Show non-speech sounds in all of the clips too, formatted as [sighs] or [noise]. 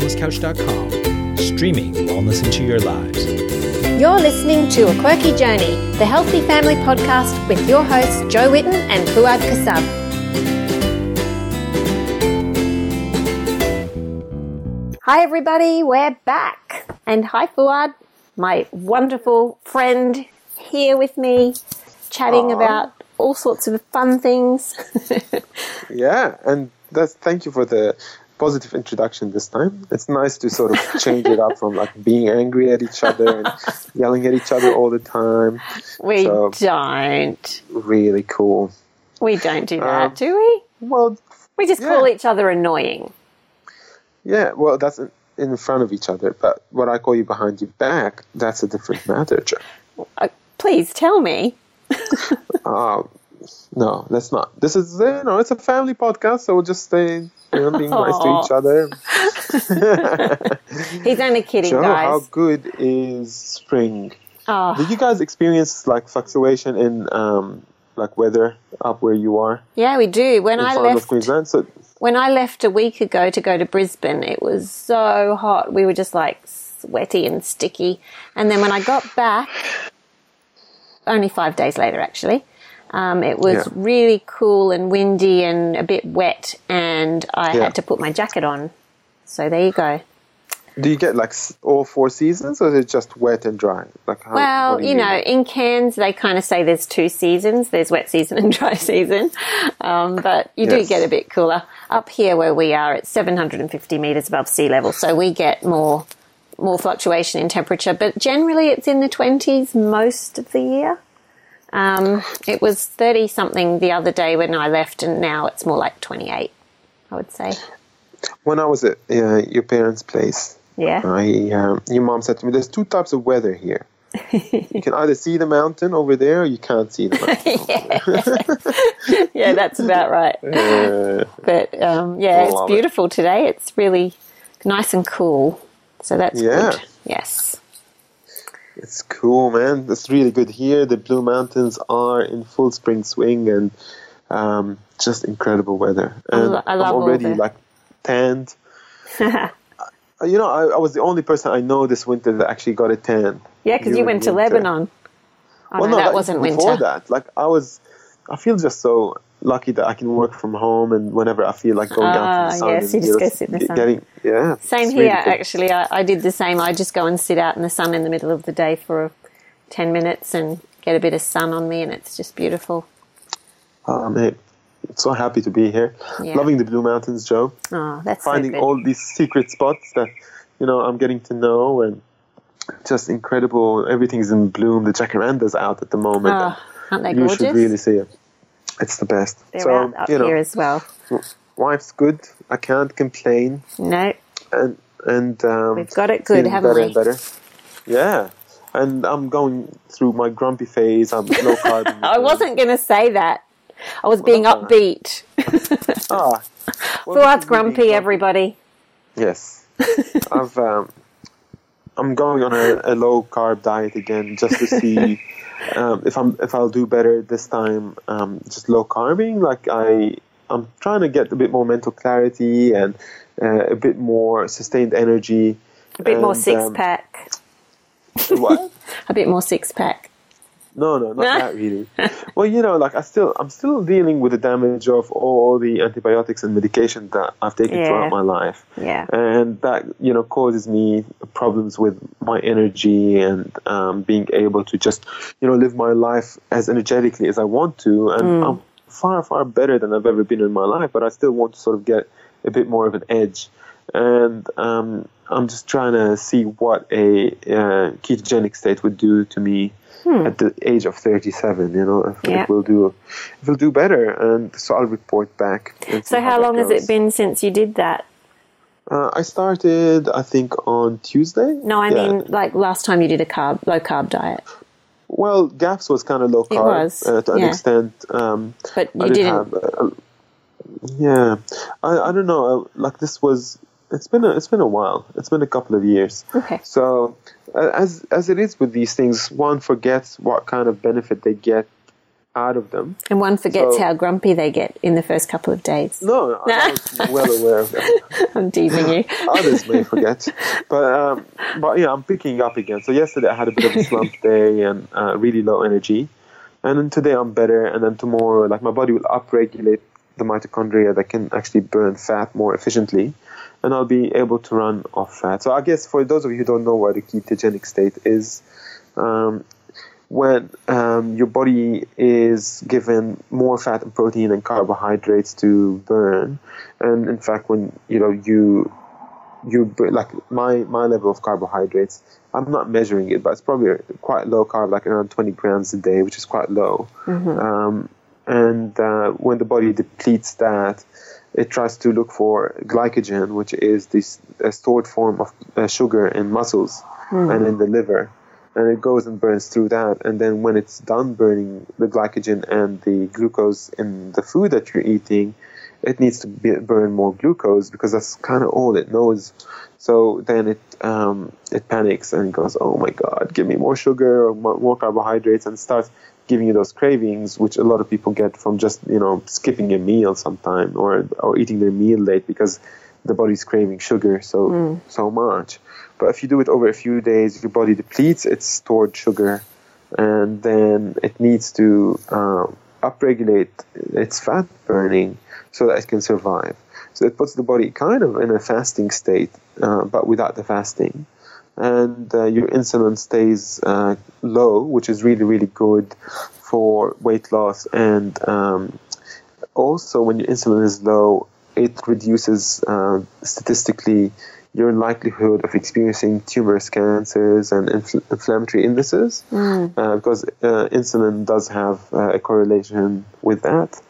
wellnesscouch.com, streaming wellness into your lives. You're listening to A Quirky Journey, the Healthy Family Podcast with your hosts Jo Whitton and Fouad Kassab. Hi, everybody, we're back. And hi, Fouad, my wonderful friend here with me, chatting Aww. about all sorts of fun things. [laughs] yeah, and that's thank you for the positive introduction this time. It's nice to sort of change it up from like being angry at each other and yelling at each other all the time. We So- don't. Really cool. We don't do that, Um, do we? Well, We just call each other annoying. yeah, well, that's in- front of each other, but what I call you behind your back, that's a different matter, Jo. Uh, please tell me. Uh, [laughs] no, let's not. This is, you know, it's a family podcast, so we'll just stay, you know, being nice to each other. [laughs] He's only kidding, Jo, how good is spring? Oh, Did you guys experience like fluctuation in um, like weather up where you are yeah, we do. When I left, Queensland? So when I left a week ago to go to Brisbane, it was so hot. We were just like sweaty and sticky. And then when I got back, only five days later, actually, um, it was Yeah. really cool and windy and a bit wet, and I Yeah. had to put my jacket on. So there you go. do you get like all four seasons, or is it just wet and dry? Like how, Well, do you know, in Cairns, they kind of say there's two seasons there's wet season [laughs] and dry season. Um, but you do get a bit cooler. Up here where we are, it's 750 metres above sea level, so we get more. More fluctuation in temperature, but generally it's in the 20s most of the year. Um, it was 30 something the other day when I left, and now it's more like 28, I would say. when I was at uh, your parents' place, Yeah. I um, your mom said to me, "There's two types of weather here. you can either see the mountain over there, or you can't see the mountain." [laughs] yeah, that's about right. [laughs] Uh, But um, yeah, it's Love it. beautiful today. It's really nice and cool. So that's Yeah. good. Yes. It's cool, man. It's really good here. The Blue Mountains are in full spring swing and um, just incredible weather. And I love am already like tanned. [laughs] You know, I, I was the only person I know this winter that actually got a tan. Yeah, because you went to winter. Lebanon. Oh, Well, no, that like, wasn't before winter. that. Like I was, I feel just so lucky that I can work from home and whenever I feel like going Ah, out to the ah, sun. yes, you just go sit in the sun. Getting, yeah. Same here, really actually. I, I did the same. I just go and sit out in the sun in the middle of the day for 10 minutes and get a bit of sun on me, and it's just beautiful. Oh, mate. So happy to be here. Yeah. Loving the Blue Mountains, Jo. Oh, that's finding so all these secret spots that you know I'm getting to know and just incredible. Everything's in bloom. The jacaranda's out at the moment. Oh, aren't they you gorgeous? should really see it. It's the best. They're so out up you know, here as well. life's good. I can't complain, No, and and um, We've got it good, haven't better we? and better. Yeah, and I'm going through my grumpy phase. I'm low [laughs] carb. I wasn't going to say that. I was being that's upbeat. [laughs] Ah, well, Fouad's is me grumpy, everybody. Yes, [laughs] I've um, I'm going on a, a low carb diet again just to see um, if I'm if I'll do better this time. Um, just low carbing, like I I'm trying to get a bit more mental clarity and uh, a bit more sustained energy. A bit more six um, pack. What? [laughs] A bit more six pack. No, no, not that really. Well, you know, like I still, I'm still dealing with the damage of all the antibiotics and medication that I've taken Yeah. throughout my life. Yeah. and that you know causes me problems with my energy and um, being able to just you know live my life as energetically as I want to, and Mm. I'm far far better than I've ever been in my life, but I still want to sort of get a bit more of an edge, and um, I'm just trying to see what a uh, ketogenic state would do to me. At the age of 37, you know, if Hmm. Yeah. it will do, it will do better, and so I'll report back. So, how that long has it been since you did that? Uh, I started, I think, on Tuesday. No, I Yeah. mean, like last time you did a carb, low carb diet. well, GAPS was kind of low carb was, uh, to an extent. Um, But I you did didn't. have, uh, yeah, I, I don't know. uh, Like this was, it's been a, it's been a while. It's been a couple of years. Okay. So, as as it is with these things, one forgets what kind of benefit they get out of them. And one forgets So- how grumpy they get in the first couple of days. No, [laughs] I was well aware of that. I'm teasing you. [laughs] Others may forget, but um, but yeah, I'm picking up again. So yesterday I had a bit of a slump [laughs] day and uh, really low energy, and then today I'm better. And then tomorrow, like my body will upregulate the mitochondria that can actually burn fat more efficiently, and I'll be able to run off fat. So I guess for those of you who don't know what a ketogenic state is. Um, when um, your body is given more fat and protein and carbohydrates to burn, and in fact, when you know you you like my my level of carbohydrates, I'm not measuring it, but it's probably quite low carb, like around 20 grams a day, which is quite low. Um, and uh, when the body depletes that, it tries to look for glycogen, which is this uh, stored form of uh, sugar in muscles and in the liver. And it goes and burns through that. And then when it's done burning the glycogen and the glucose in the food that you're eating, it needs to be, burn more glucose because that's kind of all it knows. So then it um, it panics and goes, oh my god, give me more sugar or more, more carbohydrates, and starts giving you those cravings, which a lot of people get from just you know skipping a meal sometime or or eating their meal late because the body's craving sugar so so much. But if you do it over a few days, your body depletes its stored sugar, and then it needs to uh, upregulate its fat burning so that it can survive. So it puts the body kind of in a fasting state, uh, but without the fasting. And uh, your insulin stays uh, low, which is really, really good for weight loss. And um, also, when your insulin is low, it reduces uh, statistically your likelihood of experiencing tumorous cancers and infl- inflammatory illnesses uh, because uh, insulin does have uh, a correlation with that.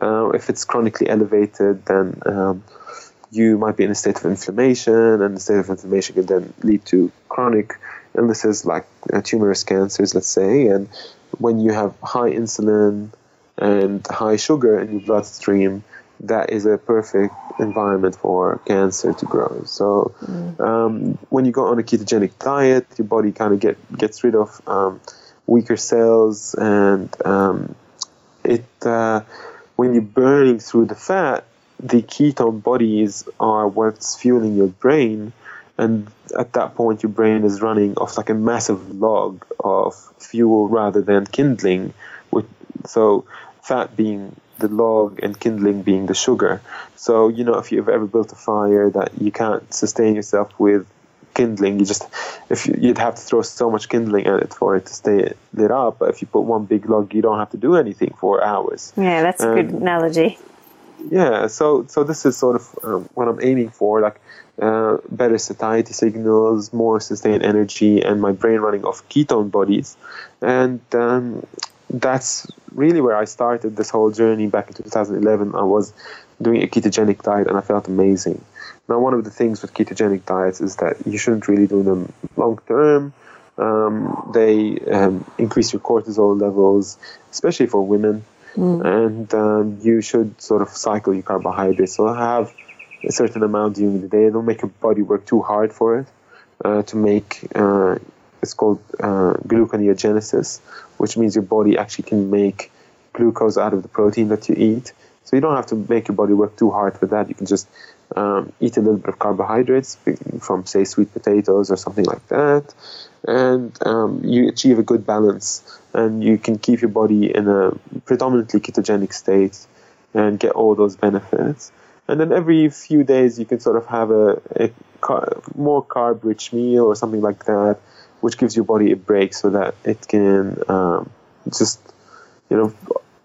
Uh, if it's chronically elevated, then um, you might be in a state of inflammation, and the state of inflammation can then lead to chronic illnesses like uh, tumorous cancers, let's say. And when you have high insulin and high sugar in your bloodstream, that is a perfect environment for cancer to grow. So um, when you go on a ketogenic diet, your body kind of get gets rid of um, weaker cells, and um, it uh, when you're burning through the fat, the ketone bodies are what's fueling your brain, and at that point, your brain is running off like a massive log of fuel rather than kindling. With so fat being the log and kindling being the sugar. So, you know, if you've ever built a fire that you can't sustain yourself with kindling, you just, if you, you'd have to throw so much kindling at it for it to stay lit up. But if you put one big log, you don't have to do anything for hours. Yeah, that's a good Um, analogy. Yeah, so so this is sort of um, what I'm aiming for, like uh, better satiety signals, more sustained energy, and my brain running off ketone bodies, and um, that's really where I started this whole journey back in 2011. I was doing a ketogenic diet, and I felt amazing. Now, one of the things with ketogenic diets is that you shouldn't really do them long term. Um, they um, increase your cortisol levels, especially for women and um, you should sort of cycle your carbohydrates. So have a certain amount during the day. Don't make your body work too hard for it. Uh, to make uh, it's called uh, gluconeogenesis, which means your body actually can make glucose out of the protein that you eat. So you don't have to make your body work too hard for that. You can just um, eat a little bit of carbohydrates from, say, sweet potatoes or something like that, and um, you achieve a good balance. And you can keep your body in a predominantly ketogenic state and get all those benefits. And then every few days, you can sort of have a, a car- more carb-rich meal or something like that, which gives your body a break so that it can um, just, you know,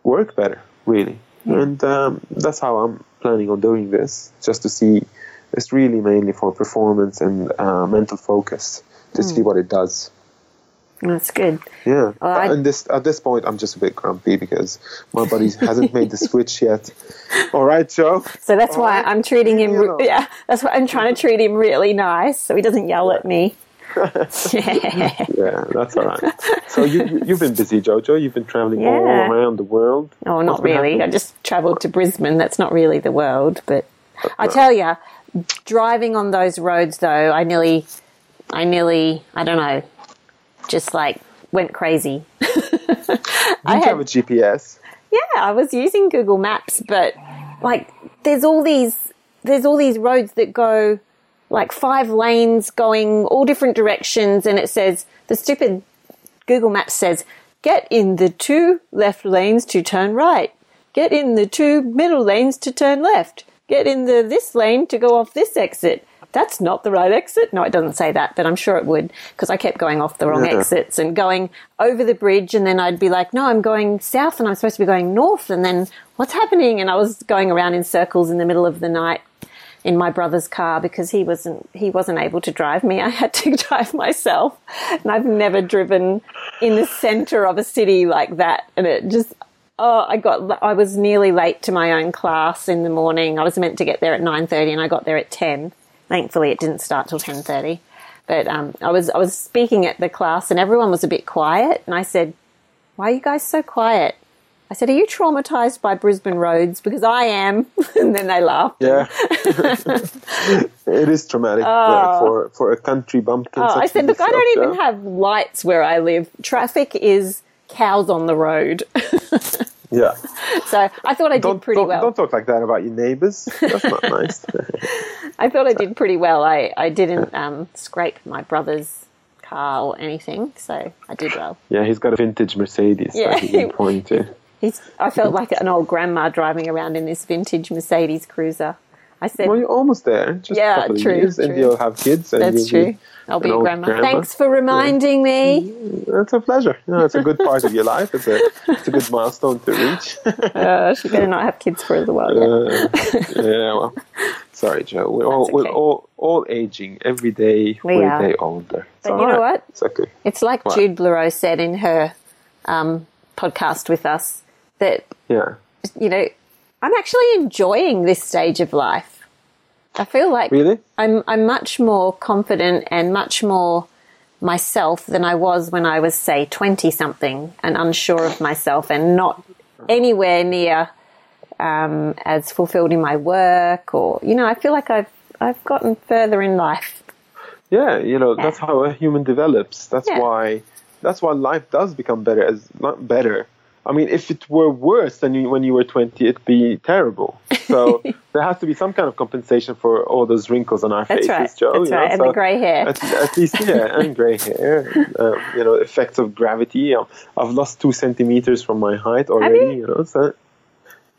work better, really. And um, that's how I'm planning on doing this, just to see. It's really mainly for performance and uh, mental focus to see what it does. That's good. Yeah. Well, I- and this at this point, I'm just a bit grumpy because my body hasn't made the switch yet. [laughs] All right, Jo. So that's why Alright. I'm treating him. You know. Yeah, that's why I'm trying to treat him really nice, so he doesn't yell at me. [laughs] yeah. Yeah, that's all right. So you you- you've been busy, Jojo. You've been traveling all around the world. Oh, not been really. I just travelled to Brisbane. That's not really the world, but I tell you, driving on those roads though, I nearly, I nearly, I don't know, just like went crazy. [laughs] Did I you had- have a GPS? Yeah, I was using Google Maps, but like there's all these there's all these roads that go like five lanes going all different directions and it says the stupid Google Maps says get in the two left lanes to turn right. Get in the two middle lanes to turn left. Get in the this lane to go off this exit. That's not the right exit. No, it doesn't say that, but I'm sure it would because I kept going off the wrong Yeah. exits and going over the bridge and then I'd be like, no, I'm going south and I'm supposed to be going north and then what's happening? And I was going around in circles in the middle of the night in my brother's car because he wasn't he wasn't able to drive me. I had to [laughs] drive myself. And I've never driven in the center of a city like that and it just oh I got I was nearly late to my own class in the morning. I was meant to get there at 9:30 and I got there at 10. Thankfully it didn't start till 10:30. But um, I was I was speaking at the class and everyone was a bit quiet and I said, "Why are you guys so quiet?" I said, "Are you traumatized by Brisbane roads? Because I am." [laughs] and then they laughed. Yeah. [laughs] it is traumatic uh, for, for a country bumpkin. Oh, I said, "Look, I don't even have lights where I live. Traffic is cows on the road." [laughs] Yeah. so I thought I did Don't, pretty don't, well. don't talk like that about your neighbors. That's not nice. I thought I did pretty well. I I didn't um, scrape my brother's car or anything, so I did well. yeah, he's got a vintage Mercedes Yeah. that he can point to. He's, I felt like an old grandma driving around in this vintage Mercedes Cruiser. I said, Well, you're almost there. Just Yeah, a couple of true, and you'll have kids. And "That's true. Be, I'll be a grandma." grandma. Thanks for reminding me. It's a pleasure. Yeah, it's a good part of your life. It's a it's a good milestone to reach. [laughs] Uh, she better not have kids for a while. Uh, yeah, well, sorry, Jo. We're all That's we're all all aging every day. We are are. a day older. It's But you know what? It's okay. It's like What? Jude Blereau said in her um, podcast with us that Yeah. you know I'm actually enjoying this stage of life. I feel like Really? I'm I'm much more confident and much more myself than I was when I was say 20 something and unsure of myself and not anywhere near um, as fulfilled in my work or you know I feel like I've I've gotten further in life. Yeah, you know that's how a human develops. That's Yeah. why that's why life does become better as not better. I mean, if it were worse than you, when you were 20, it'd be terrible. So [laughs] there has to be some kind of compensation for all those wrinkles on our That's faces, right. Jo. That's you know, right. And the grey hair. At, at least, yeah, [laughs] and grey hair. Um, you know, effects of gravity. Um, I've lost two centimeters from my height already. you? know, so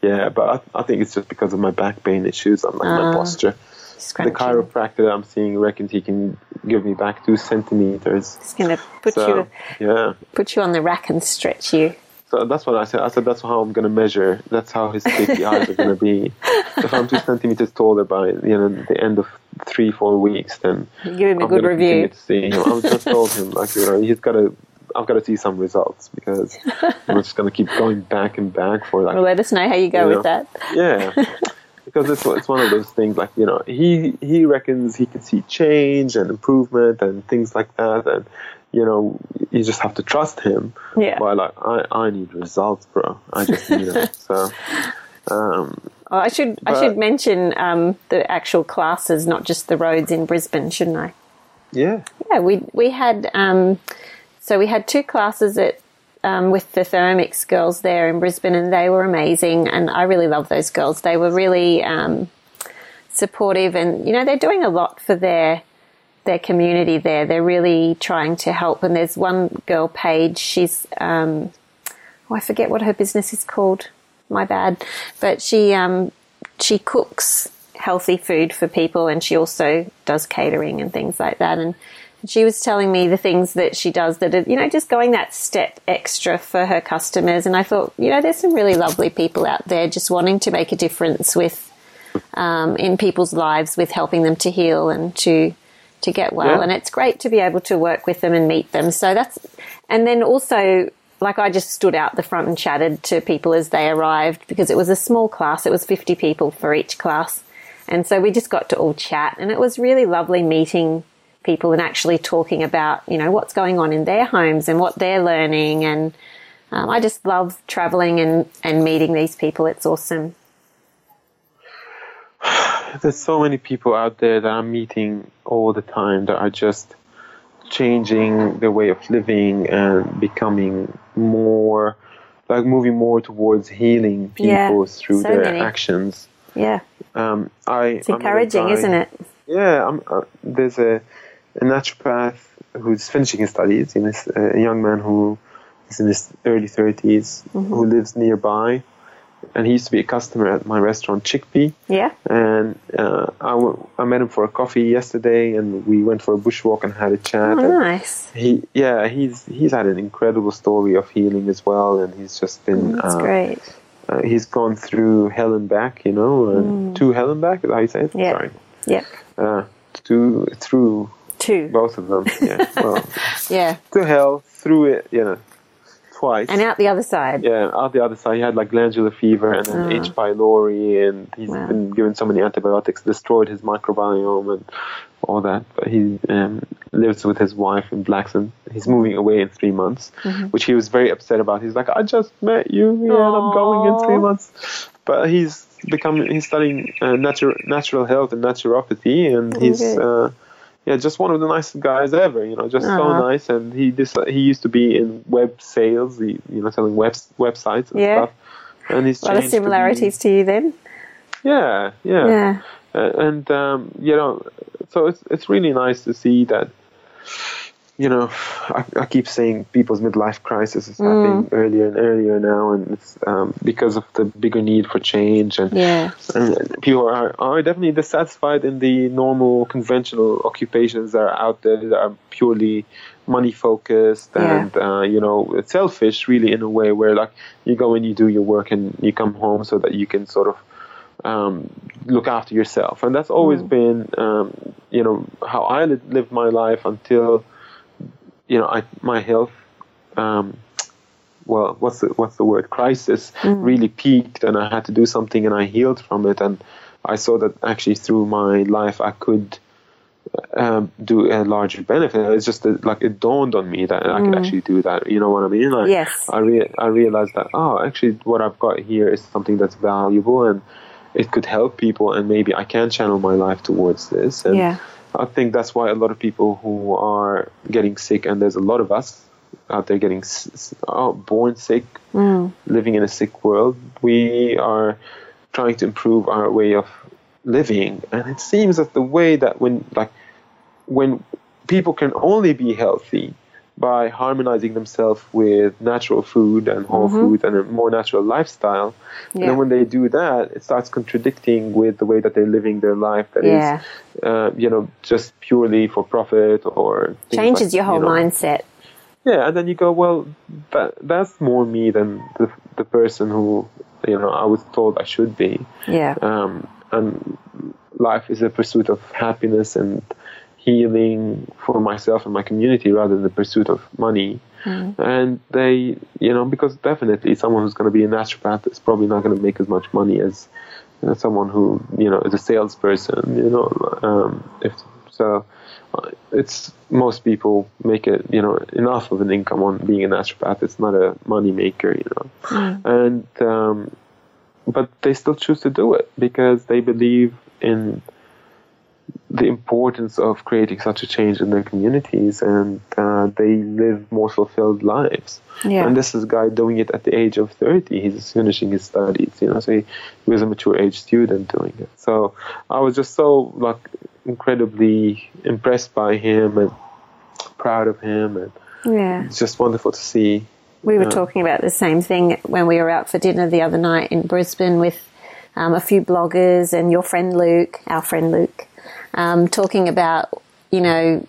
yeah, but I, I think it's just because of my back pain issues and like my Ah. posture. The chiropractor that I'm seeing reckons he can give me back two centimeters. It's going to put So you yeah, put you on the rack and stretch you. So that's what I said. I said that's how I'm going to measure. That's how his KPIs are going to be. [laughs] If I'm two centimeters taller by you know the end of three four weeks, then Give him a I'm good review. To see him. I just told him like you know he's got to. I've got to see some results because I'm just going to keep going back and back for like Well, let us know how you go You with that. yeah because it's it's one of those things like you know he he reckons he can see change and improvement and things like that and you know you just have to trust him Yeah. but like i i need results bro i just need it [laughs] so um Oh, I should I should mention um, the actual classes, not just the roads in Brisbane, shouldn't I? yeah Yeah, we we had um, so we had two classes at um, with the Thermomix girls there in Brisbane, and they were amazing, and I really love those girls. They were really um, supportive, and you know they're doing a lot for their their community there. They're really trying to help, and there's one girl, Paige. She's um, oh, I forget what her business is called. My bad, but she um, she cooks healthy food for people, and she also does catering and things like that. And she was telling me the things that she does that are, you know, just going that step extra for her customers. And I thought, you know, there's some really lovely people out there just wanting to make a difference with um, in people's lives with helping them to heal and to to get well. Yeah. And it's great to be able to work with them and meet them. So that's and then also like I just stood out the front and chatted to people as they arrived because it was a small class. It was 50 people for each class. And so we just got to all chat and it was really lovely meeting people and actually talking about, you know, what's going on in their homes and what they're learning. And um, I just love traveling and, and meeting these people. It's awesome. [sighs] there's so many people out there that i'm meeting all the time that are just changing their way of living and becoming more like moving more towards healing people Yeah, through so their many. actions. Yeah, Um, I it's encouraging, isn't it? Yeah, I'm, uh, there's a, a naturopath who's finishing his studies. You know, he's a young man who is in his early 30s Mm-hmm. who lives nearby, and he used to be a customer at my restaurant Chickpea. Yeah. And uh, I, w- I met him for a coffee yesterday, and we went for a bushwalk and had a chat. Oh, nice. He, yeah, he's he's had an incredible story of healing as well, and he's just been That's uh, great. uh, he's gone through hell and back, you know, and to hell and back. Is that how you say it? Mm. Yeah. Sorry. Yep. Uh, to through Two. both of them. Yeah. Well, [laughs] Yeah. to hell, through it, you know, twice. And out the other side. yeah, out the other side, he had like glandular fever and then H. pylori, and he's Wow. been given so many antibiotics, destroyed his microbiome and all that. But he um, lives with his wife in Blaxland. He's moving away in three months, which he was very upset about. He's like, I just met you, and I'm going in three months. But he's become he's studying uh, natural natural health and naturopathy, and he's. good. Uh, yeah, just one of the nicest guys ever. You know, just so nice. And he this he used to be in web sales, he, you know, selling web websites and Yeah. stuff. And he's A lot of changed to be- similarities to you then. yeah, yeah, Yeah. Uh, and um, you know, so it's it's really nice to see that. You know, I, I keep saying people's midlife crisis is happening earlier and earlier now, and it's um, because of the bigger need for change and Yeah. and people are, are definitely dissatisfied in the normal conventional occupations that are out there that are purely money focused Yeah. and uh, you know it's selfish really in a way where like you go and you do your work and you come home so that you can sort of um, look after yourself and that's always been um, you know how I lived my life until you know I, my health um, well, what's the what's the word? Crisis really peaked, and I had to do something, and I healed from it, and I saw that actually through my life I could um, do a larger benefit. It's just that, like it dawned on me that I could actually do that. You know what I mean? Like, Yes. I re- I realized that oh, actually, what I've got here is something that's valuable, and it could help people, and maybe I can channel my life towards this. And Yeah. I think that's why a lot of people who are getting sick, and there's a lot of us out there getting oh, born sick, mm. living in a sick world, we are trying to improve our way of living. And it seems that the way that when, like, when people can only be healthy by harmonizing themselves with natural food and whole food and a more natural lifestyle, and then when they do that, it starts contradicting with the way that they're living their life. That is, Yeah. uh, you know, just purely for profit or Changes like, your whole you know. mindset. Yeah, and then you go, well, that that's more me than the the person who you know I was told I should be. Yeah. Um, and life is a pursuit of happiness and healing for myself and my community rather than the pursuit of money. And they, you know, because definitely someone who's going to be a naturopath is probably not going to make as much money as you know, someone who, you know, is a salesperson. You know, um, if so, uh, it's most people make it, you know, enough of an income on being a naturopath. It's not a money maker, you know, and um, but they still choose to do it because they believe in the importance of creating such a change in their communities and uh, they live more fulfilled lives. Yeah. And this is a guy doing it at the age of 30. He's finishing his studies, you know, so he, he was a mature age student doing it. So I was just so like incredibly impressed by him and proud of him and Yeah. it's just wonderful to see. We were Yeah. talking about the same thing when we were out for dinner the other night in Brisbane with um, a few bloggers and your friend Luke, our friend Luke, um, talking about, you know,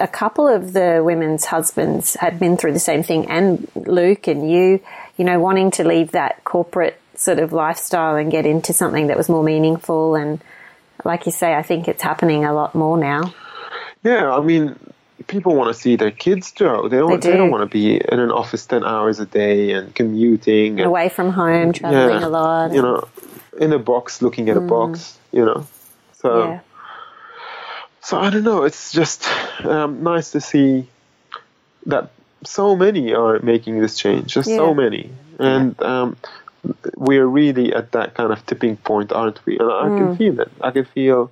a couple of the women's husbands had been through the same thing, and Luke and you, you know, wanting to leave that corporate sort of lifestyle and get into something that was more meaningful. And like you say, I think it's happening a lot more now. Yeah, I mean, people want to see their kids, Jo. They don't. They They, don't want to be in an office ten hours a day and commuting and Away from home, traveling a lot. You know, in a box, looking at a box. You know, so Mm. yeah. So I don't know. It's just um, nice to see that so many are making this change. Just Yeah. so many, and um, we're really at that kind of tipping point, aren't we? And I Mm. can feel it. I can feel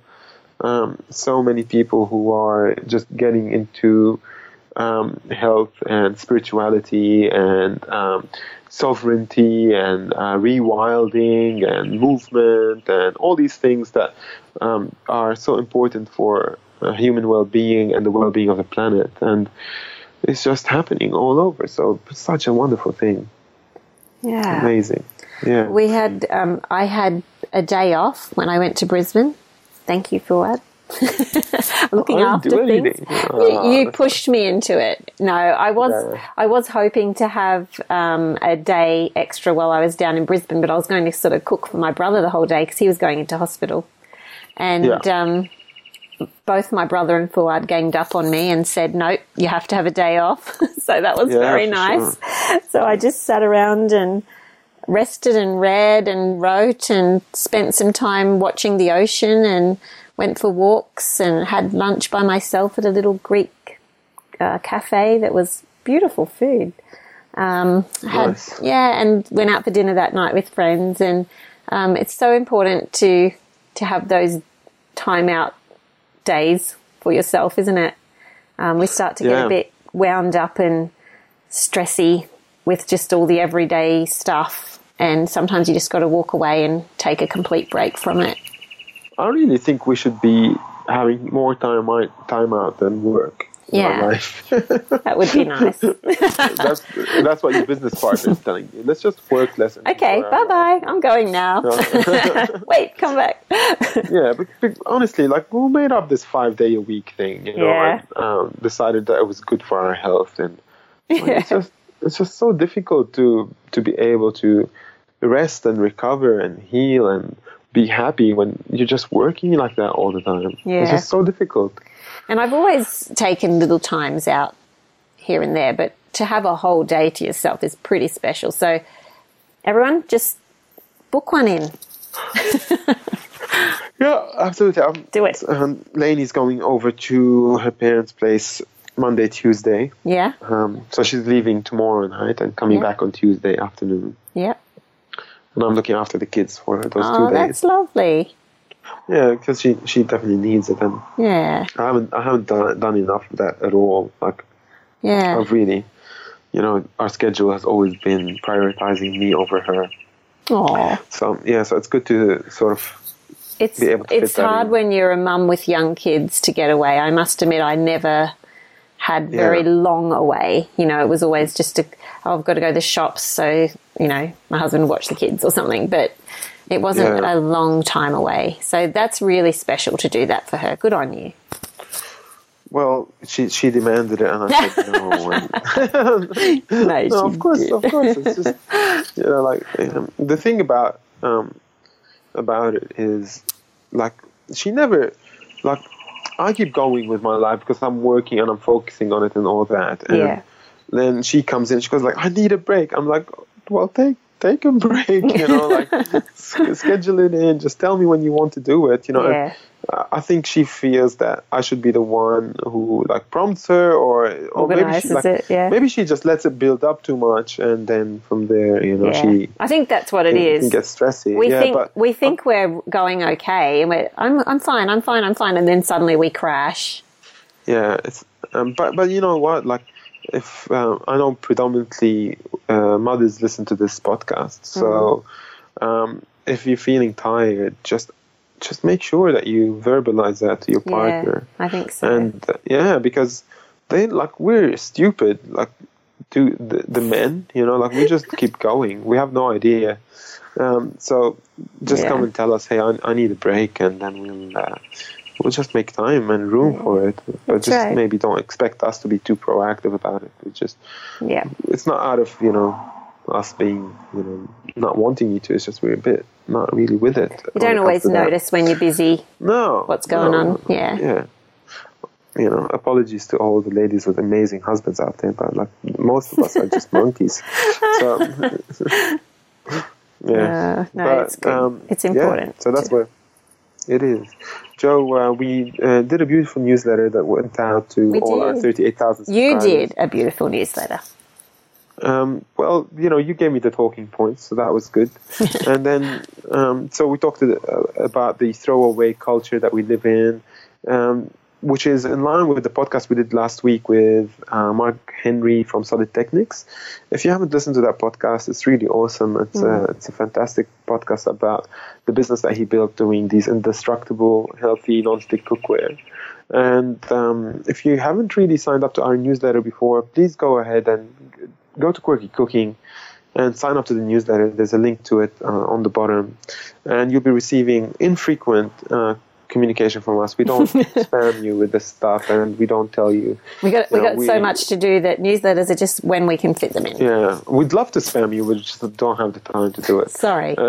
um, so many people who are just getting into um, health and spirituality and um, sovereignty and uh, rewilding and movement and all these things that um, are so important for uh, human well-being and the well-being of the planet and it's just happening all over so such a wonderful thing Yeah. amazing yeah We had, um, I had a day off when I went to Brisbane. Thank you for that. [laughs] Looking after things. anything. You, Ah, you pushed me into it. No, I was, Yeah. I was hoping to have um, a day extra while I was down in Brisbane, but I was going to sort of cook for my brother the whole day because he was going into hospital. And Yeah. um, both my brother and Fouad ganged up on me and said, "Nope, you have to have a day off." [laughs] so that was Yeah, very nice. [laughs] So I just sat around and rested and read and wrote and spent some time watching the ocean and went for walks and had lunch by myself at a little Greek uh, cafe that was beautiful food. Um, had, Nice. Yeah, and went out for dinner that night with friends. And um, it's so important to to have those time out days for yourself, isn't it? Um, we start to get a bit wound up and stressy with just all the everyday stuff. And sometimes you just got to walk away and take a complete break from it. I really think we should be having more time out, time out than work in Yeah. our life. [laughs] That would be nice. that's that's what your business partner is telling you. Let's just work less. and Okay, bye bye. I'm going now. [laughs] Wait, come back. [laughs] Yeah, but, but honestly, like we made up this five day a week thing, you know, Yeah. and um, decided that it was good for our health, and like, it's just it's just so difficult to to be able to rest and recover and heal and be happy when you're just working like that all the time. Yeah. It's just so difficult. And I've always taken little times out here and there, but to have a whole day to yourself is pretty special. So, everyone, just book one in. [laughs] Yeah, absolutely. Um, Do it. Um, Lainey's going over to her parents' place Monday, Tuesday. Yeah, Um, so she's leaving tomorrow night and coming Yeah. back on Tuesday afternoon. yeah. And I'm looking after the kids for those Oh, two days. Oh, that's lovely. Yeah, because she she definitely needs it, and Yeah, I haven't I haven't done done enough of that at all. Like yeah. I've really, you know, our schedule has always been prioritizing me over her. Oh, So yeah, so it's good to sort of it's be able to fit it's hard when you're a mum with young kids to get away. I must admit, I never had very Yeah. long away. You know, it was always just a, oh, I've got to go to the shops, so you know, my husband would watch the kids or something. But it wasn't Yeah. a long time away. So that's really special to do that for her. Good on you. well, she she demanded it, and I said no. And, [laughs] No, [laughs] no, of course, of course. It's just [laughs] you know, like um, the thing about um, about it is like she never like I keep going with my life because I'm working and I'm focusing on it and all that. And Yeah. then she comes in, she goes like, "I need a break." I'm like, "Well, take take a break, you know, [laughs] like schedule it in. Just tell me when you want to do it, you know." Yeah. I think she feels that I should be the one who like prompts her, or or maybe she like it, yeah. maybe she just lets it build up too much, and then from there, you know, Yeah. she I think that's what it can, is. get stressy. we yeah, think but we think we're going okay, and we're I'm I'm fine, I'm fine, I'm fine, and then suddenly we crash. Yeah, it's um, but but you know what? Like, if um, I know predominantly uh, mothers listen to this podcast, so um, if you're feeling tired, just just make sure that you verbalize that to your partner. Yeah, I think so. And uh, yeah, because they like we're stupid. Like, do the, the men, you know, like we just [laughs] keep going. We have no idea. Um, so just Yeah. come and tell us, hey, I, I need a break, and then we'll uh, we'll just make time and room for it. But just right. maybe don't expect us to be too proactive about it. We just yeah, it's not out of you know us being you know not wanting you to. It's just we're a bit not really with it. you don't always notice when you're busy. No. what's going no. on. Yeah. Yeah. You know, apologies to all the ladies with amazing husbands out there, but like most of us are just [laughs] monkeys. So, [laughs] [laughs] yeah. Uh, no, it's good. It's yeah, important so that's to- where it is. Jo, uh, we uh, did a beautiful newsletter that went out to We all our 38,000 You did a beautiful newsletter. Um, well, you know, you gave me the talking points, so that was good. [laughs] and then, um, so we talked uh, about the throwaway culture that we live in, um, which is in line with the podcast we did last week with uh, Mark Henry from Solidteknics. If you haven't listened to that podcast, it's really awesome. It's a, it's a fantastic podcast about the business that he built doing these indestructible, healthy, non-stick cookware. And um, if you haven't really signed up to our newsletter before, please go ahead and go to Quirky Cooking and sign up to the newsletter. There's a link to it uh, on the bottom, and you'll be receiving infrequent uh, communication from us. We don't [laughs] spam you with this stuff, and we don't tell you. We got we know, got so much to do that newsletters are just when we can fit them in. Yeah, we'd love to spam you, we just don't have the time to do it. Sorry, [laughs] [laughs]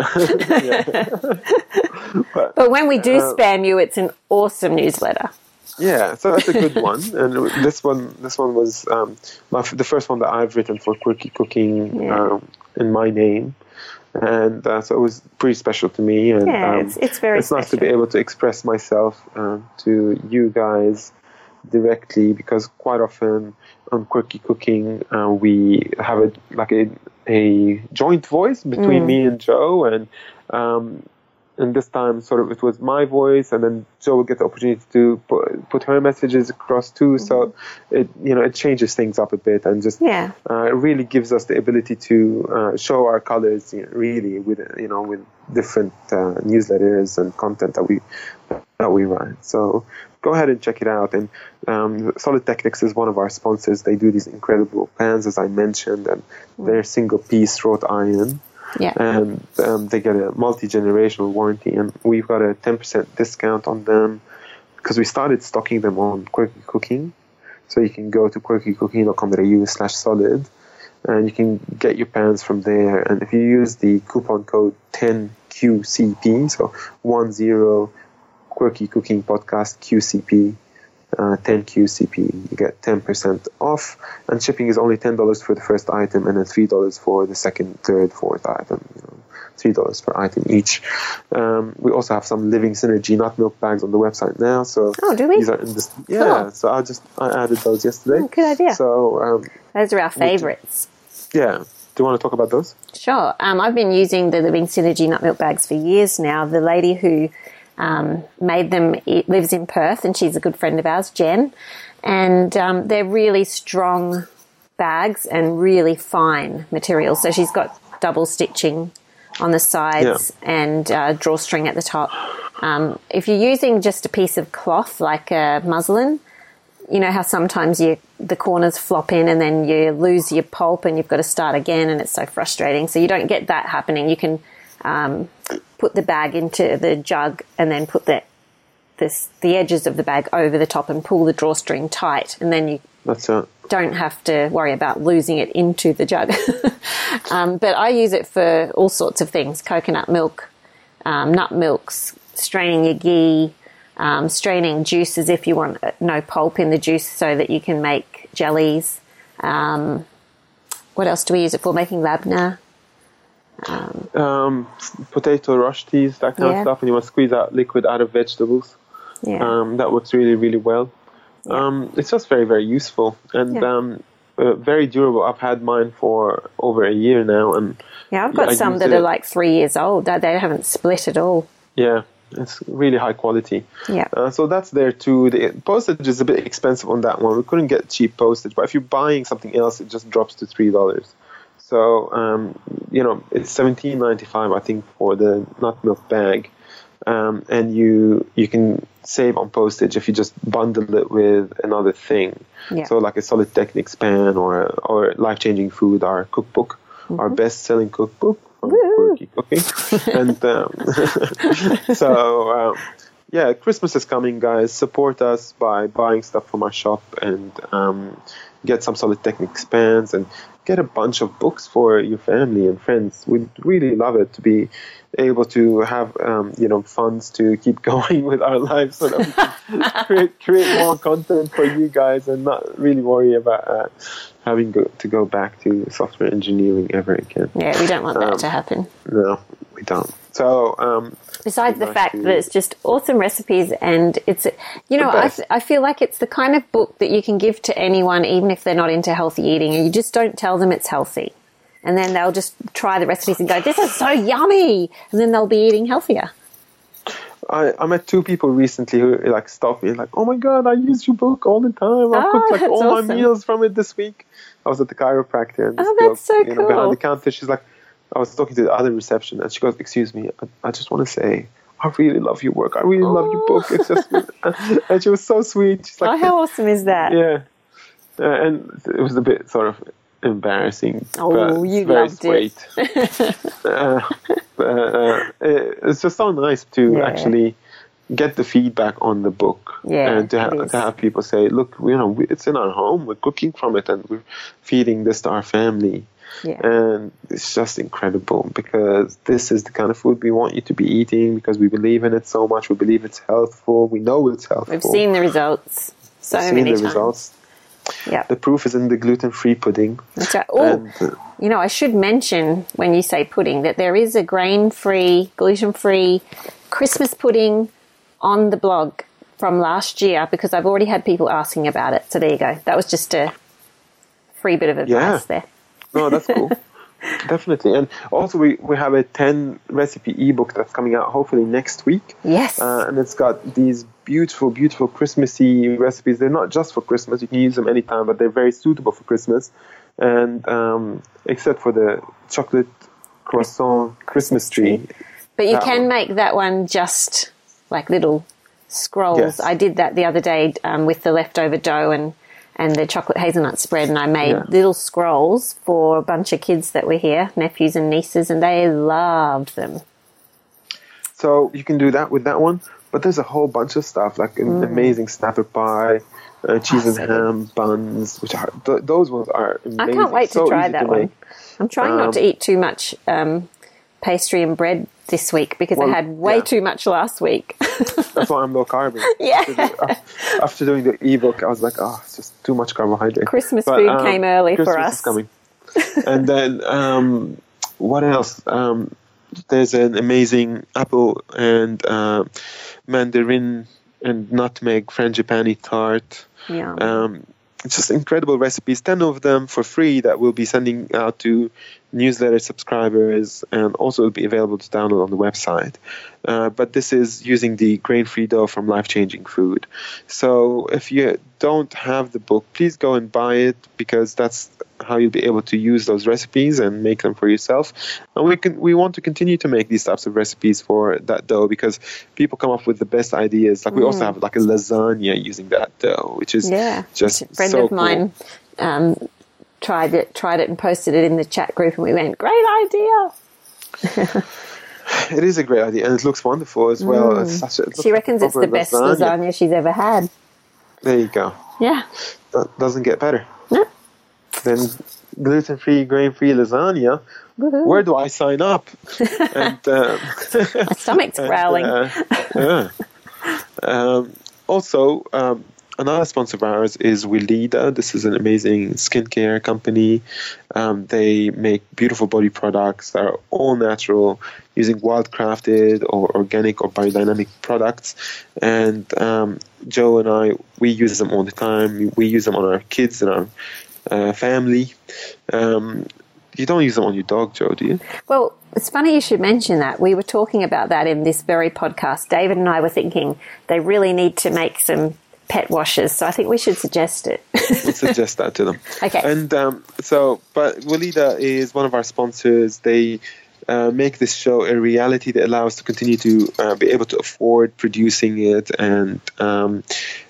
But, but when we do uh, spam you, it's an awesome newsletter. Yeah, so that's a good one. And this one, this one was um, my, the first one that I've written for Quirky Cooking Yeah. um, in my name, and uh, so it was pretty special to me. And Yeah, um, it's- it's very it's nice to be able to express myself uh, to you guys directly because quite often on Quirky Cooking uh, we have a like a a joint voice Mm. between me and Jo and. Um, and this time sort of it was my voice and then Jo will get the opportunity to put, put her messages across too. So it you know it changes things up a bit and just Mm-hmm. Yeah. uh, it really gives us the ability to uh, show our colors you know, really with you know with different uh, newsletters and content that we that we write so go ahead and check it out. And um, Solidteknics is one of our sponsors. They do these incredible pans as i mentioned and they're single piece wrought iron Yeah. and um, they get a multi-generational warranty and we've got a 10% discount on them because we started stocking them on quirky cooking so you can go to quirkycooking.com.au slash solid and you can get your pans from there and if you use the coupon code 10qcp so 10 quirky cooking podcast qcp uh, 10QCP. You get 10% off, and shipping is only $10 for the first item, and then $3 for the second, third, fourth item. You know, $3 per item each. Um, we also have some Living Synergy nut milk bags on the website now. So Oh, do we? These are in this. Yeah. Cool. So I just I added those yesterday. Oh, good idea. So um, Those are our favourites. yeah. Do you want to talk about those? Sure. Um, I've been using the Living Synergy nut milk bags for years now. The lady who um, made them lives in Perth, and she's a good friend of ours, Jen. And um, they're really strong bags and really fine material. So she's got double stitching on the sides and uh, drawstring at the top. Um, if you're using just a piece of cloth like a muslin, you know how sometimes you the corners flop in and then you lose your pulp and you've got to start again and it's so frustrating. So you don't get that happening. You can um, put the bag into the jug and then put the this, the edges of the bag over the top and pull the drawstring tight, and then you That's don't have to worry about losing it into the jug. [laughs] um, but I use it for all sorts of things: coconut milk, um, nut milks, straining your ghee, um, straining juices if you want uh, no pulp in the juice, so that you can make jellies. Um, what else do we use it for? Making labna. Um, potato rushties, that kind Yeah. of stuff, and you want to squeeze out liquid out of vegetables. Yeah. Um, that works really, really well. Um, it's just very, very useful and Yeah. um, uh, very durable. I've had mine for over a year now, and yeah, I've got I some that it- are like three years old. They they haven't split at all. yeah, it's really high quality. Yeah. Uh, so that's there too. The postage is a bit expensive on that one. We couldn't get cheap postage, but if you're buying something else, it just drops to three dollars. So um, you know it's seventeen ninety five, I think, for the nut milk bag, um, and you you can save on postage if you just bundle it with another thing. Yeah. So like a Solidteknics pan or or life changing food, our cookbook, our best selling cookbook from Quirky Cooking, and um, [laughs] so. Um, yeah, Christmas is coming, guys. Support us by buying stuff from our shop and um, get some Solidteknics pans and get a bunch of books for your family and friends. We'd really love it to be able to have um, you know funds to keep [laughs] going with our lives so that we can [laughs] create, create more content for you guys and not really worry about uh, having go, to go back to software engineering ever again. Yeah, we don't want that Um, to happen. No, we don't. So, um, Besides the fact that it's just awesome recipes, and it's, you know, I. I feel like it's the kind of book that you can give to anyone, even if they're not into healthy eating, and you just don't tell them it's healthy. And then they'll just try the recipes and go, this is so yummy! And then they'll be eating healthier. I, I met two people recently who like stopped me like, oh my god, I use your book all the time. I Oh, cooked like all awesome. my meals from it this week. I was at the chiropractor and Oh, girl, that's so you know, behind the counter, she's like, I was talking to the other reception and she goes, excuse me, I, I just want to say, I really love your work. I really love your book. It's just, [laughs] and she was so sweet. She's like, oh, how awesome is that? yeah, uh, and it was a bit sort of embarrassing. Oh, but you it's very loved it. sweet. [laughs] uh, uh, it's just so nice to Yeah. actually get the feedback on the book Yeah, and to, ha- to have people say, "Look, you know, we- it's in our home. We're cooking from it, and we're feeding this to our family." Yeah. And it's just incredible because this is the kind of food we want you to be eating because we believe in it so much. We believe it's healthful. We know it's healthful. We've seen the results so We've seen many the times. results. Yeah. The proof is in the gluten-free pudding. Right. Oh, And, uh, you know, I should mention when you say pudding that there is a grain free, gluten free Christmas pudding on the blog from last year because I've already had people asking about it. So there you go. That was just a free bit of advice Yeah. there. No, that's cool. [laughs] Definitely. And also, we, we have a 10 recipe ebook that's coming out hopefully next week. Yes. Uh, and it's got these beautiful, beautiful Christmassy recipes. They're not just for Christmas, you can use them anytime, but they're very suitable for Christmas. And um, except for the chocolate croissant Christmas tree. but you can one. make that one just like little scrolls. Yes. I did that the other day um, with the leftover dough and and the chocolate hazelnut spread, and I made Yeah. little scrolls for a bunch of kids that were here, nephews and nieces, and they loved them. So you can do that with that one. But there's a whole bunch of stuff like an amazing snapper pie, uh, cheese and Mm. good. ham buns, which are th- those ones are amazing. I can't wait so to try that to one. I'm trying Um, not to eat too much um, pastry and bread this week because Well, I had way yeah. too much last week. [laughs] That's why I'm low carb. [laughs] Yeah. After, after doing the ebook, I was like, oh, it's just too much carbohydrate. Christmas food came early for us. Is coming. [laughs] and then um, what else? Um, there's an amazing apple and uh, mandarin and nutmeg frangipani tart. Yeah. Um, it's just incredible recipes, 10 of them for free that we'll be sending out to newsletter subscribers and also it'll be available to download on the website. Uh, but this is using the grain free dough from Life Changing Food. So if you don't have the book, please go and buy it because that's how you'll be able to use those recipes and make them for yourself. And we can we want to continue to make these types of recipes for that dough because people come up with the best ideas. Like we also have like a lasagna using that dough, which is yeah. just a friend so of mine um, tried it, tried it, and posted it in the chat group, and we went, "Great idea!" [laughs] It is a great idea, and it looks wonderful as well. Such a, Mm. She reckons it's the best lasagna she's ever had. There you go. Yeah. That doesn't get better. No. Then gluten-free, grain-free lasagna. Woohoo. Where do I sign up? [laughs] and um, My stomach's [laughs] growling. uh, yeah. Um, also, um, another sponsor of ours is Weleda. This is an amazing skincare company. Um, they make beautiful body products that are all natural, using wild-crafted or organic or biodynamic products. And um, Jo and I, we use them all the time. We, use them on our kids and our uh, family. Um, you don't use them on your dog, Jo, do you? Well, it's funny you should mention that. We were talking about that in this very podcast. David and I were thinking they really need to make some pet washes, so I think we should suggest it. We'll suggest that to them. [laughs] Okay. And um, so, but Weleda is one of our sponsors. They uh, make this show a reality that allows us to continue to uh, be able to afford producing it and um,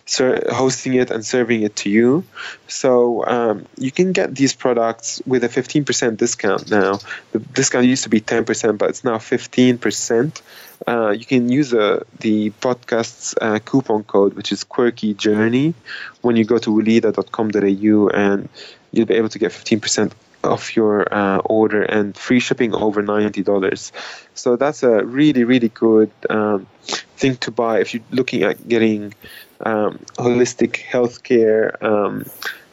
ser- hosting it and serving it to you. So um, you can get these products with a 15% discount now. The discount used to be 10%, but it's now 15%. Uh, you can use uh, the podcast's uh, coupon code, which is Quirky Journey, when you go to weleda.com.au, and you'll be able to get 15% off your uh, order and free shipping over $90. So that's a really, really good um, thing to buy if you're looking at getting um, holistic healthcare um,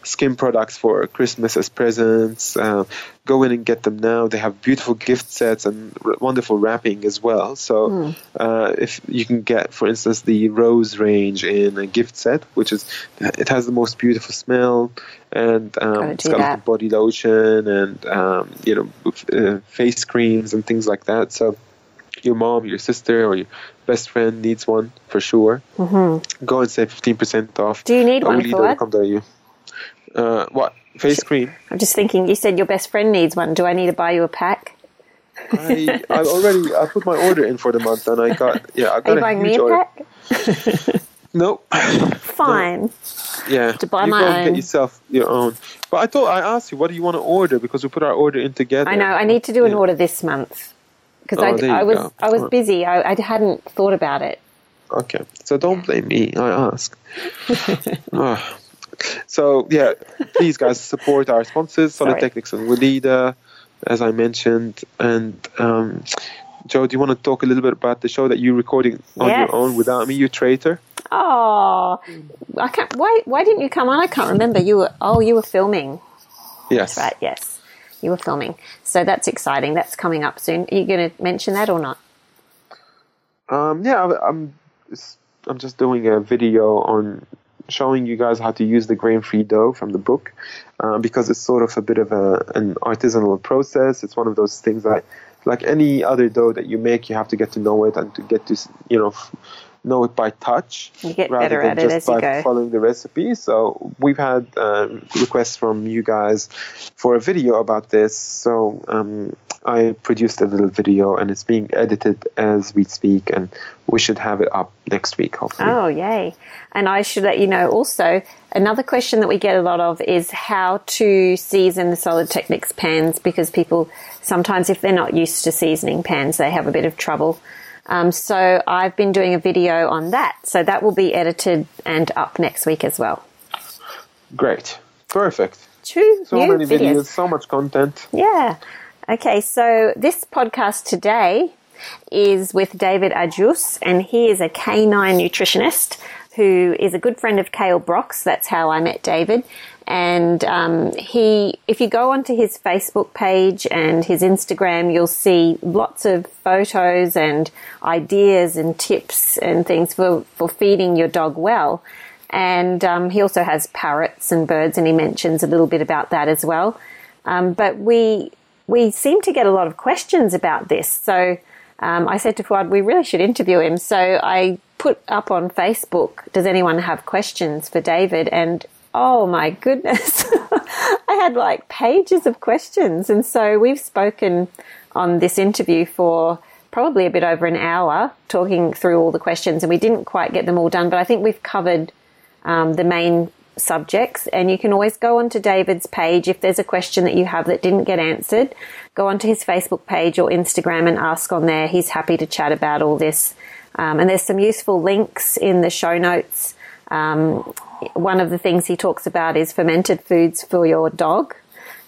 skin products for Christmas as presents. Uh, go in and get them now. They have beautiful gift sets and r- wonderful wrapping as well. So uh, if you can get, for instance, the rose range in a gift set, which is it has the most beautiful smell and um, it's got like body lotion and um, you know uh, face creams and things like that. So your mom, your sister, or your best friend needs one for sure. Mm-hmm. Go and save fifteen percent off. Do you need one for what? Awolido.com.au. Uh, what face cream? I'm just thinking. You said your best friend needs one. Do I need to buy you a pack? I I already I put my order in for the month and I got yeah I got Are you a buying huge me a order. pack? [laughs] Nope. [coughs] Fine. Yeah, To buy you my go own. get yourself your own. But I thought I asked you what do you want to order because we put our order in together. I know. I need to do an Yeah. order this month because Oh, I, I was go. I was busy. I, I hadn't thought about it. Okay, so don't blame me. I ask. [laughs] Ah. So yeah, please guys support our sponsors, Solid Sorry. Technics and Weleda, as I mentioned. And um, Jo, do you want to talk a little bit about the show that you're recording on Yes. your own without me? You traitor. Oh, I can't. Why? Why didn't you come on? I can't remember. You were. Oh, you were filming. Yes. Right. Yes, you were filming. So that's exciting. That's coming up soon. Are you going to mention that or not? Um, yeah, I'm. I'm just doing a video on showing you guys how to use the grain-free dough from the book, uh, because it's sort of a bit of a an artisanal process. It's one of those things that, like any other dough that you make, you have to get to know it and to get to you know know it by touch, You get rather better than at it just as you by following the recipe. So we've had uh, requests from you guys for a video about this. So um, I produced a little video, and it's being edited as we speak, and we should have it up next week, hopefully. Oh, yay. And I should let you know also, another question that we get a lot of is how to season the Solidteknics pans because people sometimes, if they're not used to seasoning pans, they have a bit of trouble. Um, so I've been doing a video on that. So that will be edited and up next week as well. Great, perfect. Two So many videos, videos. so much content. Yeah. Okay, so this podcast today is with David Agius, and he is a canine nutritionist who is a good friend of Kale Brock's. That's how I met David. And um, he, if you go onto his Facebook page and his Instagram, you'll see lots of photos and ideas and tips and things for, for feeding your dog well. And um, he also has parrots and birds, and he mentions a little bit about that as well. Um, but we we seem to get a lot of questions about this. So um, I said to Fouad, we really should interview him. So I put up on Facebook, does anyone have questions for David? And oh my goodness, [laughs] I had like pages of questions. And so we've spoken on this interview for probably a bit over an hour talking through all the questions and we didn't quite get them all done, but I think we've covered um, the main subjects. And you can always go onto David's page if there's a question that you have that didn't get answered. Go onto his Facebook page or Instagram and ask on there. He's happy to chat about all this. Um, and there's some useful links in the show notes. Um, one of the things he talks about is fermented foods for your dog.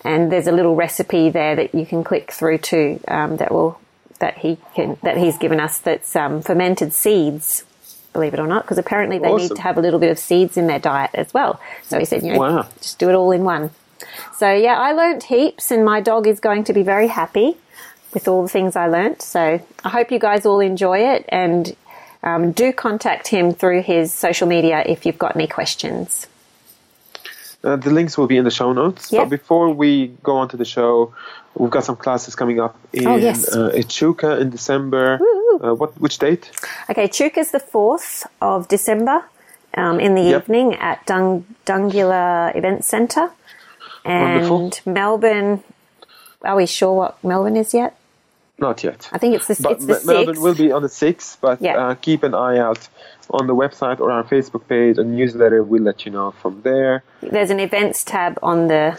And there's a little recipe there that you can click through to um, that will that he can that he's given us. That's um, fermented seeds, believe it or not, because apparently they need to have a little bit of seeds in their diet as well. So he said, you know, Wow. just do it all in one. So yeah, I learnt heaps, and my dog is going to be very happy with all the things I learnt. So I hope you guys all enjoy it, and um, do contact him through his social media if you've got any questions. Uh, the links will be in the show notes. Yeah. But before we go on to the show, we've got some classes coming up in Oh, yes. uh, Echuca in December. Uh, what which date? Okay, Chuka's the 4th of December um, in the Yep. evening at Dung- Dungula Event Centre. And Wonderful. Melbourne, are we sure what Melbourne is yet? Not yet. I think it's the, But it's the Me- Melbourne 6th. will be on the 6th, but Yeah. uh, keep an eye out on the website or our Facebook page and newsletter. We'll let you know from there. There's an events tab on the.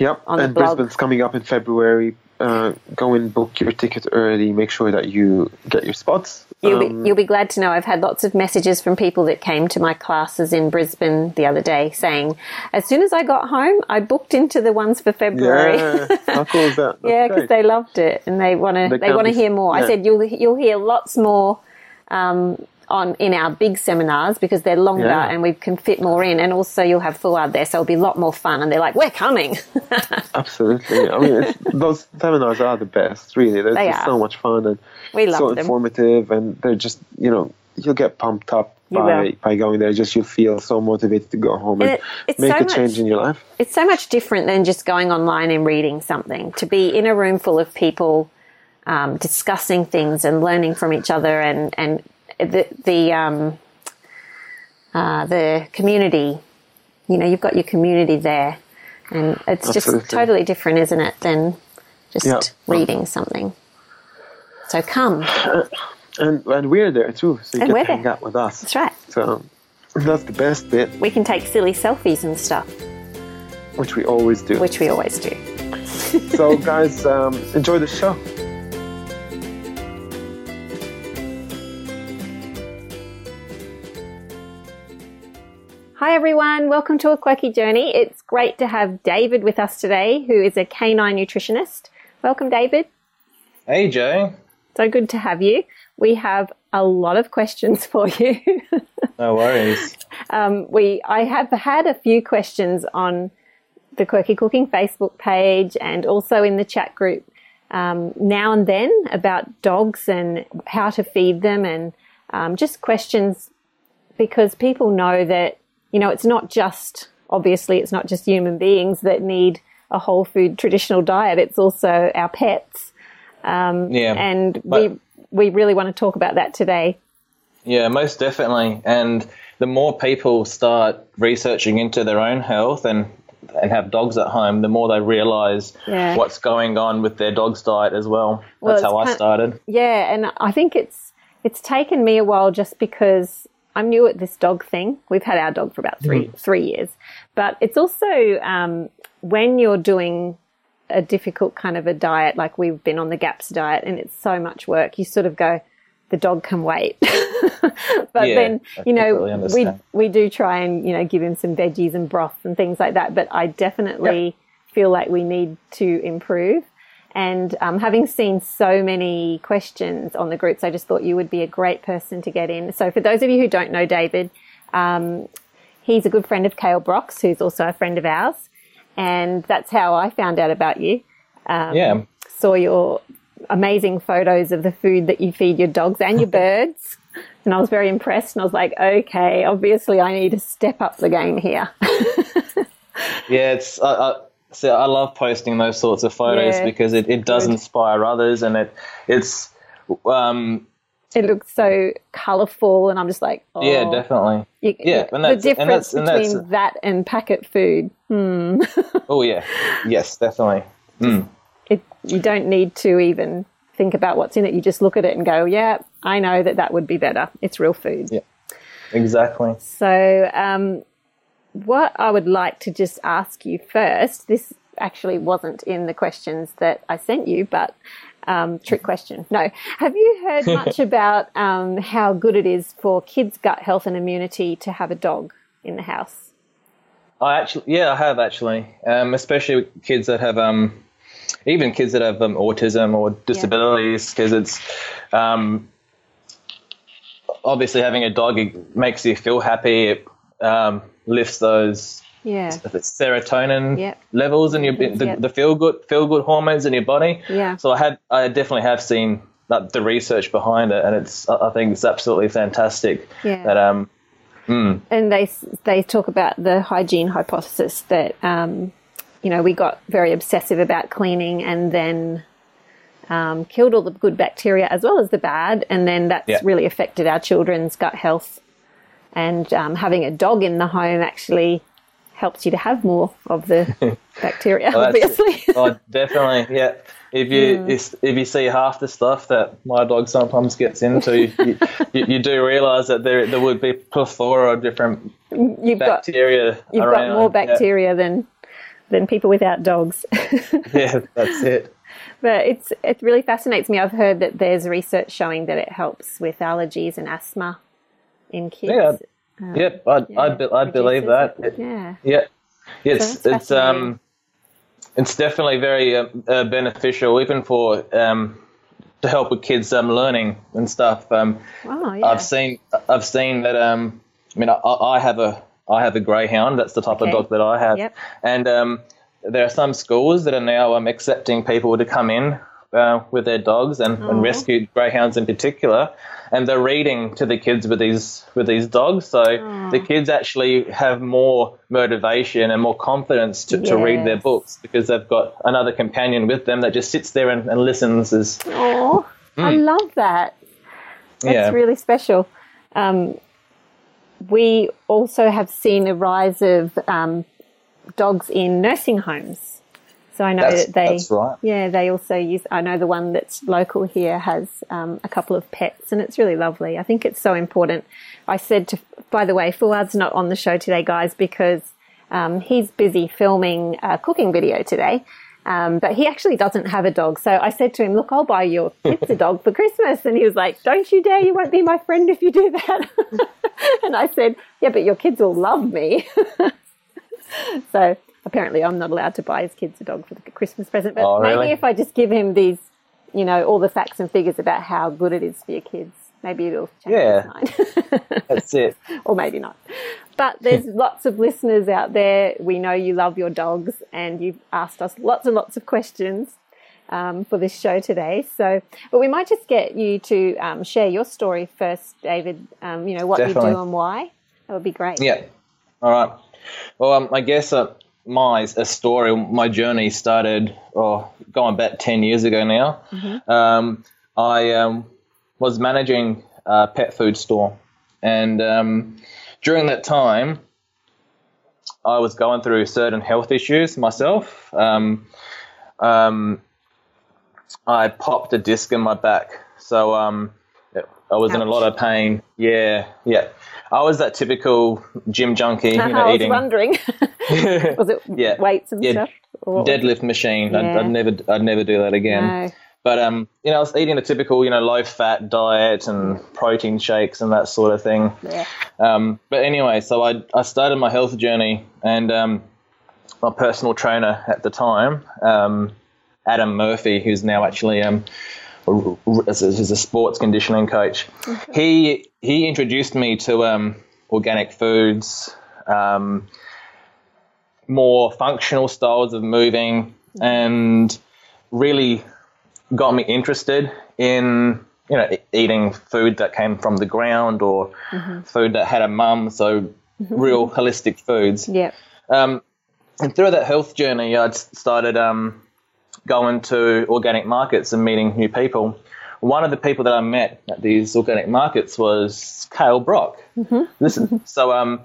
Yep. On the and blog. Brisbane's coming up in February. Uh, go and book your ticket early. Make sure that you get your spots. You'll Um, be, you'll be glad to know I've had lots of messages from people that came to my classes in Brisbane the other day saying, as soon as I got home, I booked into the ones for February. yeah. How cool is that? [laughs] Yeah, because they loved it and they want to They they want to hear more. I said you'll you'll hear lots more um, on in our big seminars because they're longer Yeah. and we can fit more in, and also you'll have Fouad there, so it'll be a lot more fun. And they're like, "We're coming." [laughs] Absolutely. I mean, it's, [laughs] those seminars are the best, really. They're They just are. so much fun and We love so them. informative, and they're just, you know, you'll get pumped up by, by going there. Just you feel so motivated to go home And and, it- make so a change in your life. it's so much different than just going online and reading something. To be in a room full of people um, discussing things and learning from each other, and and the the um, uh, the community. You know, you've got your community there, and it's just totally different, isn't it, than just Yeah. reading something. So come, [coughs] And, and we're there too, so you And get hang there. out with us. that's right. So that's the best bit, We can take silly selfies and stuff, which we always do. which we always do. so, guys, um, enjoy the show. Hi everyone, welcome to A Quirky Journey. It's great to have David with us today, who is a canine nutritionist. Welcome, David. Hey, Jo. So good to have you. We have a lot of questions for [laughs] you. No worries. um, we, I have had a few questions on the Quirky Cooking Facebook page and also in the chat group um, now and then about dogs and how to feed them and um, just questions because people know that you know it's not just obviously it's not just human beings that need a whole food traditional diet it's also our pets um, Yeah. and but- we we really want to talk about that today Yeah, most definitely. And the more people start researching into their own health and and have dogs at home, the more they realize Yeah. what's going on with their dog's diet as well. Well, That's how I started. Yeah, and I think it's it's taken me a while just because I'm new at this dog thing. We've had our dog for about three three years, but it's also um, when you're doing a difficult kind of a diet, like we've been on the GAPS diet, and it's so much work. You sort of go, the dog can wait. [laughs] but Yeah, then you know we we do try and you know give him some veggies and broth and things like that. But I definitely feel like we need to improve. And um, having seen so many questions on the groups, I just thought you would be a great person to get in. So, for those of you who don't know David, um, he's a good friend of Kale Brock's, who's also a friend of ours. And that's how I found out about you. Um, yeah. Saw your amazing photos of the food that you feed your dogs and your [laughs] birds. And I was very impressed. And I was like, okay, obviously I need to step up the game here. [laughs] Yeah, it's I, I, see, I love posting those sorts of photos Yeah, because it, it does good. inspire others and it it's um it looks so colourful. And I'm just like, oh, yeah, definitely. You, Yeah, you- the that's- and difference that's- and between that and packet food. [laughs] Oh yeah. Yes, definitely. It, you don't need to even think about what's in it. You just look at it and go, yeah, I know that that would be better. It's real food. Yeah. Exactly. So, um, what I would like to just ask you first, this actually wasn't in the questions that I sent you, but um, trick question. No. Have you heard [laughs] much about um, how good it is for kids' gut health and immunity to have a dog in the house? I actually, yeah, I have actually, um, especially with kids that have, um, even kids that have um, autism or disabilities, because it's um, obviously having a dog it makes you feel happy. It um, lifts those Yeah. serotonin Yep. levels in your the, Yep. the feel good feel good hormones in your body. Yeah. So I had I definitely have seen that the research behind it, and it's I think it's absolutely fantastic. Yeah. That um and they they talk about the hygiene hypothesis that um, you know we got very obsessive about cleaning and then um, killed all the good bacteria as well as the bad, and then that's Yeah. really affected our children's gut health. And um, having a dog in the home actually helps you to have more of the [laughs] bacteria, Well, obviously. oh, definitely, yeah. If you if, if you see half the stuff that my dog sometimes gets into, you, you, you do realise that there there would be plethora of different you've got you've around. got more Yeah. bacteria than than people without dogs. [laughs] Yeah, that's it. But it's it really fascinates me. I've heard that there's research showing that it helps with allergies and asthma in kids. Yeah. yep, I I, be, I believe that. It-. Yeah. Yeah, it's that's it's um, it's definitely very uh, uh, beneficial, even for um, to help with kids um, learning and stuff. Um, Oh, yeah. I've seen I've seen that. Um, I mean, I, I have a I have a greyhound. That's the type Okay. of dog that I have. Yep. And um, there are some schools that are now um, accepting people to come in uh, with their dogs and, and rescue greyhounds in particular. And they're reading to the kids with these with these dogs, so the kids actually have more motivation and more confidence to, to read their books because they've got another companion with them that just sits there and, and listens. As Oh, I love that. That's yeah, really special. Um, we also have seen a rise of um, dogs in nursing homes. So I know That's- that they, right. yeah, they also use. I know the one that's local here has um, a couple of pets, and it's really lovely. I think it's so important. I said to, by the way, Fouad's not on the show today, guys, because um, he's busy filming a cooking video today. Um, but he actually doesn't have a dog. So I said to him, Look, I'll buy your kids a dog for Christmas. And he was like, Don't you dare, you won't be my friend if you do that. [laughs] and I said, Yeah, but your kids will love me. [laughs] so apparently I'm not allowed to buy his kids a dog for the Christmas present. But Oh, maybe if I just give him these, you know, all the facts and figures about how good it is for your kids, maybe it'll change Yeah. his mind. [laughs] that's it. [laughs] or maybe not. But there's [laughs] lots of listeners out there. We know you love your dogs, and you've asked us lots and lots of questions um, for this show today. So, but we might just get you to um, share your story first, David. Um, you know what you do and why. That would be great. Yeah. All right. Well, um, I guess uh, my a story, my journey started oh, going back ten years ago now. Um, I um, was managing a pet food store, and um, during that time, I was going through certain health issues myself. Um, um, I popped a disc in my back, so um, I was in a lot of pain. Yeah, yeah. I was that typical gym junkie, [laughs] you know, I was eating wondering, [laughs] was it Yeah. weights and Yeah. stuff? Or what was it? deadlift machine. I'd, I'd never, I'd never do that again. No. But um, you know, I was eating a typical, you know, low fat diet and protein shakes and that sort of thing. Yeah. Um, but anyway, so I I started my health journey, and um, my personal trainer at the time, um, Adam Murphy, who's now actually um, a- as a, sports conditioning coach, he he introduced me to um, organic foods, um, more functional styles of moving, and really got me interested in you know eating food that came from the ground or food that had a mum. So real holistic foods. Yeah. Um, and through that health journey, I'd started um, going to organic markets and meeting new people. One of the people that I met at these organic markets was Kale Brock. Listen, so um,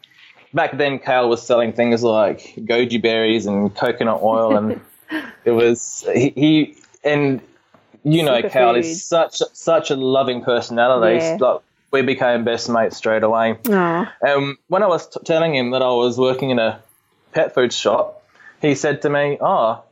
back then, Kale was selling things like goji berries and coconut oil, and [laughs] it was he, he and you know, Kale Superfood. is such such a loving personality. Yeah. Like, we became best mates straight away. Aw. Um, when I was t- telling him that I was working in a pet food shop, he said to me, "Oh,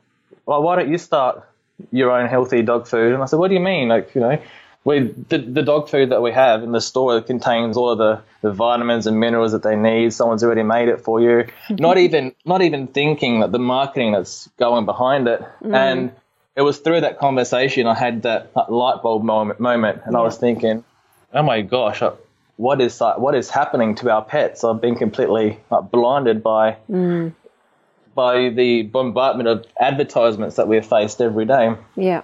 well, why don't you start your own healthy dog food?" And I said, "What do you mean? Like, you know, we the, the dog food that we have in the store contains all of the, the vitamins and minerals that they need. Someone's already made it for you. [laughs] not even not even thinking that the marketing that's going behind it. And it was through that conversation I had that, light bulb moment, moment and I was thinking, oh my gosh, uh, what is what is happening to our pets? I've been completely blinded by by the bombardment of advertisements that we're faced every day. Yeah.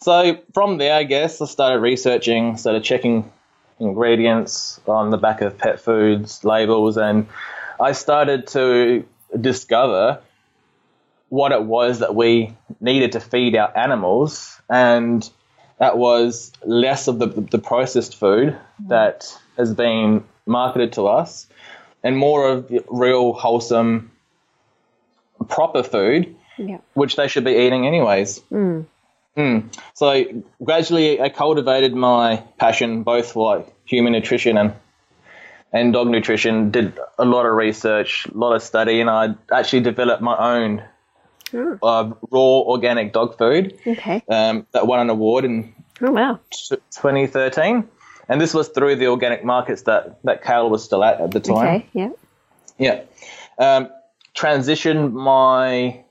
So from there, I guess I started researching, started checking ingredients on the back of pet foods labels, and I started to discover what it was that we needed to feed our animals, and that was less of the, the processed food mm. that has been marketed to us, and more of the real wholesome, proper food Yeah. which they should be eating anyways. Mm. So gradually, I cultivated my passion both for like human nutrition and and dog nutrition. Did a lot of research, a lot of study, and I actually developed my own uh, raw organic dog food Okay. um, that won an award in Oh wow. t- 2013. And this was through the organic markets that that Kale was still at at the time. Okay. Yeah. Yeah. Um, transitioned my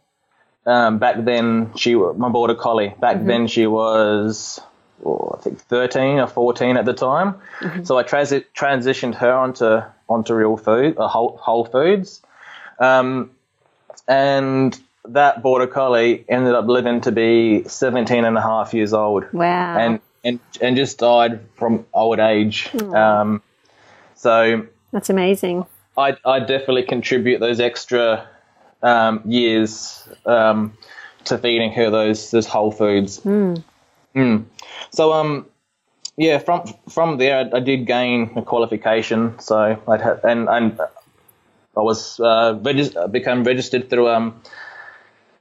um, back then she my border collie back then she was oh, I think 13 or 14 at the time. So I transi- transitioned her onto onto real food, uh, whole, whole foods, um, and that border collie ended up living to be 17 and a half years old Wow. and and and just died from old age. Um, so That's amazing. I I definitely contribute those extra um, years um, to feeding her those those whole foods. Mm. So um yeah from from there I, I did gain a qualification. So I'd had and and I was uh, regis- become registered through um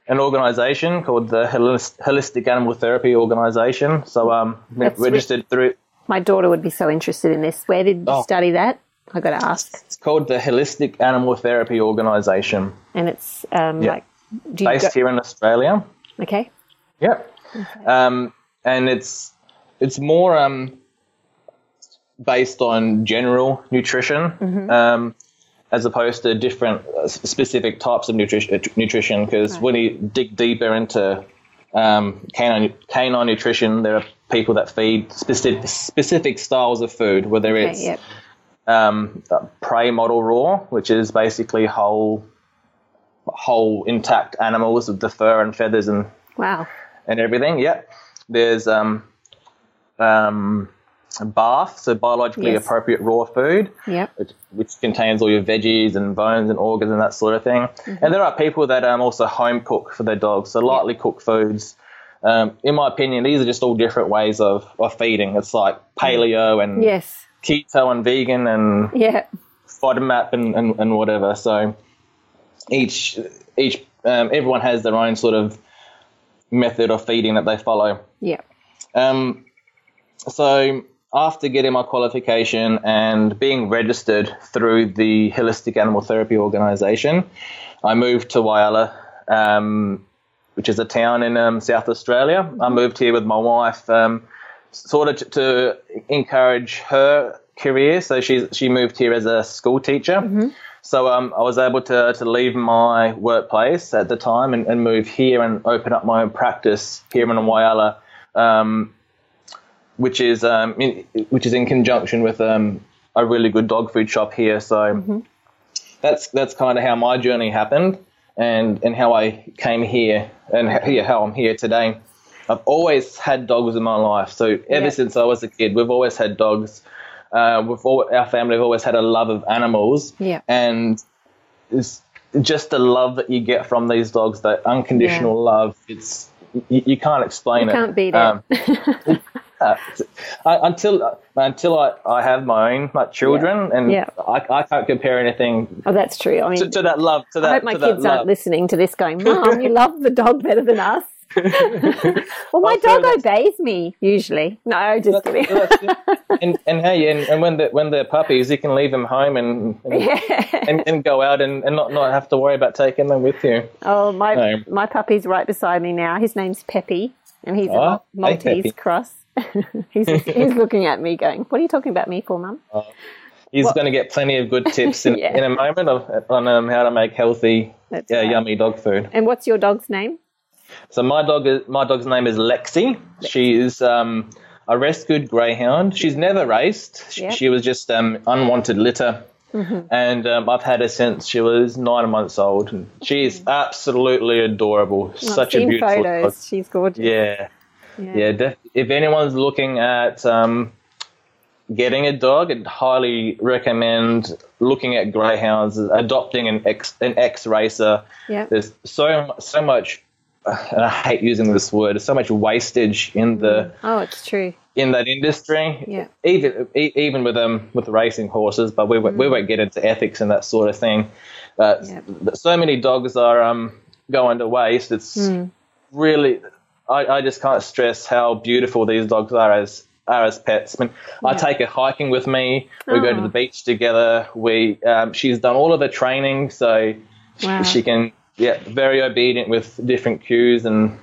an organisation called the Holistic Animal Therapy Organisation. So um That's re- registered through My daughter would be so interested in this. Where did you Oh. study that? I got to ask. It's called the Holistic Animal Therapy Organisation, And it's um, Yeah. like, do you based go- here in Australia. Okay. Yep. Um, and it's it's more um, based on general nutrition um, as opposed to different uh, specific types of nutrition. Nutrition, because when you dig deeper into um, canine canine nutrition, there are people that feed specific specific styles of food, whether Okay. it's Yep. Um, prey model raw, which is basically whole whole intact animals with the fur and feathers and Wow. and everything. Yep. There's um, um, BARF, so biologically Yes. appropriate raw food, Yep. which, which contains all your veggies and bones and organs and that sort of thing. Mm-hmm. And there are people that um, also home cook for their dogs, so lightly cooked foods. Um, in my opinion, these are just all different ways of, of feeding. It's like paleo and Yes. Keto and vegan and Yeah. FODMAP and, and, and whatever. So each each um, everyone has their own sort of method of feeding that they follow. Yep. Um, so after getting my qualification and being registered through the Holistic Animal Therapy Organisation, I moved to Whyalla, um, which is a town in um, South Australia. I moved here with my wife, um, sort of to, to encourage her career. So she she moved here as a school teacher. So um, I was able to, to leave my workplace at the time and, and move here and open up my own practice here in Whyalla. Um, which is um, in, which is in conjunction with um, a really good dog food shop here. So that's that's kind of how my journey happened, and and how I came here, and how, yeah, how I'm here today. I've always had dogs in my life. So ever Yeah. since I was a kid, we've always had dogs. Uh, we've all, our family have always had a love of animals, Yeah. and it's just the love that you get from these dogs, that unconditional love. It's you, you can't explain You it. can't beat it. Um, [laughs] uh, until until I, I have my own like children, and Yeah. I, I can't compare anything Oh, that's true. I mean, to, to that love. To that, I hope my kids aren't listening to this going, [laughs] Mom, you love the dog better than us. [laughs] well, my Oh, dog obeys me usually. No, just kidding. [laughs] And and hey, and, and when they when they're puppies, you can leave them home and and, and, and go out and, and not, not have to worry about taking them with you. Oh, my No. my puppy's right beside me now. His name's Peppy, and he's Oh, a Maltese Peppy. cross. [laughs] he's he's looking at me, going, "What are you talking about me for, Mum?" He's Well- going to get plenty of good tips in, Yeah. in a moment of, on um, how to make healthy, yeah, right. yummy dog food. And what's your dog's name? So my dog is my dog's name is Lexi. She is um, a rescued greyhound. She's never raced. She, Yep. she was just um, unwanted litter, and um, I've had her since she was nine months old. And she is absolutely adorable. Such a beautiful photos. dog. She's gorgeous. Yeah, yeah. def- if anyone's looking at um, getting a dog, I'd highly recommend looking at greyhounds, adopting an ex an ex racer. Yep. There's so so much, [sighs] and I hate using this word. There's so much wastage in the Oh, it's true. in that industry. Yeah. Even even with um with racing horses, but we won't we won't get into ethics and that sort of thing. Uh, Yep. So many dogs are um going to waste. It's really I, I just can't stress how beautiful these dogs are as are as pets. I mean, I take her hiking with me. We go to Oh. the beach together. We um, she's done all of the training, so Wow. she can yeah very obedient with different cues and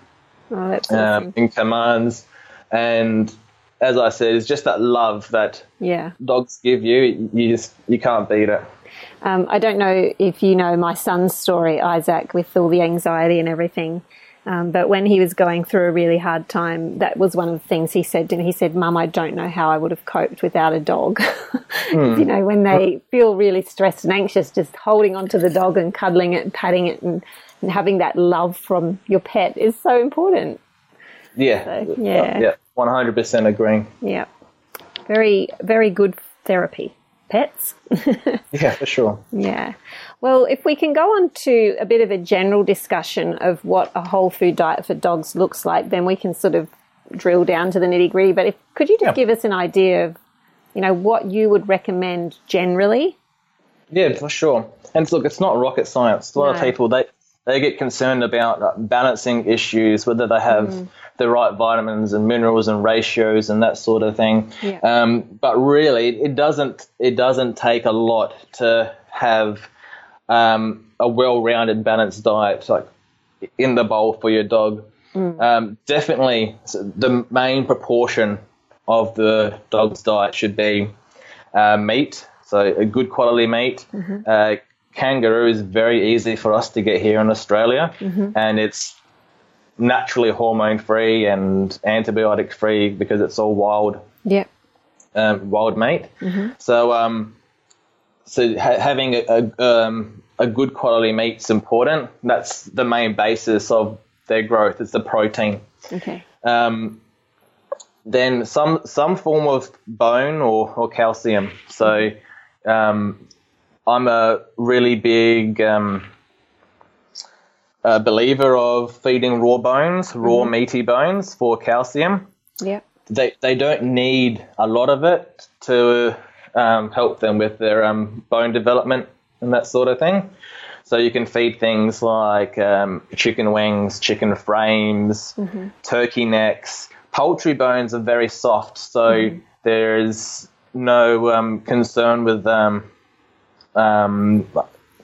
Oh, awesome. um, and commands. And as I said, it's just that love that yeah. dogs give you. You just you can't beat it. Um, I don't know if you know my son's story, Isaac, with all the anxiety and everything. Um, but when he was going through a really hard time, that was one of the things he said to me. He said, Mum, I don't know how I would have coped without a dog. [laughs] You know, when they feel really stressed and anxious, just holding onto the dog and cuddling it and patting it and, and having that love from your pet is so important. Yeah, So, yeah. yeah, one hundred percent agreeing. Yeah. Very, very good therapy. Pets. [laughs] Yeah, for sure. Yeah. Well, if we can go on to a bit of a general discussion of what a whole food diet for dogs looks like, then we can sort of drill down to the nitty gritty. But if could you just Yeah. give us an idea of, you know, what you would recommend generally? Yeah, for sure. And look, it's not rocket science. A lot of people they they get concerned about uh, balancing issues, whether they have Mm. the right vitamins and minerals and ratios and that sort of thing. Yeah. Um, but really, it doesn't it doesn't take a lot to have um, a well-rounded, balanced diet like in the bowl for your dog. Um, definitely, the main proportion of the dog's diet should be uh, meat, so a good quality meat. Uh, kangaroo is very easy for us to get here in Australia, and it's naturally hormone free and antibiotic free because it's all wild Yeah. um, wild meat. So, um, so ha- having a, a, um, a good quality meat is important. That's the main basis of their growth. It's the protein. Okay. Um, then some some form of bone or, or calcium. So, um, I'm a really big um, uh, believer of feeding raw bones, raw meaty bones for calcium Yeah. they they don't need a lot of it to um, help them with their um, bone development and that sort of thing. So you can feed things like um, chicken wings, chicken frames, turkey necks. Poultry bones are very soft, so there's no um, concern with um, um,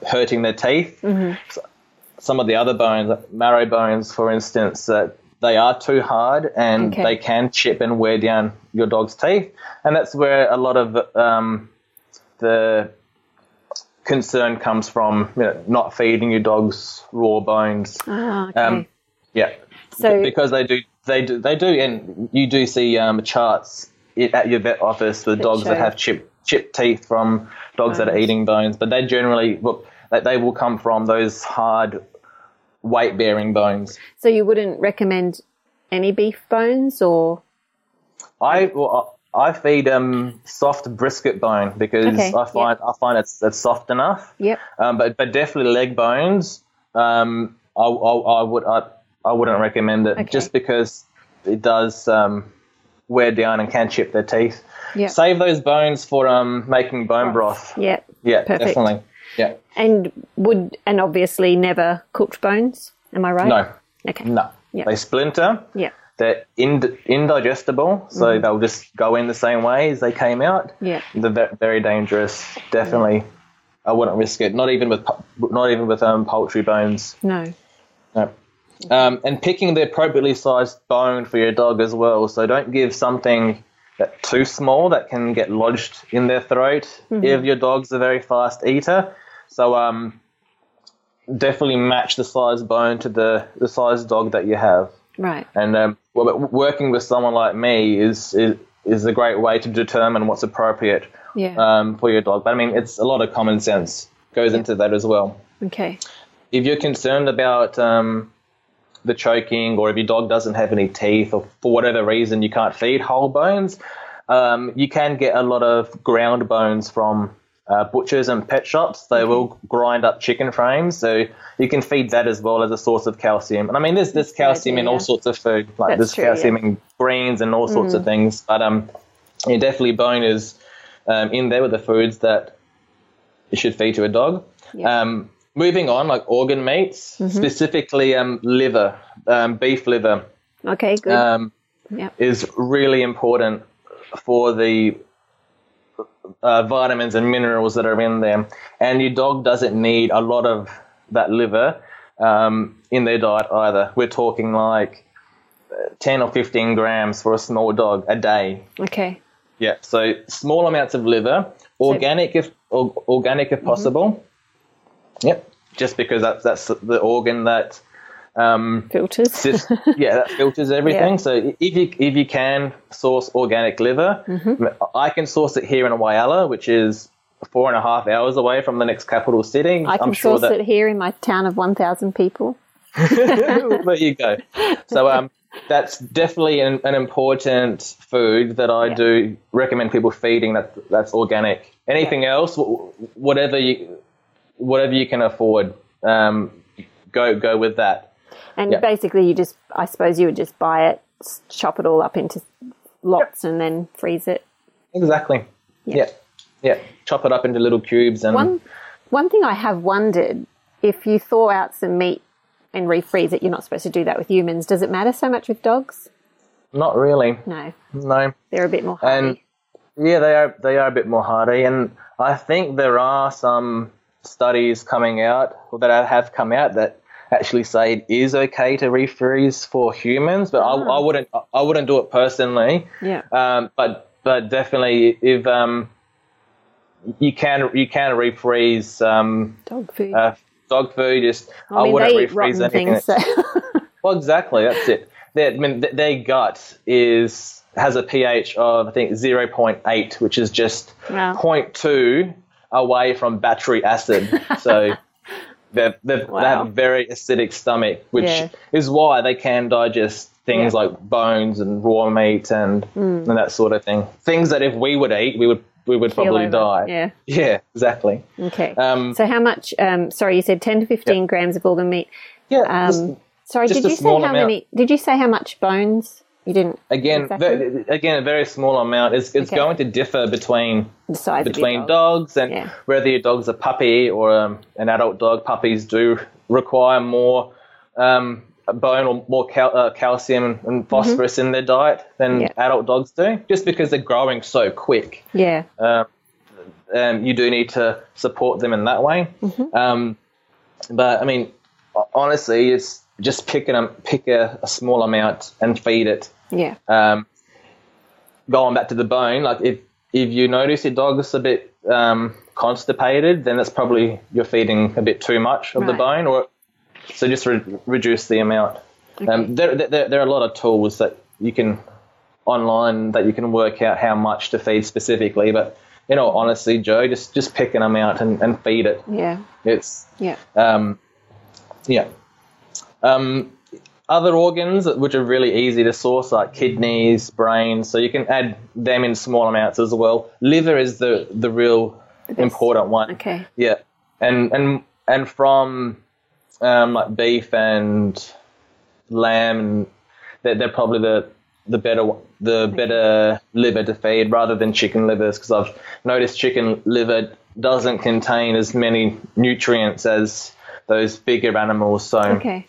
hurting their teeth some of the other bones, marrow bones, for instance, that they are too hard and Okay. they can chip and wear down your dog's teeth, and that's where a lot of um, the concern comes from. You know, not feeding your dogs raw bones. Ah, okay. Um, yeah, so because they do, they do, they do, and you do see um, charts at your vet office with dogs that show. have chip chipped teeth from dogs that are eating bones, but they generally look they will come from those hard weight bearing bones. so you wouldn't recommend any beef bones or I well, I feed um soft brisket bone because Okay, I find I find it's it's soft enough. Yep. Um, but but definitely leg bones. Um, I, I, I would I, I wouldn't recommend it Okay. just because it does um, wear down and can chip their teeth. Yep. Save those bones for um making bone broth. Yeah. Yeah, Perfect. definitely. Yeah. And would and obviously never cooked bones. Am I right? No. Okay. No. Yeah. They splinter. Yeah. They're ind- indigestible, so Mm-hmm. they'll just go in the same way as they came out. Yeah. They're ve- very dangerous. Definitely, I wouldn't risk it. Not even with not even with um, poultry bones. No. No. Um, and picking the appropriately sized bone for your dog as well. So don't give something that too small that can get lodged in their throat if your dog's a very fast eater. So um, definitely match the size bone to the the size dog that you have. Right. And um, working with someone like me is, is is a great way to determine what's appropriate Yeah. um, for your dog. But I mean, it's a lot of common sense goes into that as well. okay. If you're concerned about um, the choking, or if your dog doesn't have any teeth, or for whatever reason you can't feed whole bones, um, you can get a lot of ground bones from uh, butchers and pet shops. They will grind up chicken frames, so you can feed that as well as a source of calcium. And I mean, there's there's calcium in idea, all sorts of food, like That's there's true, calcium yeah. Mm. in greens and all sorts of things. But um, yeah, definitely bone is um, in there with the foods that you should feed to a dog. Yeah. Um, moving on, like organ meats, Mm-hmm. specifically um, liver, um, beef liver Okay. Good. um, yeah. is really important for the uh, vitamins and minerals that are in there. And your dog doesn't need a lot of that liver um, in their diet either. We're talking like uh, 10 or 15 grams for a small dog a day. Okay. Yeah, so small amounts of liver, organic if or, organic if possible. Yep, just because that's that's the organ that um, Filters. sys- [laughs] yeah, that filters everything. Yeah. So if you if you can source organic liver, Mm-hmm. I can source it here in Whyalla, which is four and a half hours away from the next capital city. I can I'm sure source that it here in my town of 1,000 people. [laughs] there you go. So um, that's definitely an, an important food that I Yeah. do recommend people feeding. That that's organic. Anything else, whatever you whatever you can afford, um, go go with that. And Yeah. basically, you just, I suppose you would just buy it, chop it all up into lots, and then freeze it. Exactly. Yeah. yeah. Chop it up into little cubes and One, one thing I have wondered if you thaw out some meat and refreeze it, you're not supposed to do that with humans. Does it matter so much with dogs? not really. No, No. they're a bit more hardy. And yeah, they are they are a bit more hardy, and I think there are some studies coming out or that have come out that actually say it is okay to refreeze for humans, but I, I wouldn't I wouldn't do it personally. yeah. Um, but but definitely if um, you can you can refreeze um, Dog food. uh, dog food. Just I mean, wouldn't they refreeze anything. things. So. [laughs] Well, exactly. That's it. Their, I mean, th- their gut is has a pH of I think 0.8, which is just Wow. 0.2 away from battery acid. So [laughs] they've, they've, Wow. they have a very acidic stomach, which Yeah. is why they can digest things Yeah. like bones and raw meat and Mm. and that sort of thing. Things that if we would eat, we would we would Keel probably over. die. Yeah. Yeah, exactly. Okay. Um, so how much? Um, sorry, you said 10 to 15 grams of organ meat. yeah. just- Um, sorry, just did you say how amount. many? Did you say how much bones? You didn't. Again, exactly ve- again, a very small amount. It's, it's Okay. going to differ between the between dog. dogs and Yeah. whether your dog's a puppy or um, an adult dog. Puppies do require more um, bone or more cal- uh, calcium and phosphorus in their diet than Mm-hmm. Yeah. adult dogs do, just because they're growing so quick. Yeah. Um, um, you do need to support them in that way. Mm-hmm. Um, but I mean, honestly, it's just pick, a pick a, a small amount and feed it Yeah. um, going back to the bone, like if if you notice your dog's a bit um, constipated, then that's probably you're feeding a bit too much of the bone, or so just re- reduce the amount. Um, there, there, there are a lot of tools that you can online that you can work out how much to feed specifically, but you know, honestly, Jo, just just pick an amount and, and feed it. Yeah. It's Yeah. um, yeah. Um, other organs which are really easy to source, like kidneys, brains, so you can add them in small amounts as well. Liver is the the real important one. Okay. Yeah, and and and from um, like beef and lamb, and they're, they're probably the the better the better liver to feed rather than chicken livers because I've noticed chicken liver doesn't contain as many nutrients as those bigger animals. So Okay.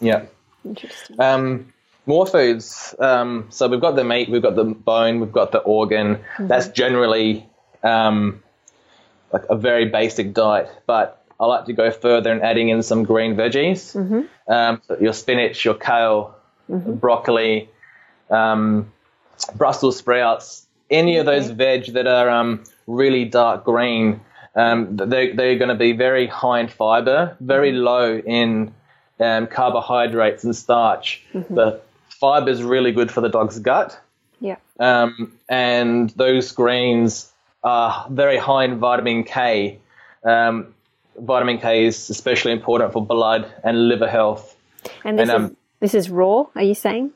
Yeah. Interesting. Um, more foods. Um, so we've got the meat, we've got the bone, we've got the organ. That's generally um, like a very basic diet, but I like to go further and adding in some green veggies. Um, so your spinach, your kale, broccoli, um, Brussels sprouts, any of those veg that are um, really dark green. Um, they, they're going to be very high in fiber, very low in um, carbohydrates and starch. The fiber is really good for the dog's gut, yeah. um, and those greens are very high in vitamin K. Um, vitamin K is especially important for blood and liver health. And this and, is um, this is raw. Are you saying?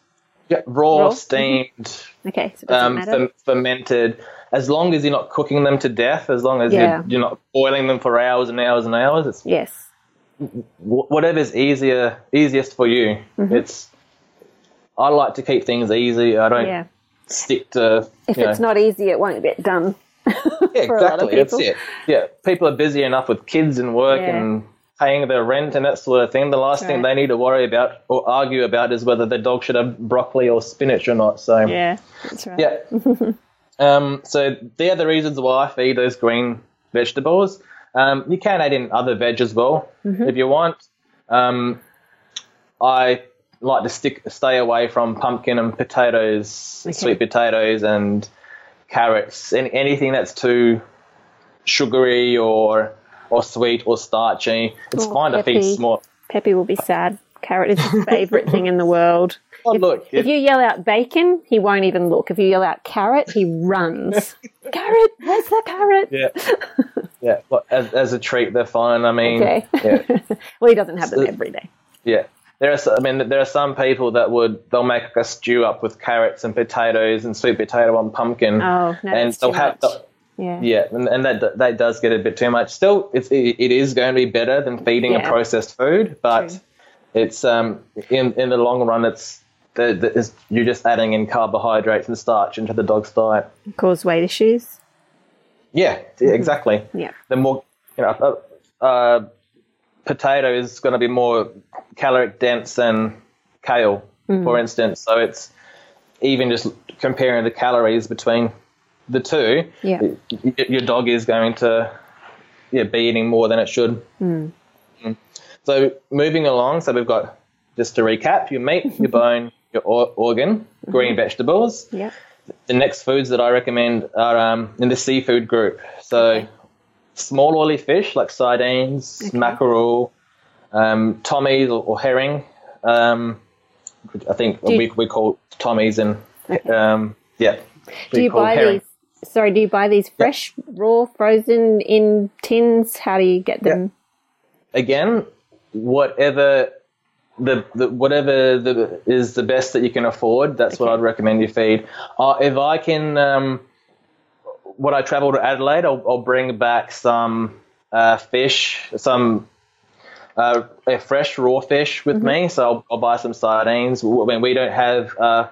Yeah, raw, Raw? steamed, Okay. So um, fer- fermented. As long as you're not cooking them to death, as long as Yeah. you're, you're not boiling them for hours and hours and hours, it's yes. Wh- whatever's easier easiest for you. Mm-hmm. It's I like to keep things easy. I don't Yeah. stick to If you know, it's not easy, it won't get done. [laughs] yeah, for a lot of exactly. That's people. it. Yeah, people are busy enough with kids and work Yeah. and paying their rent and that sort of thing. The last thing they need to worry about or argue about is whether their dog should have broccoli or spinach or not. So Yeah. That's right. yeah. [laughs] um, so they're the reasons why I feed those green vegetables. Um, you can add in other veg as well Mm-hmm. if you want. Um, I like to stick stay away from pumpkin and potatoes, Okay. sweet potatoes and carrots, and anything that's too sugary or or sweet or starchy. It's Oh, fine to feed small. Peppy will be sad. Carrot is his favourite thing in the world. [laughs] Oh, look, If you yell out bacon, he won't even look. If you yell out carrot, he runs. [laughs] carrot, where's the carrot? yeah, yeah. Well, as, as a treat, they're fine. I mean, Okay. yeah, [laughs] Well, he doesn't have them every day. yeah. There are, I mean, there are some people that would they'll make a stew up with carrots and potatoes and sweet potato and pumpkin. Oh, no, and they'll have much. the- Yeah. Yeah, and, and that that does get a bit too much. Still, it's, it, it is going to be better than feeding Yeah. a processed food, but True. it's um in in the long run, it's, the, the, you're just adding in carbohydrates and starch into the dog's diet. Cause weight issues. Yeah, exactly. Yeah. The more you know, uh, uh, potato is going to be more caloric dense than kale, Mm. for instance. So it's even just comparing the calories between the two. Yeah. your dog is going to yeah be eating more than it should. Mm. Mm. So moving along, so we've got just to recap: your meat, your [laughs] bone, your or- organ, green vegetables. Yeah. The next foods that I recommend are um, in the seafood group. So Okay. small oily fish like sardines, Okay. mackerel, um, tommies or, or herring. Um, I think you- we, we call tommies and Okay. um, yeah. Do you buy herring. these? Sorry, do you buy these fresh, raw, frozen in tins? How do you get them? again, whatever the, the whatever the is the best that you can afford, that's what I'd recommend you feed. Uh, if I can, um, when I travel to Adelaide, I'll, I'll bring back some uh, fish, some uh, fresh raw fish with me. So I'll, I'll buy some sardines. When we don't have.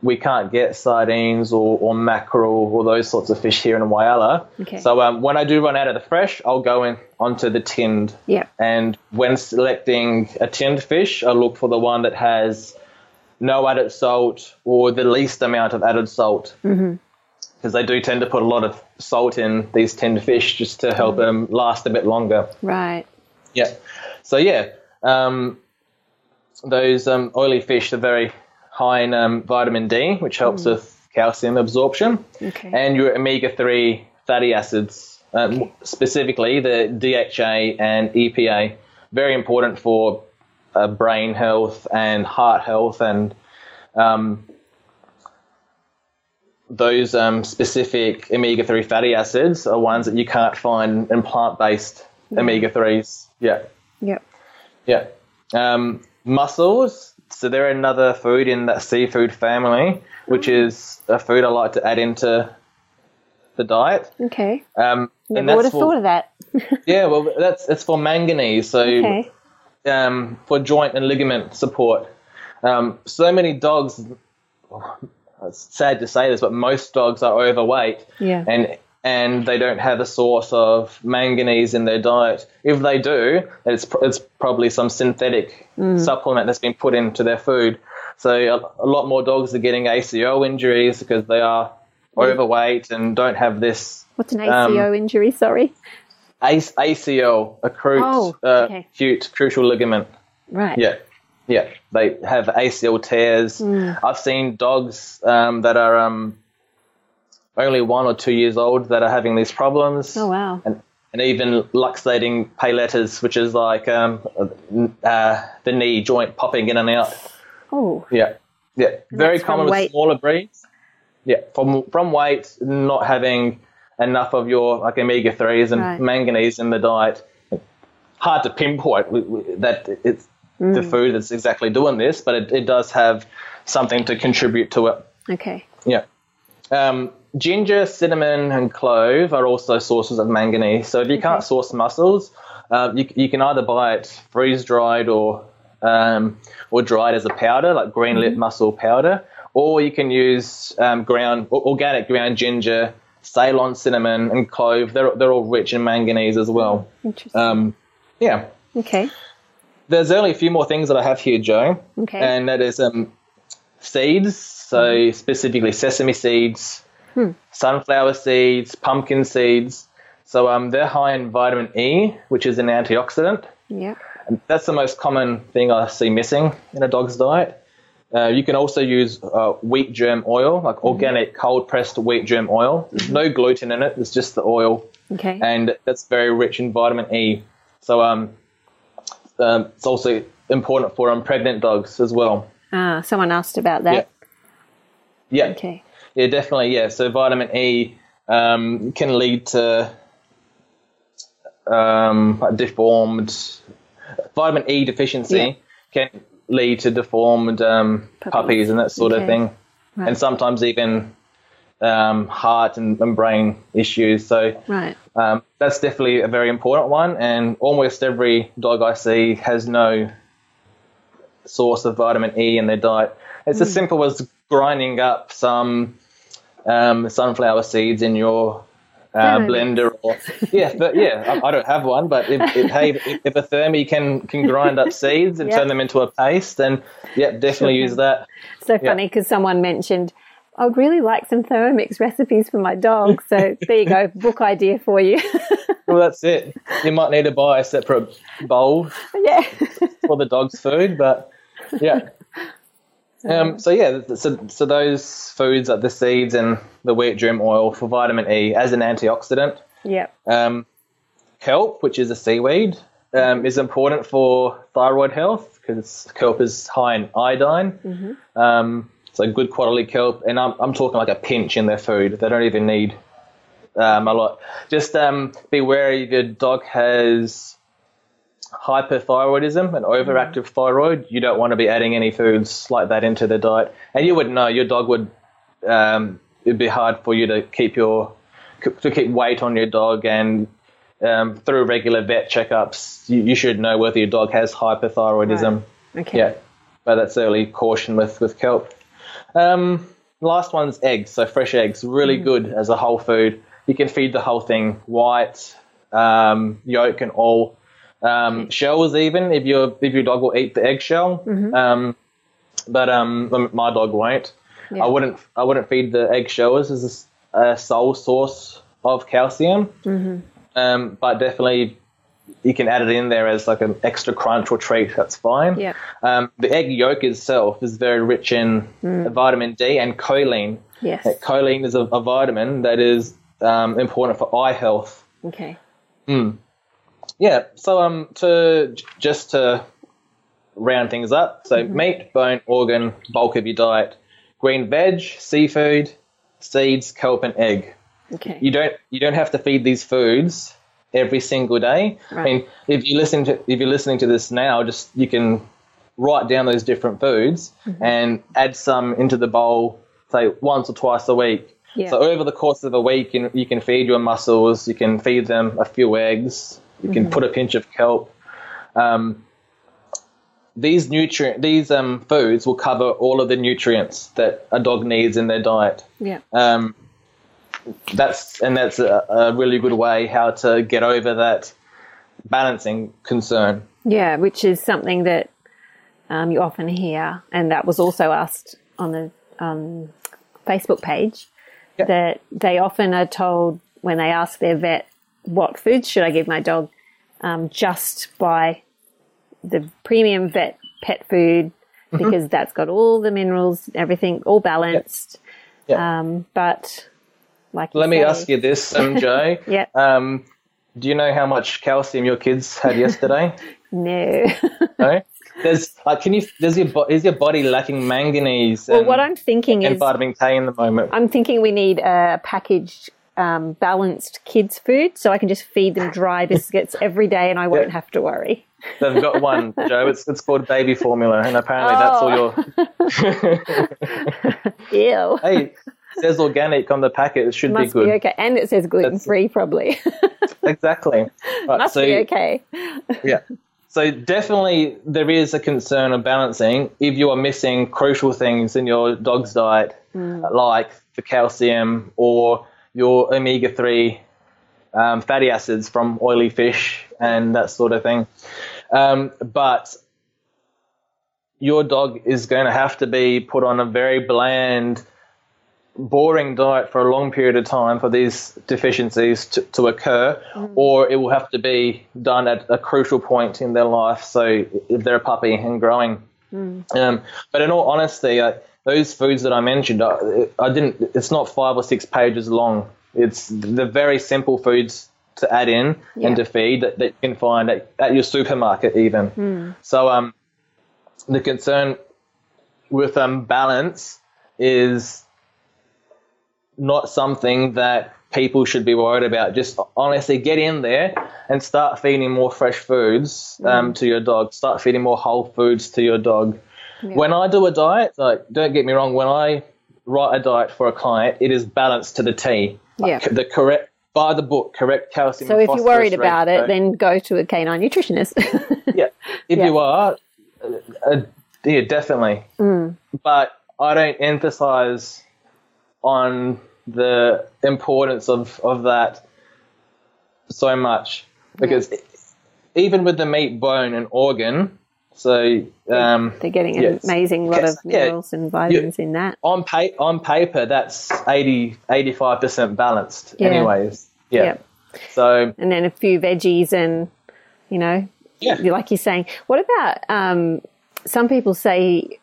We can't get sardines or, or mackerel or those sorts of fish here in Whyalla. Okay. So um, when I do run out of the fresh, I'll go in onto the tinned. Yeah. And when selecting a tinned fish, I look for the one that has no added salt or the least amount of added salt. Because they do tend to put a lot of salt in these tinned fish just to help them last a bit longer. Right. Yeah. So yeah, um, those um, oily fish are very high in um, vitamin D, which helps with calcium absorption, Okay. and your omega three fatty acids, um, specifically the DHA and EPA, very important for uh, brain health and heart health and um, those um, specific omega 3 fatty acids are ones that you can't find in plant based omega 3s. Yeah. Yep. Yeah. Um, mussels. So they're another food in that seafood family, which is a food I like to add into the diet. Okay. Um, and Never would have thought of that. [laughs] yeah, well, that's it's for manganese. So Okay. um, for joint and ligament support. Um, so many dogs, it's sad to say this, but most dogs are overweight Yeah. and and they don't have a source of manganese in their diet. If they do, it's pr- it's probably some synthetic supplement that's been put into their food. So a, a lot more dogs are getting ACO injuries because they are overweight and don't have this What's an Um, ACO injury? Sorry. AC- ACL, acute, Oh, uh, acute cruciate ligament. Right. Yeah, yeah. They have ACL tears. Hmm. I've seen dogs um, that are um, only one or two years old that are having these problems. Oh wow. And, and even luxating patellas, which is like um, uh, the knee joint popping in and out. Oh. Yeah, yeah. Very common with weight. smaller breeds. Yeah, from from weight, not having enough of your like omega threes and Right. manganese in the diet. Hard to pinpoint that it's the Mm. food that's exactly doing this, but it, it does have something to contribute to it. Okay. Yeah. Um, ginger, cinnamon, and clove are also sources of manganese. So if you can't source mussels, uh, you, you can either buy it freeze dried or um, or dried as a powder, like green lip mussel powder, or you can use um, ground organic ground ginger, Ceylon cinnamon, and clove. They're they're all rich in manganese as well. Interesting. Um, yeah. okay. There's only a few more things that I have here, Jo Okay. and that is um, seeds. So specifically sesame seeds, sunflower seeds, pumpkin seeds. So um, they're high in vitamin E, which is an antioxidant. yeah. And that's the most common thing I see missing in a dog's diet. Uh, you can also use uh, wheat germ oil, like organic cold pressed wheat germ oil. There's no gluten in it; it's just the oil Okay. and that's very rich in vitamin E. So um, um, it's also important for um, pregnant dogs as well. Ah, someone asked about that. Yeah. Okay. Yeah, definitely. Yeah. So vitamin E um, can lead to um, deformed vitamin E deficiency Yeah. can lead to deformed um, Puppies. puppies. and that sort Okay. of thing, Right. and sometimes even um, heart and, and brain issues. So Right. um, that's definitely a very important one, and almost every dog I see has no source of vitamin E in their diet. It's as simple as grinding up some um, sunflower seeds in your uh, blender, or yeah, but yeah, I, I don't have one, but if, if hey, if, if a thermi can can grind up [laughs] seeds and Yep. turn them into a paste, then yeah, definitely use that. So funny because someone mentioned, I would really like some Thermomix recipes for my dog. So [laughs] there you go, book idea for you. [laughs] Well, that's it. You might need to buy a separate bowl yeah. for the dog's food, but yeah. Um, so yeah, so so those foods like the seeds and the wheat germ oil for vitamin E as an antioxidant. Yeah. Um, kelp, which is a seaweed, um, is important for thyroid health because kelp is high in iodine. Um, so good quality kelp, and I'm I'm talking like a pinch in their food. They don't even need um, a lot. Just um, be wary if your dog has hyperthyroidism and overactive thyroid. You don't want to be adding any foods like that into their diet, and you would know your dog would. Um, it'd be hard for you to keep your to keep weight on your dog and um, through regular vet checkups, you, you should know whether your dog has hyperthyroidism. Okay. Yeah, but that's early caution with with kelp. Um, last one's eggs. So fresh eggs, really good as a whole food. You can feed the whole thing, white, um, yolk, and all. Um, shells even if your if your dog will eat the eggshell. Um, but um, my dog won't. Yeah. I wouldn't I wouldn't feed the eggshells as a, sole source of calcium. Mm-hmm. Um, but definitely you can add it in there as like an extra crunch or treat. That's fine. Yeah. Um, the egg yolk itself is very rich in vitamin D and choline. Yes. Uh, Choline is a, a vitamin that is um, important for eye health. Okay. Yeah. So um, to just to round things up, so meat, bone, organ, bulk of your diet, green veg, seafood, seeds, kelp, and egg. Okay. You don't you don't have to feed these foods every single day. I mean, if you listen to if you're listening to this now, just you can write down those different foods and add some into the bowl, say once or twice a week. Yeah. So over the course of a week, you, you can feed your mussels, you can feed them a few eggs, you can put a pinch of kelp. Um, these nutrient these um, foods will cover all of the nutrients that a dog needs in their diet. yeah. Um, that's and that's a, a really good way how to get over that balancing concern. Yeah, which is something that um, you often hear, and that was also asked on the um, Facebook page. That they often are told when they ask their vet, "What foods should I give my dog?" Um, just buy the premium vet pet food Mm-hmm. because that's got all the minerals, everything all balanced. Yeah. Um, but like, Let me say- ask you this, MJ. [laughs] Yeah. Um, do you know how much calcium your kids had yesterday? [laughs] No. no. There's like can you does your is your body lacking manganese? well, and, what I'm thinking and is vitamin K in the moment. I'm thinking we need a packaged, um, balanced kids' food so I can just feed them dry [laughs] biscuits every day and I won't Yeah. have to worry. They've got one, [laughs] Jo. It's it's called baby formula, and apparently that's all your. [laughs] Ew. hey, it says organic on the packet. It should be good. be okay. And it says gluten free, probably. Exactly. Right, Must so, be okay. Yeah. So definitely there is a concern of balancing if you are missing crucial things in your dog's diet, like the calcium or your omega three um, fatty acids from oily fish and that sort of thing. Um, but your dog is going to have to be put on a very bland, boring diet for a long period of time for these deficiencies to, to occur, or it will have to be done at a crucial point in their life. So if they're a puppy and growing. Um, but in all honesty, uh, those foods that I mentioned, uh, I didn't. It's not five or six pages long. It's the very simple foods to add in Yeah. and to feed that, that you can find at, at your supermarket even. So um, the concern with um, balance is not something that people should be worried about. Just honestly get in there and start feeding more fresh foods um, to your dog. Start feeding more whole foods to your dog. When I do a diet, like don't get me wrong, when I write a diet for a client, it is balanced to the T. Yeah. The correct by the book, correct calcium. So if you're worried phosphorus about it, then go to a canine nutritionist. [laughs] yeah, if Yeah. you are, uh, uh, yeah, definitely. Mm. But I don't emphasize on the importance of, of that so much because even with the meat, bone, and organ, so um, They're getting an Yes. amazing lot Yes. of Yeah. minerals and vitamins in that. on pa- on paper, that's 80, 85% balanced, Yeah. anyways. Yeah. So And then a few veggies and, you know, Yeah. like you're saying. What about um, some people say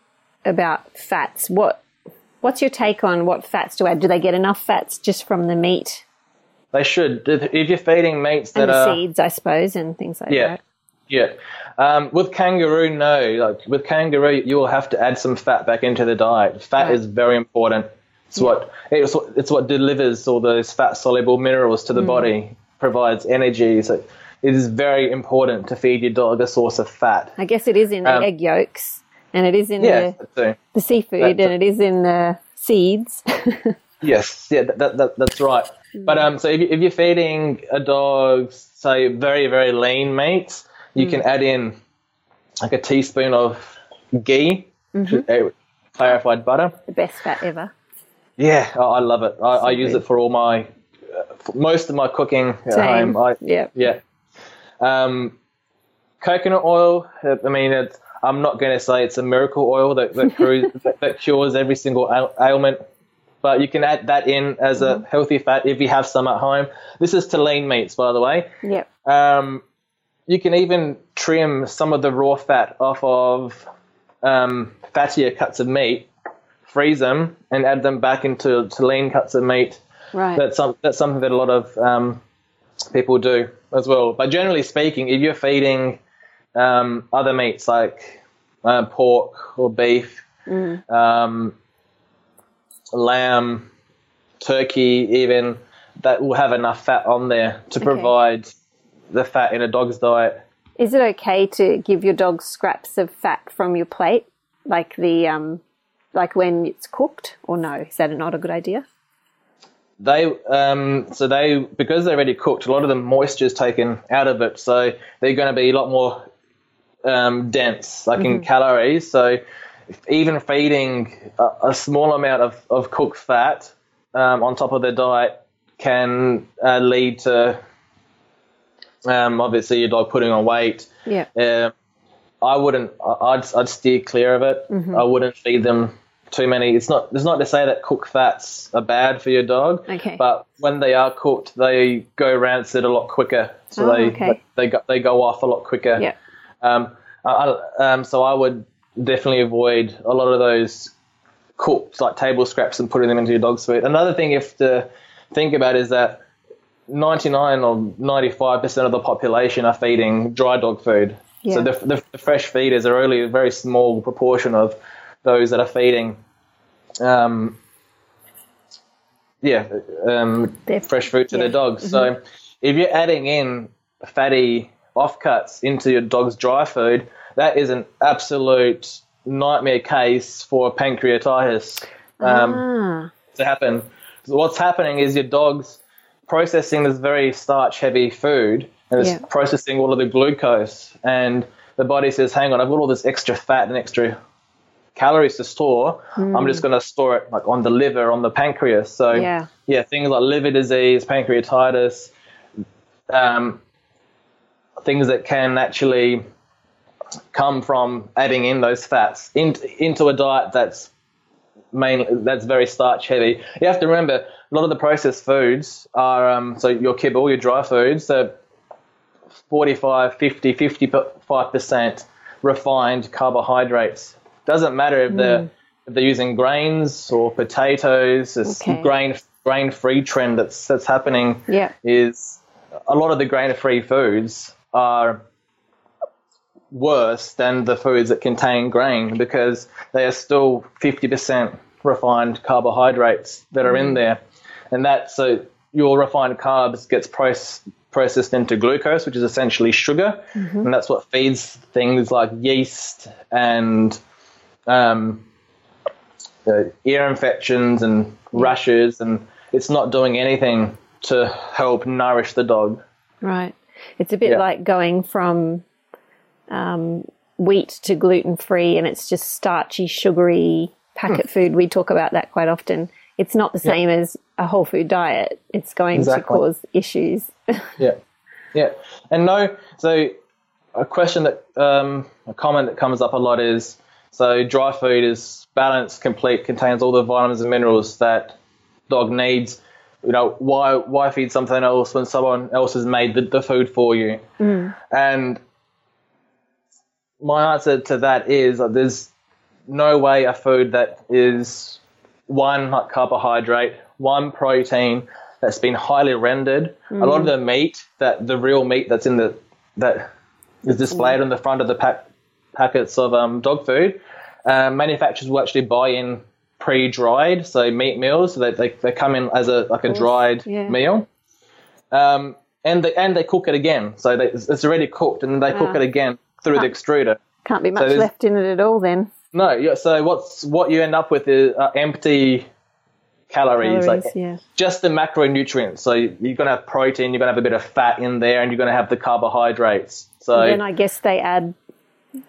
about fats? What What's your take on what fats to add? Do they get enough fats just from the meat they should. If if you're feeding meats that and the are seeds, I suppose, and things like Yeah. that? Yeah. Um, with kangaroo, no. Like with kangaroo, you will have to add some fat back into the diet. Fat Right. is very important. It's what it's what it's what delivers all those fat soluble minerals to the Mm. body, provides energy. So it is very important to feed your dog a source of fat. I guess it is in the Um, egg yolks, and it is in Yeah. the, the seafood, That's- and it is in the seeds. [laughs] Yes, yeah, that, that, that that's right. But um, so if, if you're feeding a dog, say very very lean meats, you can add in like a teaspoon of ghee, uh, clarified butter. the best fat ever. Yeah, I I love it. I, I use good. it for all my uh, for most of my cooking at Same. home. I, Yeah. yeah. Um, coconut oil. uh, I mean, it's, I'm not going to say it's a miracle oil that that, [laughs] cures, that, that cures every single ail- ailment, but you can add that in as a healthy fat if you have some at home. This is to lean meats, by the way. Yep. Um, you can even trim some of the raw fat off of um, fattier cuts of meat, freeze them, and add them back into to lean cuts of meat. Right. That's some, that's something that a lot of um, people do as well. But generally speaking, if you're feeding um, other meats like uh, pork or beef, um, lamb, turkey, even that will have enough fat on there to provide the fat in a dog's diet. Is it okay to give your dog scraps of fat from your plate, like the um, like when it's cooked, or no? Is that not a good idea? They um, so they because they're already cooked, a lot of the moisture is taken out of it, so they're going to be a lot more um, dense, like in calories. So even feeding a, a small amount of, of cooked fat um, on top of their diet can uh, lead to um, obviously your dog putting on weight. Yeah. Uh, I wouldn't. I'd I'd steer clear of it. I wouldn't feed them too many. It's not. It's not to say that cooked fats are bad for your dog. Okay. But when they are cooked, they go rancid a lot quicker. So Oh, they okay. they go they go off a lot quicker. Yeah. Um, I, I- um, so I would definitely avoid a lot of those cooked like table scraps and putting them into your dog's food. Another thing you have to think about is that 99 or 95% of the population are feeding dry dog food. So the, the, the fresh feeders are only a very small proportion of those that are feeding. Um, yeah, um, fresh food to yeah. their dogs. So if you're adding in fatty offcuts into your dog's dry food, that is an absolute nightmare case for pancreatitis um, Ah, to happen. So what's happening is your dog's processing this very starch heavy food and it's Yeah. processing all of the glucose and the body says, hang on, I've got all this extra fat and extra calories to store. I'm just going to store it like on the liver, on the pancreas. So Yeah. yeah, things like liver disease, pancreatitis, um, things that can actually come from adding in those fats in, into a diet that's mainly that's very starch heavy. You have to remember lot of the processed foods are um, so your kibble, your dry foods, so 45, 50, 55% refined carbohydrates. Doesn't matter if they're if they're using grains or potatoes. This Okay. grain grain free trend that's that's happening Yeah. is a lot of the grain-free foods are worse than the foods that contain grain because they are still 50% refined carbohydrates that are in there. And that, so your refined carbs gets processed processed into glucose, which is essentially sugar, and that's what feeds things like yeast and um, uh, ear infections and rashes, and it's not doing anything to help nourish the dog. Right. It's a bit Yeah. like going from um, wheat to gluten free, and it's just starchy, sugary packet food. We talk about that quite often. It's not the same as a whole food diet. It's going to cause issues. [laughs] Yeah, yeah, and no. So a question that um, a comment that comes up a lot is so dry food is balanced, complete, contains all the vitamins and minerals that dog needs. You know why why feed something else when someone else has made the, the food for you? And my answer to that is that there's no way a food that is one like carbohydrate, one protein that's been highly rendered. A lot of the meat that the real meat that's in the that is displayed on the front of the pack, packets of um, dog food, um, manufacturers will actually buy in pre-dried, so meat meals. So they, they, they come in as a like a dried yeah. meal. Um, and they and they cook it again, so they, it's already cooked, and they cook it again through the extruder. Can't be much there's- left in it at all then. No, yeah. So what's what you end up with is uh, empty calories, Calories, like yeah. just the macronutrients. So you- you're going to have protein, you're going to have a bit of fat in there, and you're going to have the carbohydrates. So then I guess they add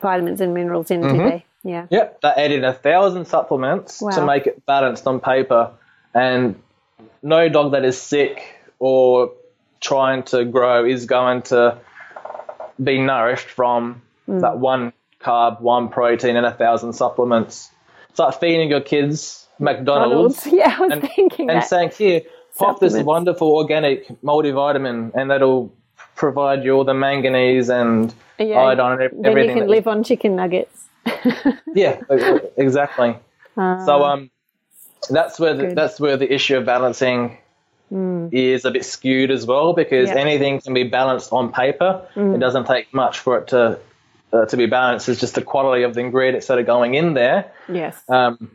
vitamins and minerals in, Mm-hmm. do they? Yeah. Yep, they add in a thousand supplements Wow. to make it balanced on paper, and no dog that is sick or trying to grow is going to be nourished from Mm. that one carb, one protein, and a thousand supplements. It's like feeding your kids McDonald's, Donald's. [laughs] Yeah, I was and, thinking and that. saying, "Here, pop this wonderful organic multivitamin, and that'll provide you all the manganese and Yeah, iodine and then you can live on chicken nuggets. [laughs] yeah, exactly. [laughs] so um, that's where the. Good. that's where the issue of balancing is a bit skewed as well because Yeah. anything can be balanced on paper. It doesn't take much for it to uh, to be balanced. It's just the quality of the ingredients that are going in there. Yes. Um,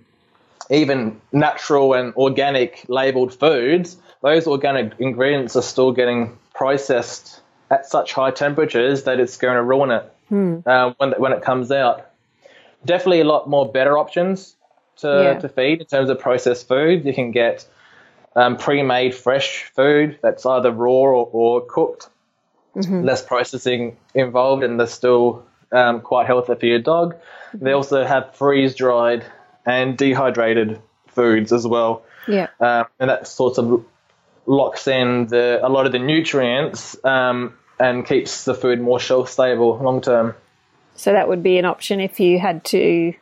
even natural and organic labeled foods, those organic ingredients are still getting processed at such high temperatures that it's going to ruin it uh, when when it comes out. Definitely a lot more better options to, Yeah. to feed in terms of processed food. You can get um, pre-made fresh food that's either raw or, or cooked. Less processing involved, and they're still um, quite healthy for your dog. They also have freeze-dried and dehydrated foods as well, yeah. um, and that sort of locks in the a lot of the nutrients um, and keeps the food more shelf stable long term. So that would be an option if you had to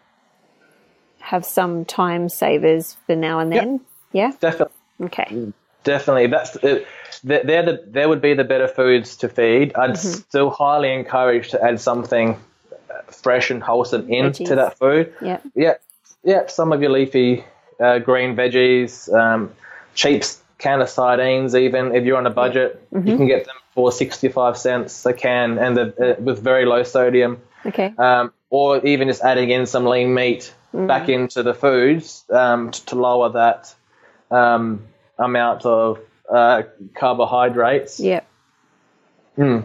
have some time savers for now and then. Yeah. Definitely. Okay. Definitely, that's it. They're the there would be the better foods to feed. I'd still highly encourage to add something uh, fresh and wholesome into that food. Yeah. Yeah, yeah. Some of your leafy uh, green veggies, um, cheap can of sardines. Even if you're on a budget, you can get them for sixty-five cents a can, and uh, with very low sodium. Okay. Um, or even just adding in some lean meat back into the foods um, to, to lower that um, amount of uh, carbohydrates. Yeah. Hmm.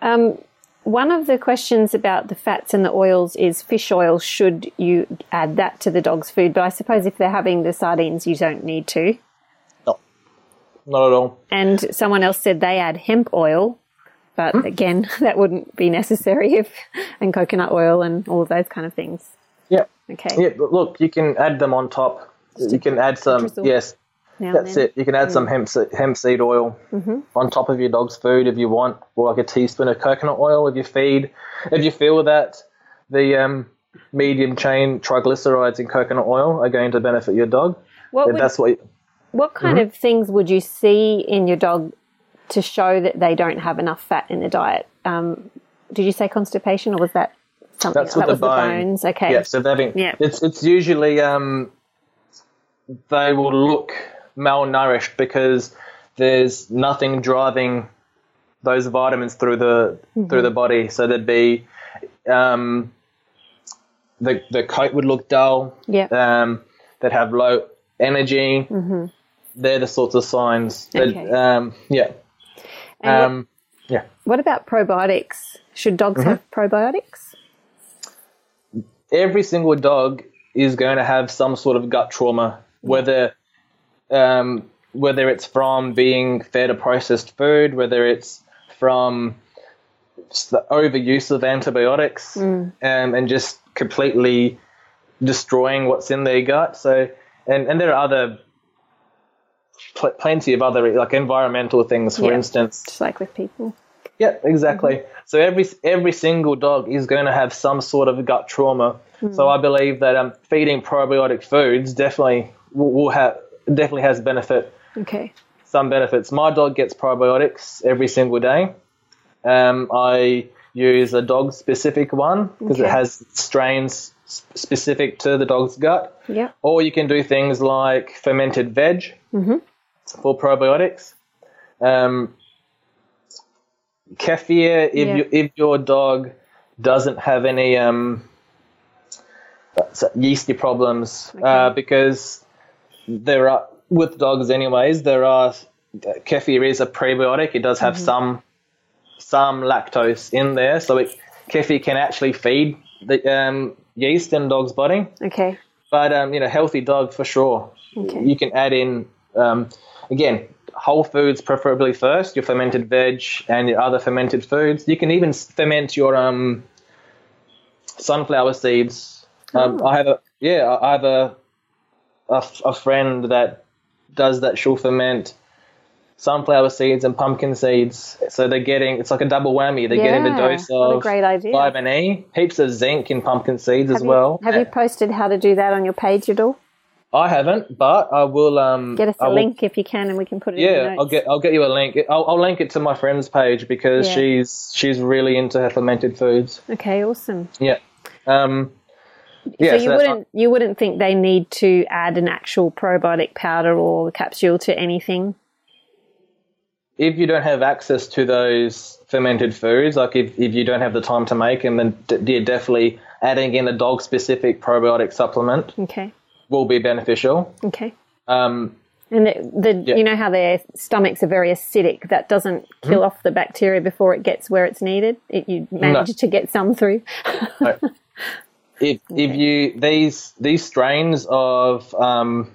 Um, one of the questions about the fats and the oils is fish oil. Should you add that to the dog's food? But I suppose if they're having the sardines, you don't need to. No, not at all. And someone else said they add hemp oil, but hmm? again, [laughs] that wouldn't be necessary if and coconut oil and all of those kind of things. Yeah. Okay. Yeah, but look, you can add them on top. You can add some, yes, that's then. it. You can add some hemp, se- hemp seed oil on top of your dog's food if you want, or like a teaspoon of coconut oil if you feed. If you feel that the um, medium chain triglycerides in coconut oil are going to benefit your dog, What would, that's what you, what kind Mm-hmm. of things would you see in your dog to show that they don't have enough fat in the diet? Um, did you say constipation, or was that something? That's with that the bone. the bones. Okay. Yeah, so having, Yeah. it's it's usually um, they will look malnourished because there's nothing driving those vitamins through the through the body. So there'd be um, the the coat would look dull. Yeah. Um, they'd have low energy. They're the sorts of signs. that Okay. um, yeah. And what- Um, yeah. What about probiotics? Should dogs Mm-hmm. have probiotics? every single dog is going to have some sort of gut trauma, whether um, whether it's from being fed a processed food, whether it's from the overuse of antibiotics, um, and just completely destroying what's in their gut. So, and and there are other pl- plenty of other like environmental things, for Yeah. instance. Just like with people. Yeah, exactly. So every every single dog is going to have some sort of gut trauma. So I believe that um, feeding probiotic foods definitely will, will have definitely has benefit. Okay. Some benefits. My dog gets probiotics every single day. Um, I use a dog specific one because Okay. it has strains specific to the dog's gut. Yeah. Or you can do things like fermented veg Mhm. for probiotics. Um, kefir, if Yeah. you, if your dog doesn't have any um, yeasty problems, uh, because there are with dogs anyways, there are kefir is a prebiotic. It does have some some lactose in there, so it, kefir can actually feed the um, yeast in dog's body. Okay. But um, you know, healthy dog for sure. Okay. You can add in um, again whole foods, preferably first. Your fermented veg and your other fermented foods. You can even ferment your um, sunflower seeds. Um, Oh. I have a yeah, I have a, a f- a friend that does that. She'll ferment sunflower seeds and pumpkin seeds. So they're getting it's like a double whammy. They're getting the dose of great idea. vitamin E, heaps of zinc in pumpkin seeds as Have well. You, have you posted how to do that on your page at all? I haven't, but I will. Um, Get us a will- link if you can, and we can put it in Yeah. I'll get I'll get you a link. I'll, I'll link it to my friend's page because Yeah. she's she's really into her fermented foods. Okay, awesome. Yeah. Um, yeah. so you that's- wouldn't you wouldn't think they need to add an actual probiotic powder or capsule to anything? if you don't have access to those fermented foods, like if, if you don't have the time to make them, then d- yeah, definitely adding in a dog specific probiotic supplement Okay, will be beneficial. okay. Um, And the, the Yeah. Mm-hmm. you know how their stomachs are very acidic. That doesn't kill off the bacteria before it gets where it's needed. It, you manage to get some through. [laughs] if if you these these strains of um,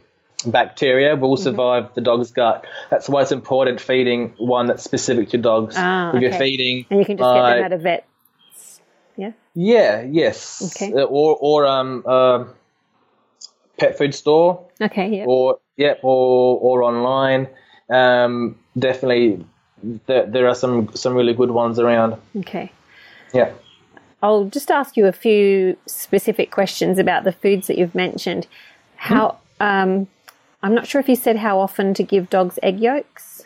bacteria will Mm-hmm. survive the dog's gut. That's why it's important feeding one that's specific to dogs. Ah, if you're feeding, And you can just get them at a vet. Yeah. yeah, yes, Okay. Uh, or or um uh, pet food store, Okay. Yeah. or yep, or or online. Um, definitely, there, there are some some really good ones around. Okay. Yeah. I'll just ask you a few specific questions about the foods that you've mentioned. How um, I'm not sure if you said how often to give dogs egg yolks.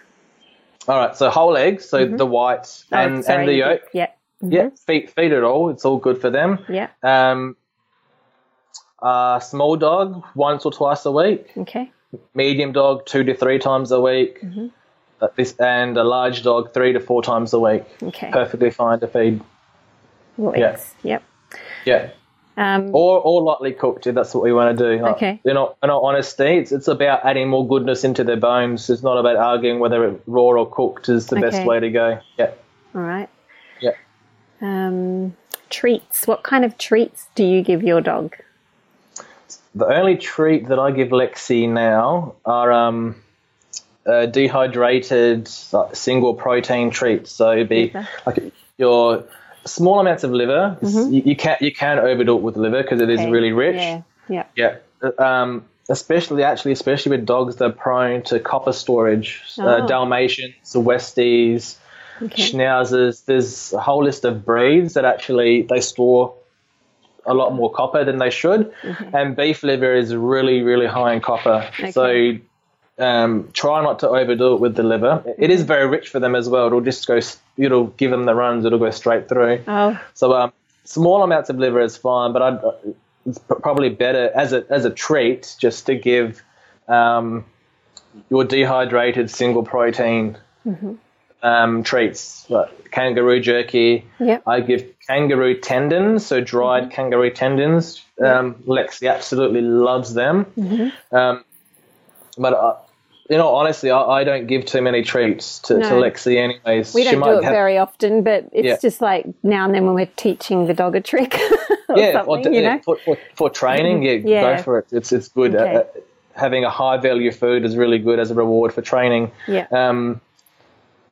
All right. So whole eggs, so the whites Oh, and sorry, and the yolk. Yeah. Yeah, feed feed it all. It's all good for them. Yeah. Um, uh, small dog once or twice a week. Okay. Medium dog two to three times a week. Mm-hmm. Uh, this and a large dog three to four times a week. Okay. Perfectly fine to feed. Well, Yeah. eggs. Yep. Yeah. Um, Or or lightly cooked if that's what we want to do. Like, Okay. You know, in all honesty, it's it's about adding more goodness into their bones. It's not about arguing whether it raw or cooked is the best way to go. Yeah. all right. Yeah. Um, treats. What kind of treats do you give your dog? The only treat that I give Lexi now are um, uh, dehydrated uh, single protein treats. So it'd be like your small amounts of liver. You, you can't you can overdo it with liver because it is Mm-hmm. Okay. really rich. Yeah. Yeah. Yeah. Um, especially actually, especially with dogs that are prone to copper storage, Oh. uh, Dalmatians, Westies, Okay. Schnauzers. There's a whole list of breeds that actually they store a lot more copper than they should, and beef liver is really, really high in copper. So. Um, try not to overdo it with the liver. It is very rich for them as well. It'll just go. It'll give them the runs. It'll go straight through. Oh, So um, small amounts of liver is fine, but I'd, it's probably better as a as a treat just to give um, your dehydrated single protein um, treats, like kangaroo jerky. Yep. I give kangaroo tendons, so dried kangaroo tendons. Um, Lexi absolutely loves them. Um, but uh, you know, honestly, I, I don't give too many treats to, to Lexi, anyways. We don't do it have- very often, but it's Yeah. just like now and then when we're teaching the dog a trick [laughs] or yeah, or, you know. for, for, for training, yeah, Yeah. go for it. It's it's good. Okay. Uh, uh, having a high value food is really good as a reward for training. Yeah. Um,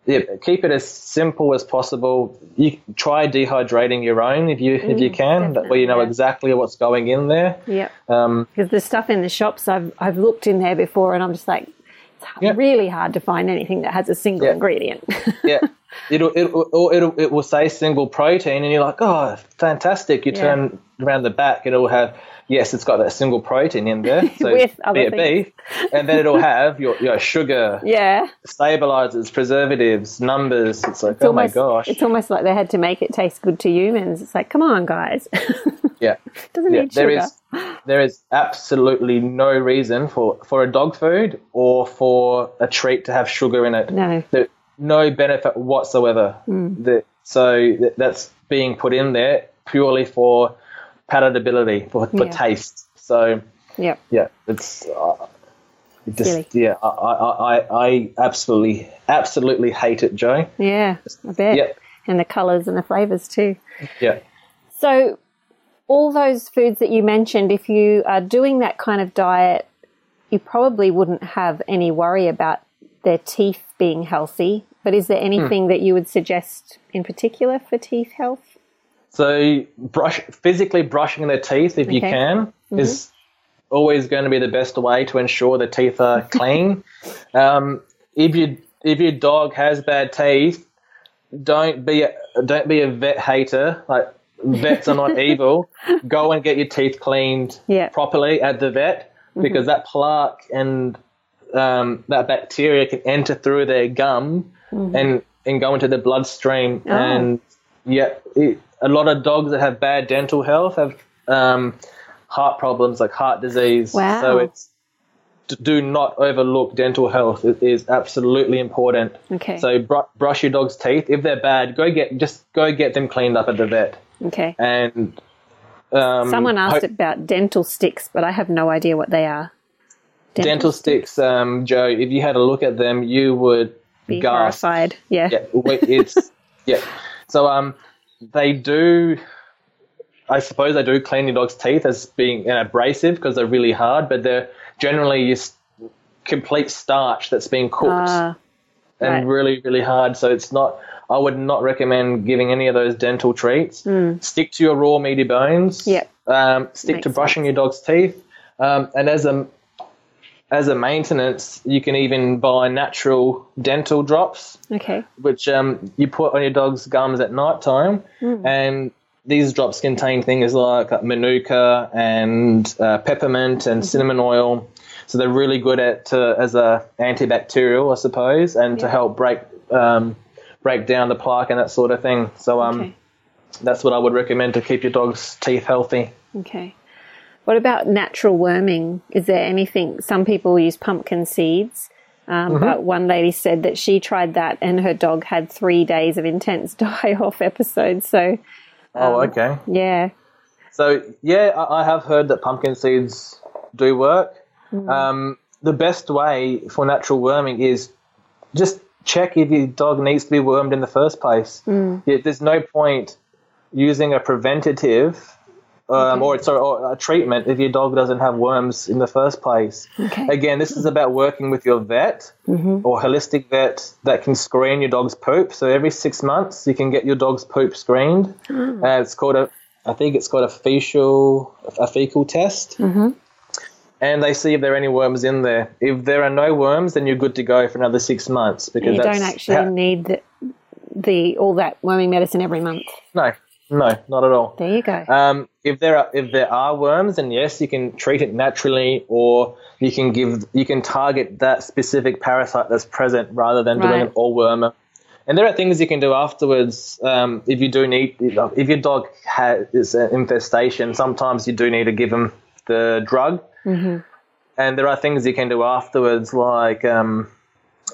yeah, keep it as simple as possible. You try dehydrating your own if you if you can. That way you know Mm, yeah. exactly what's going in there. Yep. Um, Because the stuff in the shops, I've I've looked in there before, and I'm just like, it's Yeah. really hard to find anything that has a single Yeah. ingredient. [laughs] yeah, it'll it'll or it'll it will say single protein, and you're like, oh, fantastic. You turn around the back, it'll have yes, it's got that single protein in there. [laughs] So With other beef, and then it'll have your your sugar. yeah, stabilizers, preservatives, numbers. It's like, it's oh almost my gosh. it's almost like they had to make it taste good to humans. It's like, come on, guys, [laughs] yeah. [laughs] doesn't Yeah, need there sugar. is there is absolutely no reason for, for a dog food or for a treat to have sugar in it. No. There, no benefit whatsoever. Hmm. The, so th- that's being put in there purely for palatability, for, for Yeah. taste. So Yep. yeah, it's uh, it just Silly. yeah, I, I, I, absolutely absolutely hate it, Jo. Yeah, I bet. Yep. And the colours and the flavours too. Yeah. So, all those foods that you mentioned, if you are doing that kind of diet, you probably wouldn't have any worry about their teeth being healthy. But is there Hmm. anything that you would suggest in particular for teeth health? So brush physically brushing their teeth if you Okay. can is always going to be the best way to ensure the teeth are [laughs] clean. um, if you if your dog has bad teeth, don't be a, don't be a vet hater. Like vets are not [laughs] evil. Go and get your teeth cleaned Yeah. properly at the vet because that plaque and um, that bacteria can enter through their gum and and go into the bloodstream Oh. and yeah, it, a lot of dogs that have bad dental health have um, heart problems like heart disease. Wow. So it's do not overlook dental health. It is absolutely important. Okay. So br- brush your dog's teeth. If they're bad, go get just go get them cleaned up at the vet. Okay. And um, Someone asked ho- about dental sticks, but I have no idea what they are. dental sticks, um, Jo. If you had a look at them, you would Be gasp. horrified. Yeah. Yeah, it's [laughs] yeah. So um, they do. I suppose they do clean your dog's teeth as being an abrasive because they're really hard, but they're generally just complete starch that's been cooked Ah, and right. really, really hard. So it's not. I would not recommend giving any of those dental treats. Stick to your raw meaty bones. Yep. Um, stick Makes to brushing your dog's teeth. Um, and as a as a maintenance, you can even buy natural dental drops okay. which um, you put on your dog's gums at night time. And these drops contain things like uh, manuka and uh, peppermint and cinnamon oil. So they're really good at uh, as a antibacterial, I suppose, and to help break um, break down the plaque and that sort of thing. So um, Okay. that's what I would recommend to keep your dog's teeth healthy. Okay. What about natural worming? Is there anything? Some people use pumpkin seeds, um, Mm-hmm. but one lady said that she tried that and her dog had three days of intense [laughs] die off episodes. So, oh, okay. yeah. So yeah, I I have heard that pumpkin seeds do work. Um, the best way for natural worming is just check if your dog needs to be wormed in the first place. Yeah, there's no point using a preventative um, or sorry, or a treatment if your dog doesn't have worms in the first place. Okay. Again, this is about working with your vet or holistic vet that can screen your dog's poop. So every six months, you can get your dog's poop screened. Uh, it's called a, I think it's called a fecal, a fecal test. Mm-hmm. And they see if there are any worms in there. If there are no worms, then you're good to go for another six months because You don't actually how- need the, the all that worming medicine every month. no, no, not at all. There you go. Um, if there are if there are worms, then yes, you can treat it naturally, or you can give you can target that specific parasite that's present rather than doing an all wormer. And there are things you can do afterwards um, if you do need if your dog has an infestation. Sometimes you do need to give them the drug, Mm-hmm. and there are things you can do afterwards, like um,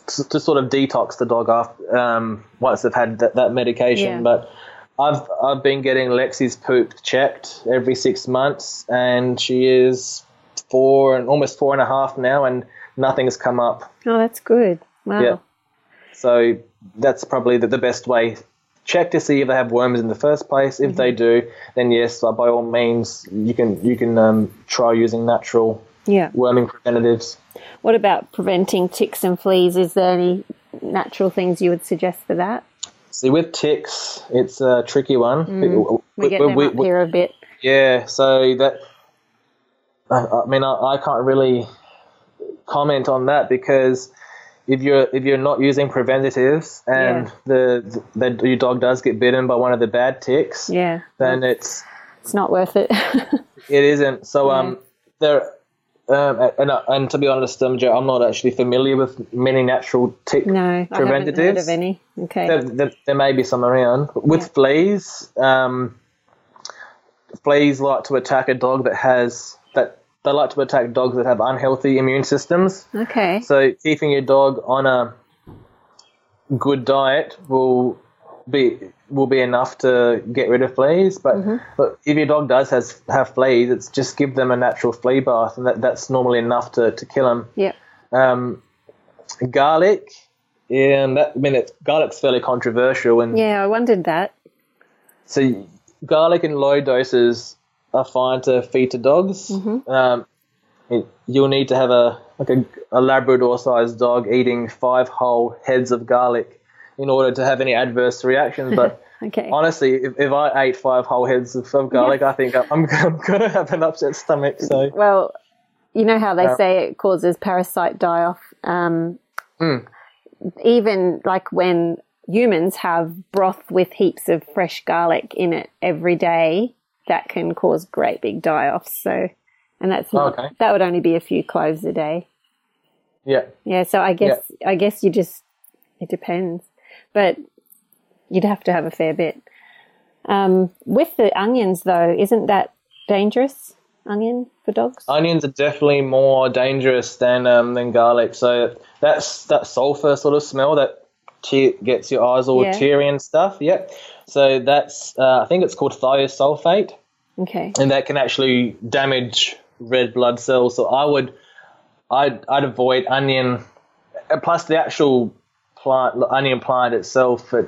to, to sort of detox the dog after um, once they've had that, that medication. Yeah. But I've I've been getting Lexi's poop checked every six months, and she is four and almost four and a half now, and nothing has come up. Oh, that's good. Wow. Yeah. So that's probably the, the best way. Check to see if they have worms in the first place. If they do, then yes, uh, by all means, you can you can um, try using natural Yeah. worming preventatives. What about preventing ticks and fleas? Is there any natural things you would suggest for that? See, with ticks, it's a tricky one. Mm. We get them we- up we- here a bit. Yeah, so that I, I mean, I, I can't really comment on that because if you're if you're not using preventatives and Yeah. the, the your dog does get bitten by one of the bad ticks, Yeah. then it's It's not worth it. [laughs] it isn't. So um, there. Um, and, and to be honest, um, Jo, I'm not actually familiar with many natural tick no, I haven't heard preventatives. of any. Okay. there, there, there may be some around. With Yeah. fleas, um, fleas like to attack a dog that has that they like to attack dogs that have unhealthy immune systems. Okay. So keeping your dog on a good diet will be will be enough to get rid of fleas. But, Mm-hmm. but if your dog does has have fleas, it's just give them a natural flea bath, and that, that's normally enough to, to kill them. Yeah. Um, garlic, yeah, and that I mean, it's, garlic's fairly controversial, and Yeah, I wondered that. so garlic in low doses are fine to feed to dogs. Um, it, you'll need to have a like a, a Labrador-sized dog eating five whole heads of garlic in order to have any adverse reactions. But [laughs] Okay. honestly, if, if I ate five whole heads of, of garlic, I think I'm, [laughs] I'm going to have an upset stomach. So Well, you know how they Yeah. say it causes parasite die off. Um, Hmm. Even like when humans have broth with heaps of fresh garlic in it every day, that can cause great big die offs. So, and that's not, Okay. that would only be a few cloves a day. yeah, Yeah. So I guess I guess you just it depends, but you'd have to have a fair bit. Um, with the onions, though, isn't that dangerous? Onion for dogs? onions are definitely more dangerous than um, than garlic. So that's that sulfur sort of smell that te- gets your eyes all Yeah. teary and stuff. Yep. So that's uh, I think it's called thiosulfate, Okay. and that can actually damage red blood cells. So I would I'd I'd avoid onion. uh, Plus the actual plant, onion plant itself, it,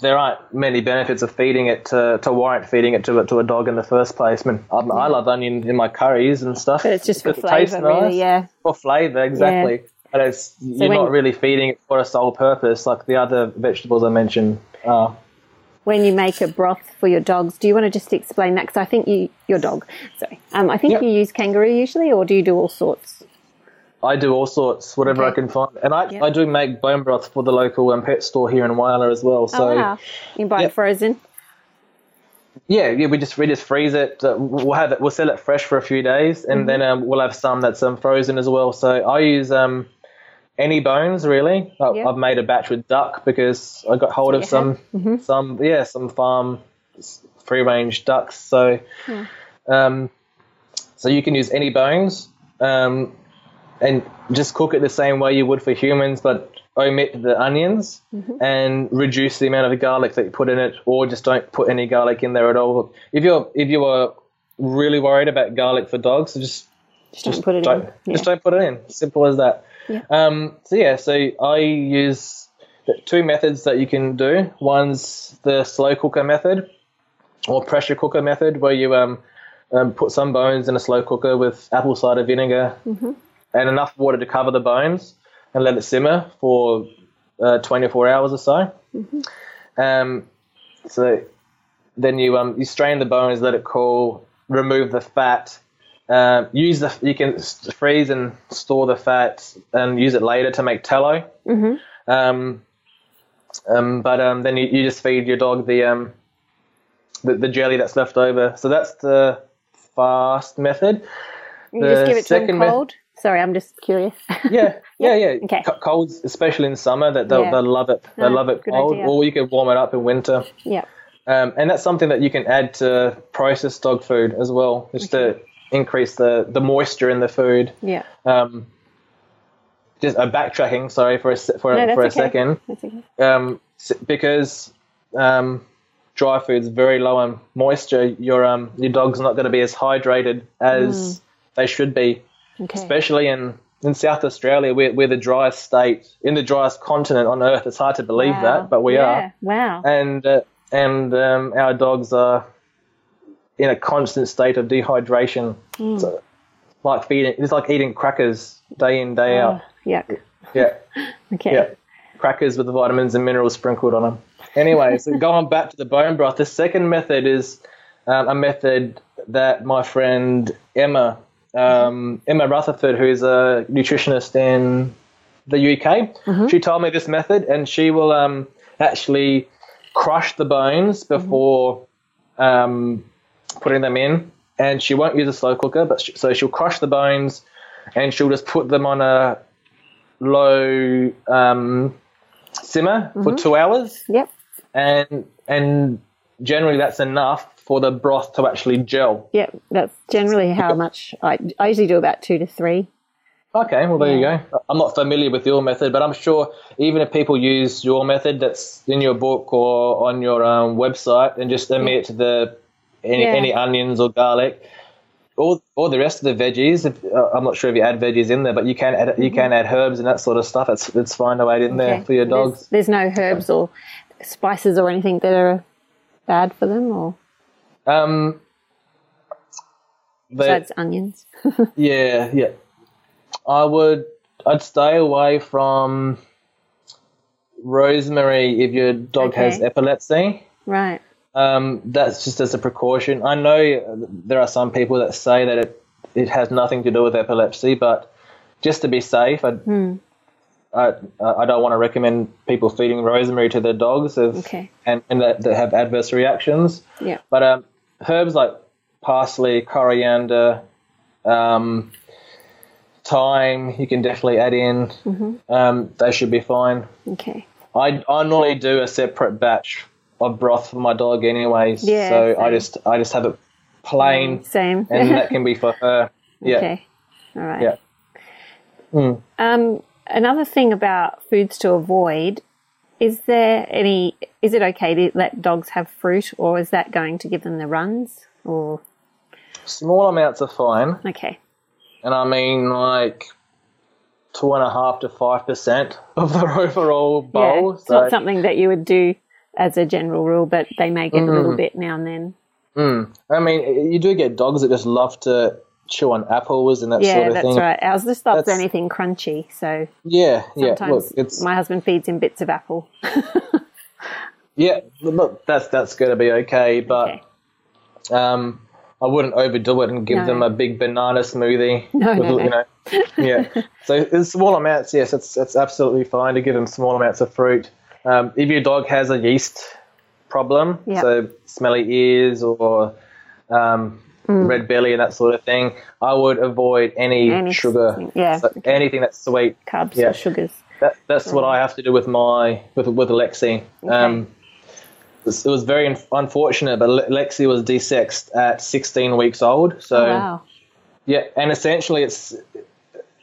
there aren't many benefits of feeding it to, to warrant feeding it to, a- to a dog in the first place. I mean, I, I love onion in my curries and stuff. But it's just for flavour, really, nice. yeah. For flavour, exactly. But it's, you're when- not really feeding it for a sole purpose like the other vegetables I mentioned are. When you make a broth for your dogs, do you want to just explain that? Because I think you, your dog, sorry, um, I think Yep. you use kangaroo usually, or do you do all sorts? I do all sorts, whatever Okay. I can find. And I, Yeah. I do make bone broth for the local um, pet store here in Whyalla as well. So oh wow, you buy Yep. it frozen. Yeah, yeah, we just we just freeze it. Uh, we'll have it. We'll sell it fresh for a few days, and then um, we'll have some that's um, frozen as well. So I use um, any bones really. I, Yeah. I've made a batch with duck because I got hold of some some yeah some farm free range ducks. So um, so you can use any bones um, and just cook it the same way you would for humans, but omit the onions and reduce the amount of garlic that you put in it, or just don't put any garlic in there at all. If you're if you are really worried about garlic for dogs, just Just, don't put it don't, in. Yeah. just don't put it in. Simple as that. Yeah. Um, so yeah, so I use two methods that you can do. One's the slow cooker method, or pressure cooker method, where you um, um put some bones in a slow cooker with apple cider vinegar Mm-hmm. And enough water to cover the bones, and let it simmer for uh, 24 hours or so. Mm-hmm. Um, so then you um you strain the bones, let it cool, remove the fat. Um, use the you can freeze and store the fat and use it later to make tallow. Mm-hmm. Um, um, but um, then you, you just feed your dog the um the, the jelly that's left over. So that's the fast method. You just the give it to meth- cold. Sorry, I'm just curious. [laughs] [laughs] Yeah, yeah, yeah. Okay. Co- Colds, especially in summer, that they'll, Yeah. they'll love it. They No, love it cold, idea. or you can warm it up in winter. yeah. Um, and that's something that you can add to processed dog food as well, just to increase the, the moisture in the food. Yeah. Um, just uh, backtracking. Sorry for a for, No, a, for a okay. second. That's okay. Um, because um, dry food's very low in moisture, your um your dog's not going to be as hydrated as they should be, Okay. especially in in South Australia. We're, we're the driest state in the driest continent on earth. It's hard to believe Wow. that, but we yeah. are Wow. and uh, and um, our dogs are in a constant state of dehydration. Hmm. So, like feeding, it's like eating crackers day in day out. Oh, yuck. Yeah, [laughs] Okay. yeah, crackers with the vitamins and minerals sprinkled on them. Anyway, so [laughs] going back to the bone broth, the second method is um, a method that my friend Emma um, Emma Rutherford, who's a nutritionist in the UK, she told me this method, and she will um, actually crush the bones before um, putting them in, and she won't use a slow cooker, but sh- so she'll crush the bones, and she'll just put them on a low um, simmer for two hours, Yep. and and generally that's enough for the broth to actually gel. Yeah, That's generally how much I, I usually do about two to three. Okay, well there you go. I'm not familiar with your method, but I'm sure even if people use your method that's in your book or on your um, website and just omit the any Yeah. any onions or garlic, all all the rest of the veggies. If, uh, I'm not sure if you add veggies in there, but you can add you can add herbs and that sort of stuff. It's it's fine to add in there for your There's- dogs. There's, no herbs or spices or anything that are bad for them, or Um, besides onions. [laughs] Yeah, yeah. I would. I'd stay away from rosemary if your dog has epilepsy. right. Um, that's just as a precaution. I know there are some people that say that it it has nothing to do with epilepsy, but just to be safe, I I, I don't want to recommend people feeding rosemary to their dogs if, Okay. and, and that, that have adverse reactions. Yeah. But um, herbs like parsley, coriander, um, thyme, you can definitely add in. Um, they should be fine. Okay. I, I normally do a separate batch of broth for my dog, anyways. Yeah, so I just I just have it plain, Same. and that [laughs] can be for her. Yeah. Okay. All right. Yeah. Mm. Um, another thing about foods to avoid is there any? Is it okay to let dogs have fruit, or is that going to give them the runs? Or Small amounts are fine, okay, and I mean like two and a half to five percent of their [laughs] overall bowl. yeah, it's so not something that you would do as a general rule, but they may get a Mm. little bit now and then. I mean, you do get dogs that just love to chew on apples and that Yeah, sort of thing. that's thing. right. Ours just loves That's- anything crunchy, so Yeah, yeah. Look, it's my husband feeds him bits of apple. [laughs] yeah. Look, that's that's going to be okay, but Okay. um, I wouldn't overdo it and give No. them a big banana smoothie. [laughs] No, with, no, you know, [laughs] yeah. So in small amounts, yes, it's it's absolutely fine to give them small amounts of fruit. Um, if your dog has a yeast problem, Yeah. so smelly ears or um, red belly and that sort of thing, I would avoid any, Any sugar, yeah, so anything that's sweet. Carbs Yeah. or sugars. That, that's what I have to do with my with with Lexi. Um, it was- very unfortunate, but Lexi was desexed at 16 weeks old. So Oh, wow. yeah, and essentially it's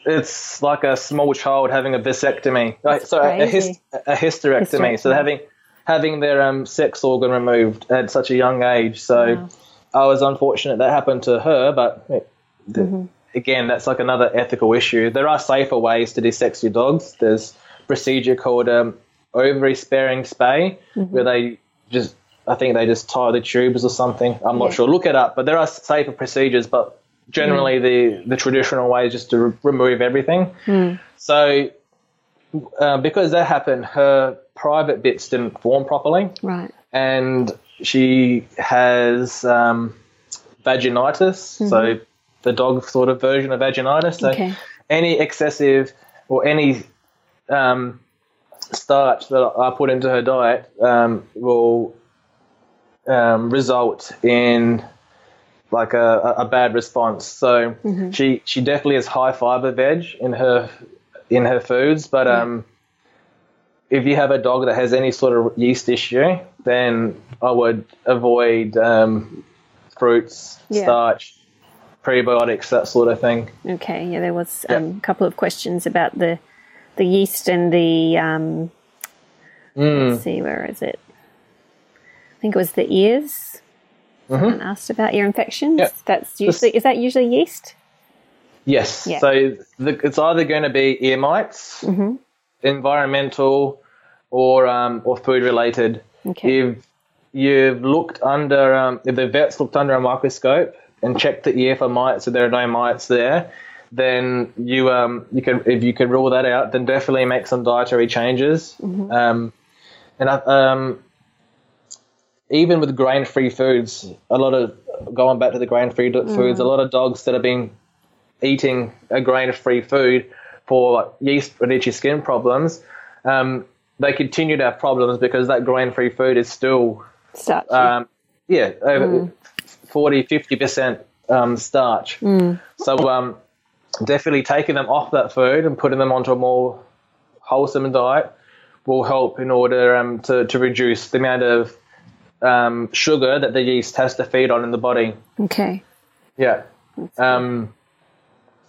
it's like a small child having a vasectomy. Like, That's so a, hist- a hysterectomy. So having having their um, sex organ removed at such a young age. So Wow. I was unfortunate that happened to her, but it- Mm-hmm. again, that's like another ethical issue. There are safer ways to desex your dogs. There's a procedure called um, ovary sparing spay, Mm-hmm. where they just, I think they just tie the tubes or something. I'm not Yeah. sure. Look it up. But there are safer procedures, but generally the, the traditional way is just to re- remove everything. So uh, because that happened, her private bits didn't form properly Right. and she has um, vaginitis. So the dog sort of version of vaginitis. So Okay. any excessive or any um, starch that I put into her diet um, will um, result in like a, a bad response. So she she definitely has high fiber veg in her in her foods, but um, if you have a dog that has any sort of yeast issue, then I would avoid um, fruits, Yeah. starch, prebiotics, that sort of thing. Okay, yeah, there was Yeah. um, a couple of questions about the the yeast and the um, Mm. let's see where is it? I think it was the ears. Someone asked about ear infections. Yep. That's usually is that usually yeast? Yes. Yeah. So the, it's either going to be ear mites, environmental, or um, or food related. Okay. If you've looked under, um, if the vet's looked under a microscope and checked the ear for mites, so there are no mites there, then you um you can if you can rule that out, then definitely make some dietary changes. Um, and I, um, even with grain-free foods, a lot of going back to the grain-free do- foods, a lot of dogs that have been eating a grain-free food for like, yeast and itchy skin problems, um, they continue to have problems because that grain-free food is still, Starchy. um, yeah, over 40, 50% um, starch. So um, definitely taking them off that food and putting them onto a more wholesome diet will help in order um, to, to reduce the amount of um, sugar that the yeast has to feed on in the body. okay. Yeah. Um,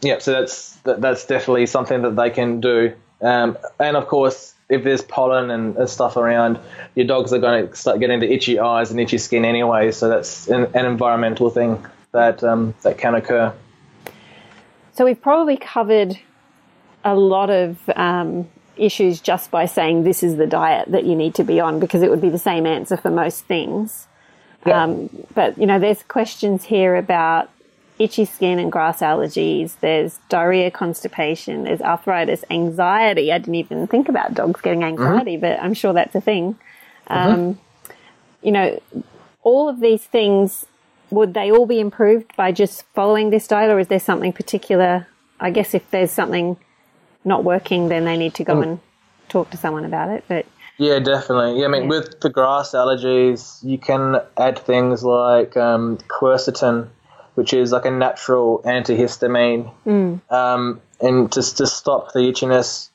yeah, so that's that, that's definitely something that they can do. Um, and of course, if there's pollen and, stuff around, your dogs are going to start getting the itchy eyes and itchy skin anyway. So that's an, an environmental thing that um, that can occur. So we've probably covered a lot of um, issues just by saying this is the diet that you need to be on because it would be the same answer for most things. Yeah. Um, but you know, there's questions here about itchy skin and grass allergies. There's diarrhea, constipation. There's arthritis, anxiety. I didn't even think about dogs getting anxiety, but I'm sure that's a thing. Um, You know, all of these things would they all be improved by just following this diet, or is there something particular? I guess if there's something not working, then they need to go and talk to someone about it. But Yeah, definitely. Yeah, I mean, Yeah. with the grass allergies, you can add things like um, quercetin, which is like a natural antihistamine, um, and just to stop the itchiness,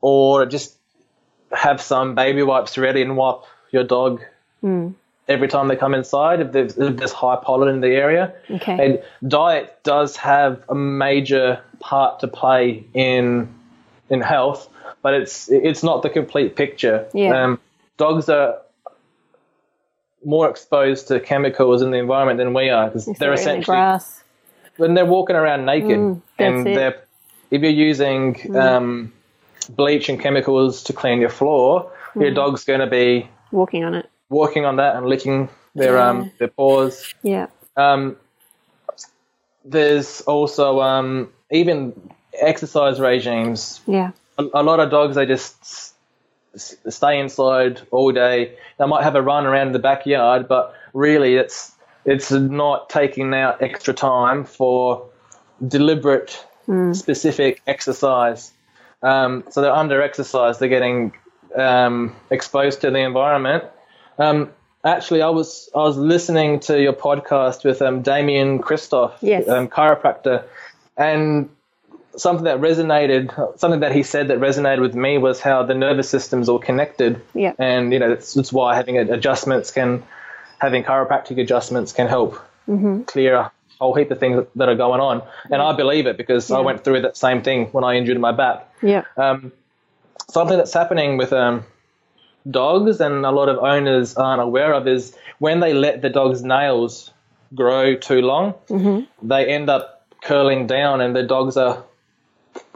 or just have some baby wipes ready and wipe your dog every time they come inside if there's, if there's high pollen in the area. Okay. And diet does have a major part to play in in health, but it's it's not the complete picture. Yeah. Um, dogs are more exposed to chemicals in the environment than we are because they're the essentially grass. when they're walking around naked Mm, and. Mm. they're if you're using um, bleach and chemicals to clean your floor, your Mm. dog's going to be Walking on it. walking on that and licking their Yeah. um their paws. Yeah. Um, there's also um, even exercise regimes. Yeah. A, a lot of dogs they just stay inside all day. They might have a run around the backyard, but really it's it's not taking out extra time for deliberate, specific exercise. Um, so they're under exercise. They're getting um, exposed to the environment. Um, actually, I was I was listening to your podcast with um, Damian Kristof, Yes. um, chiropractor, and something that resonated, something that he said that resonated with me was how the nervous system's all connected. Yeah. And you know that's, that's why having adjustments can, having chiropractic adjustments can help clear a whole heap of things that are going on. And I believe it because I went through that same thing when I injured my back Yeah. um, something that's happening with um, dogs and a lot of owners aren't aware of is when they let the dog's nails grow too long, they end up curling down and the dogs are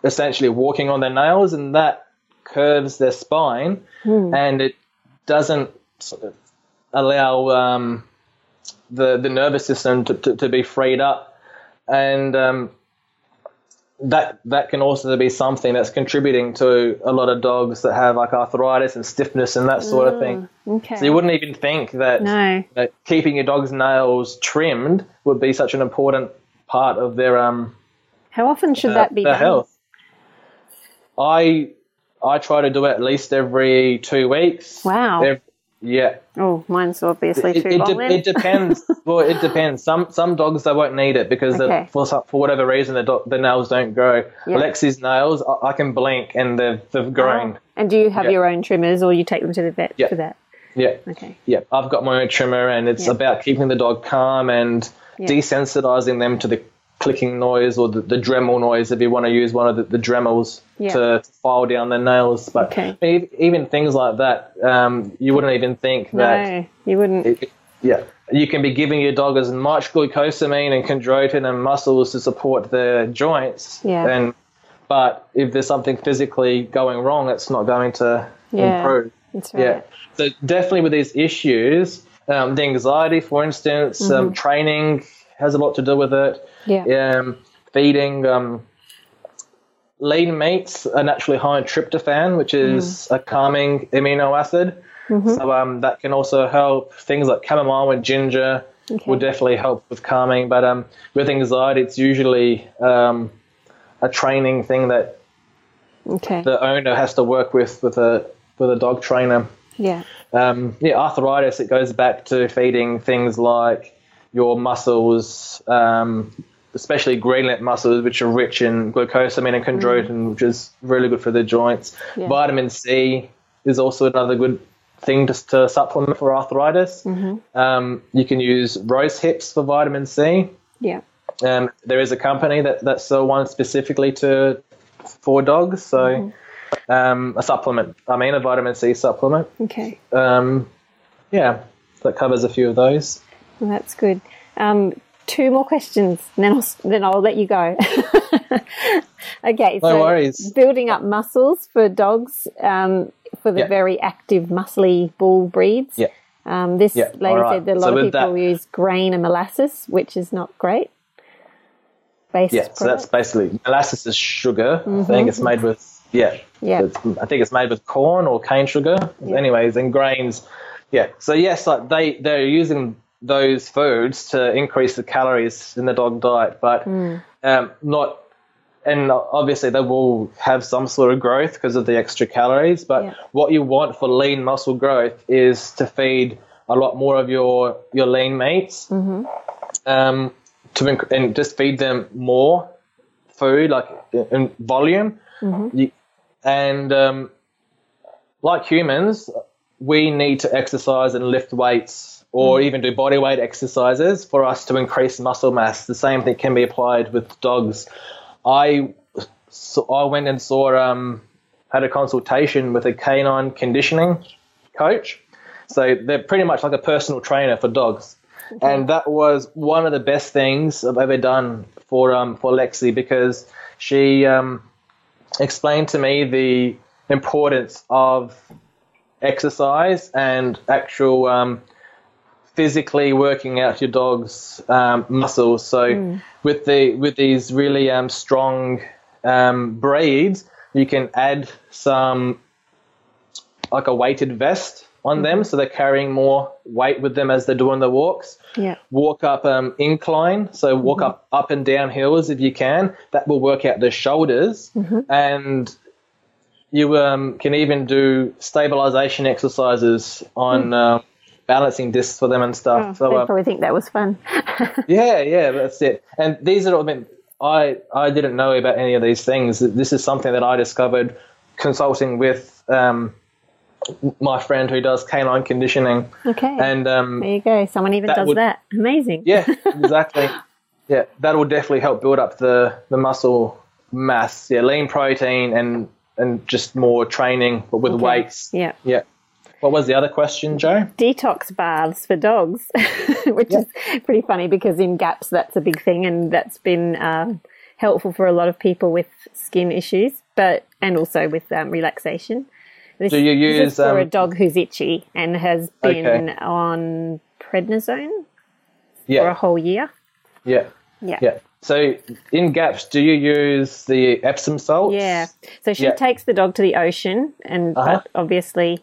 essentially walking on their nails and that curves their spine and it doesn't sort of allow um, the, the nervous system to, to, to be freed up. And um, that that can also be something that's contributing to a lot of dogs that have like arthritis and stiffness and that sort of thing. Okay. So you wouldn't even think that, No. that keeping your dog's nails trimmed would be such an important part of their um How often should their, that be done? health. I I try to do it at least every two weeks. Wow. Ev- yeah. Oh, mine's obviously It, too it, long de- it depends. [laughs] well, it depends. Some some dogs they won't need it because the- Okay. for for whatever reason the do- the nails don't grow. Yeah. Lexi's nails, I, I can blink and they've they've ah. grown. Oh. And do you have Yeah. your own trimmers or you take them to the vet Yeah. for that? Yeah, Okay. yeah. I've got my own trimmer, and it's about keeping the dog calm and desensitizing them to the clicking noise or the, the Dremel noise if you want to use one of the, the Dremels Yeah. to, to file down the nails. But Okay. even things like that, um, you wouldn't even think that. No, you wouldn't. It, it- yeah, you can be giving your dog as much glucosamine and chondroitin and mussels to support their joints. Yeah. And but if there's something physically going wrong, it's not going to Yeah. improve. That's right. Yeah. So definitely with these issues, um, the anxiety, for instance, Mm-hmm. um, training has a lot to do with it. Yeah. Um, feeding. Um, lean meats are naturally high in tryptophan, which is Mm. a calming amino acid. Mm-hmm. So um, that can also help. Things like chamomile and ginger Okay. will definitely help with calming. But um, with anxiety, it's usually um, a training thing that Okay. the owner has to work with with a with a dog trainer. yeah. Um, yeah, arthritis. It goes back to feeding things like your mussels, um, especially green lip mussels, which are rich in glucosamine and chondroitin, which is really good for the joints. Yeah. Vitamin C is also another good thing to, to supplement for arthritis. Um, you can use rose hips for vitamin C. Yeah. Um, there is a company that, that sell one specifically to for dogs, so um, a supplement. I mean, a vitamin C supplement. Okay. Um, yeah, that covers a few of those. Well, that's good. Um, two more questions, and then I'll then I'll let you go. [laughs] okay. No so worries. Building up muscles for dogs um, for the Yeah. very active, muscly bull breeds. Yeah. Um, this Yeah, lady right. said that a lot So of people that- use grain and molasses, which is not great. Based Yeah, so that's basically molasses is sugar. I think it's made with yeah, Yeah. It's, I think it's made with corn or cane sugar. Yeah. Anyways, and grains. Yeah, so yes, like they they're using those foods to increase the calories in the dog diet, but um, not. And obviously, they will have some sort of growth because of the extra calories. But Yeah. what you want for lean muscle growth is to feed a lot more of your your lean meats um, to inc- and just feed them more food, like in volume. You, and um, like humans, we need to exercise and lift weights or even do body weight exercises for us to increase muscle mass. The same thing can be applied with dogs. I so I went and saw um, had a consultation with a canine conditioning coach. So they're pretty much like a personal trainer for dogs. And that was one of the best things I've ever done for um, for Lexi because she um, explained to me the importance of exercise and actual um, physically working out your dog's um, muscles. So with the with these really um, strong um, breeds, you can add some like a weighted vest on them, so they're carrying more weight with them as they're doing the walks. Yeah. walk up um, incline, so walk up up and down hills if you can. That will work out the shoulders, and you um, can even do stabilization exercises on um, balancing discs for them and stuff. Oh, so they um, probably think that was fun. [laughs] yeah, yeah, that's it. And these are, all I mean, I I didn't know about any of these things. This is something that I discovered consulting with um, my friend who does canine conditioning, okay. and um, there you go. Someone even that does would- that. Amazing. yeah, [laughs] exactly. yeah, that will definitely help build up the, the muscle mass. Yeah, lean protein and and just more training, but with Okay. weights. Yeah. Yeah. What was the other question, Jo? detox baths for dogs, [laughs] which is pretty funny because in GAPS that's a big thing and that's been um, helpful for a lot of people with skin issues, but and also with um, relaxation. This, Do you use, for a um, dog who's itchy and has been Okay. on prednisone for a whole year? yeah, Yeah. yeah. So in gaps, do you use the Epsom salts? Yeah. So she Yeah. takes the dog to the ocean, and Uh-huh. obviously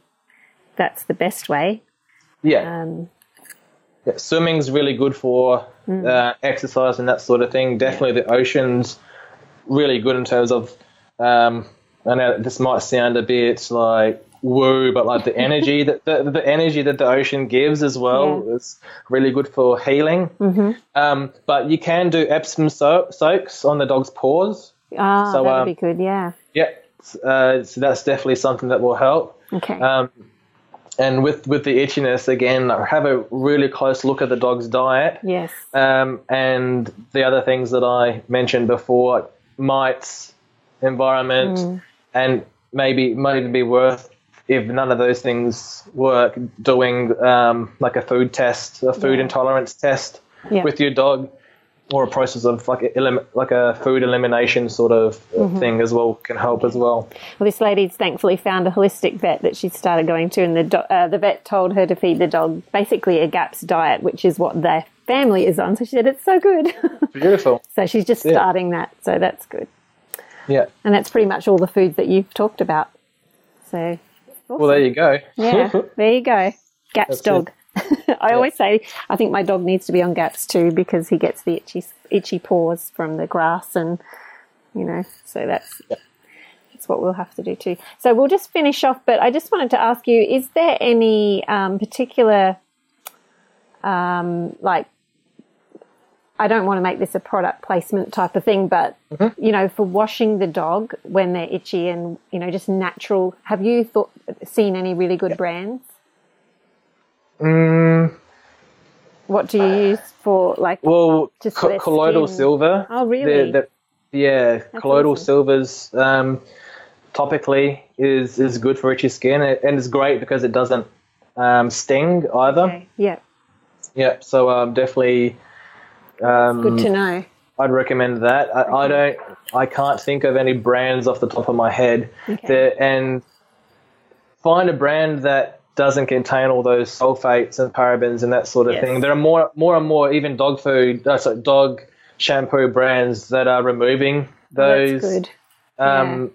that's the best way. Yeah. Um, Yeah, swimming's really good for Hmm. uh, exercise and that sort of thing. Definitely, the ocean's really good in terms of. Um, I know this might sound a bit like woo, but like the [laughs] energy that the, the energy that the ocean gives as well Yeah. is really good for healing. Mm-hmm. Um, but you can do Epsom so- soaks on the dog's paws. ah, So, that'd um, be good. Yeah. Yeah, uh, so that's definitely something that will help. Okay. Um, and with with the itchiness again, have a really close look at the dog's diet. Yes. Um, and the other things that I mentioned before, mites, environment, Mm. and maybe might even be worth if none of those things work, doing um, like a food test, a food Yeah. intolerance test Yeah. with your dog, or a process of like elim- like a food elimination sort of Mm-hmm. thing as well can help as well. Well, this lady's thankfully found a holistic vet that she started going to, and the do- uh, the vet told her to feed the dog basically a GAPS diet, which is what their family is on. So she said it's so good. [laughs] Beautiful. so she's just Yeah. starting that. So that's good. Yeah. And that's pretty much all the foods that you've talked about. So Well, there you go. yeah, [laughs] there you go. GAPS That's dog. [laughs] I always say I think my dog needs to be on GAPS too because he gets the itchy itchy paws from the grass and you know so that's that's what we'll have to do too. So we'll just finish off, but I just wanted to ask you: Is there any um, particular um, like I don't want to make this a product placement type of thing, but you know, for washing the dog when they're itchy and you know, just natural. Have you thought seen any really good brands? Mm, What do you use for like? well, Just co- colloidal skin. silver. Oh, really? Yeah, colloidal awesome. silvers um, topically is is good for itchy skin, and it's great because it doesn't um, sting either. Okay, Yeah, Yeah, so um, definitely. Um, good to know. I'd recommend that. I, I don't. I can't think of any brands off the top of my head. Okay. There- and find a brand that doesn't contain all those sulfates and parabens and that sort of Yes. thing. There are more, more and more even dog food, uh, sorry, dog shampoo brands that are removing those That's good. um,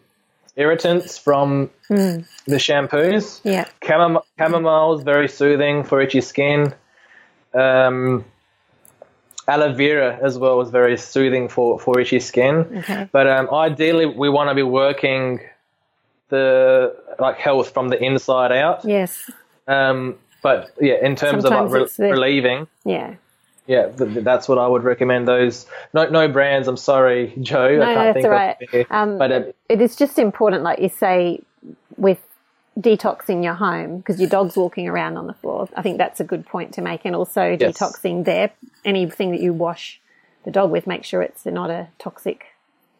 irritants from Hmm. the shampoos. Yeah, Chamom- chamomile is very soothing for itchy skin. Um, aloe vera as well is very soothing for, for itchy skin. Okay. But um, ideally, we want to be working the like health from the inside out. yes, Um, but yeah, in terms Sometimes of like re- relieving, yeah. yeah, th- th- that's what I would recommend. Those no no brands. I'm sorry, Jo. I No, can't that's think all of right. Um, but um, it is just important, like you say, with detoxing your home because your dog's walking around on the floor. I think that's a good point to make, and also Yes. detoxing there. Anything that you wash the dog with, make sure it's not a toxic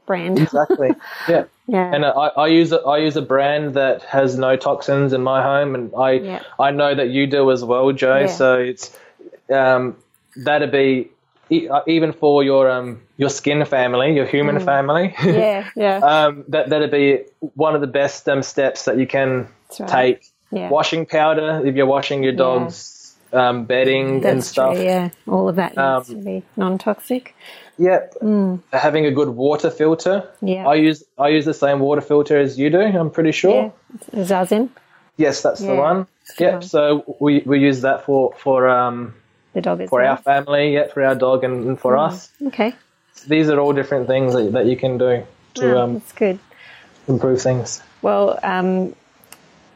brand. exactly, [laughs] yeah. yeah, And I, I use a, I use a brand that has no toxins in my home, and I Yeah. I know that you do as well, Jo. Yeah. So it's um, that'd be uh, even for your um your skin family, your human family. Mm. [laughs] yeah, yeah. um, that that'd be one of the best um, steps that you can right. take. Yeah. Washing powder if you're washing your dog's um, bedding and stuff. true. Yeah, all of that needs Um, to be non-toxic. Yep. Having a good water filter. Mm. Yeah. I use I use the same water filter as you do. I'm pretty sure. Yeah, Zazen, Yes, that's the one. good Yep. one. So we, we use that for for um the dog is for our family, yeah, for our dog, and, and for Mm. us. Okay, These are all different things that, that you can do to Wow, um, that's good. improve things. Well, um,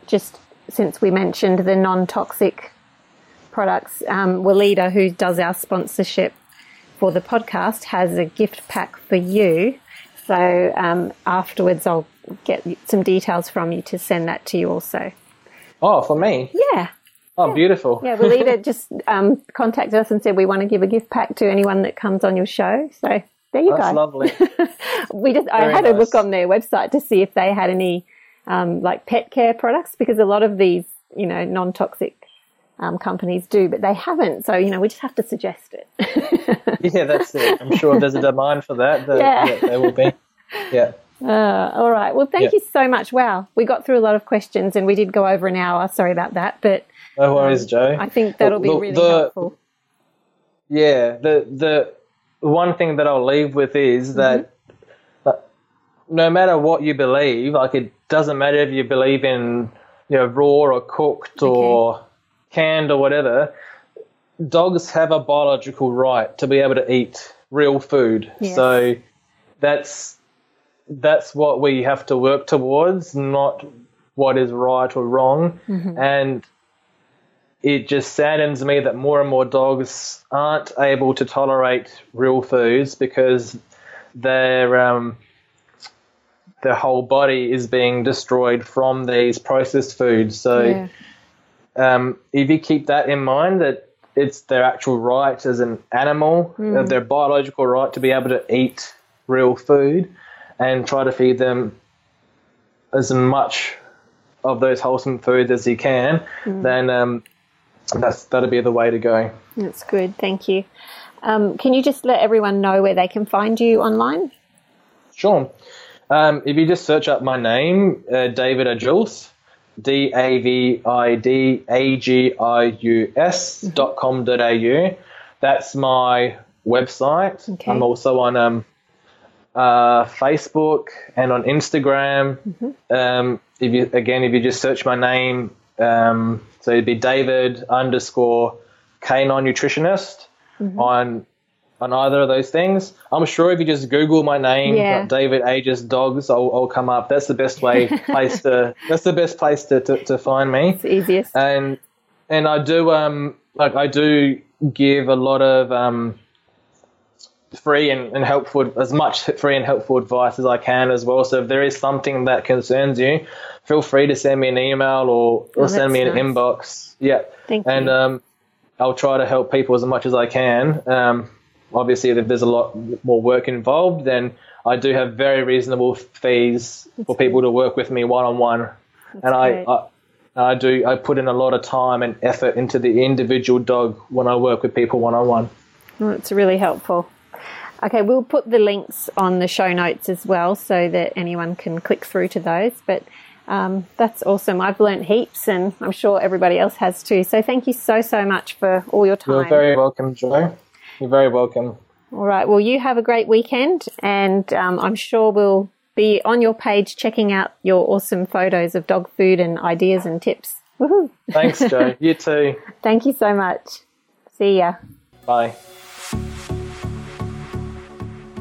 just since we mentioned the non-toxic products, um, Weleda, who does our sponsorship for the podcast, has a gift pack for you. So um, afterwards, I'll get some details from you to send that to you also. Oh, for me. Yeah. Oh, beautiful. Yeah, Weleda [laughs] just um, contacted us and said we want to give a gift pack to anyone that comes on your show. So there you go. That's go. lovely. [laughs] we just I Very had a look on their website to see if they had any um, like pet care products because a lot of these you know non-toxic um, companies do, but they haven't. So you know we just have to suggest it. [laughs] yeah, that's it. I'm sure there's a demand for that. that Yeah. yeah, there will be. [laughs] Yeah. Uh, all right. Well, thank Yeah. you so much. Wow, we got through a lot of questions and we did go over an hour. Sorry about that, but No worries, Jo. Um, I think that'll be The- really the- helpful. Yeah, the the one thing that I'll leave with is that Mm-hmm. that no matter what you believe, like it doesn't matter if you believe in you know raw or cooked or canned or whatever. Dogs have a biological right to be able to eat real food. Yes. So that's that's what we have to work towards, not what is right or wrong. And it just saddens me that more and more dogs aren't able to tolerate real foods because their um, their whole body is being destroyed from these processed foods. So Yeah. Um, if you keep that in mind, that it's their actual right as an animal, uh, their biological right to be able to eat real food, and try to feed them as much of those wholesome foods as you can, then um, that's that'll be the way to go. That's good. Thank you. Um, can you just let everyone know where they can find you online? Sure. Um, if you just search up my name, uh, David Agius, D A V I D A G I U S dot com dot au, that's my website. Okay. I'm also on um, uh, Facebook and on Instagram. Um, if you again, if you just search my name, um, so it'd be David underscore canine nutritionist on on either of those things. I'm sure if you just Google my name, Yeah. David Agius Dogs, I'll, I'll come up. That's the best way [laughs] place to. That's the best place to, to, to find me. It's easiest. And and I do um like I do give a lot of um free and, and helpful as much free and helpful advice as I can as well. So if there is something that concerns you, feel free to send me an email or, or Oh, send me an nice. inbox. Yeah. Thank and you. um I'll try to help people as much as I can. Um obviously if there's a lot more work involved then I do have very reasonable fees for people to work with me one on one. And I. I I do. I put in a lot of time and effort into the individual dog when I work with people one on one. Oh, it's really helpful. Okay, we'll put the links on the show notes as well so that anyone can click through to those. But um, that's awesome. I've learnt heaps and I'm sure everybody else has too. So thank you so, so much for all your time. You're very welcome, Jo. You're very welcome. All right. Well, you have a great weekend, and um, I'm sure we'll be on your page checking out your awesome photos of dog food and ideas and tips. Woohoo! Thanks, Jo. [laughs] you too. Thank you so much. See ya. Bye.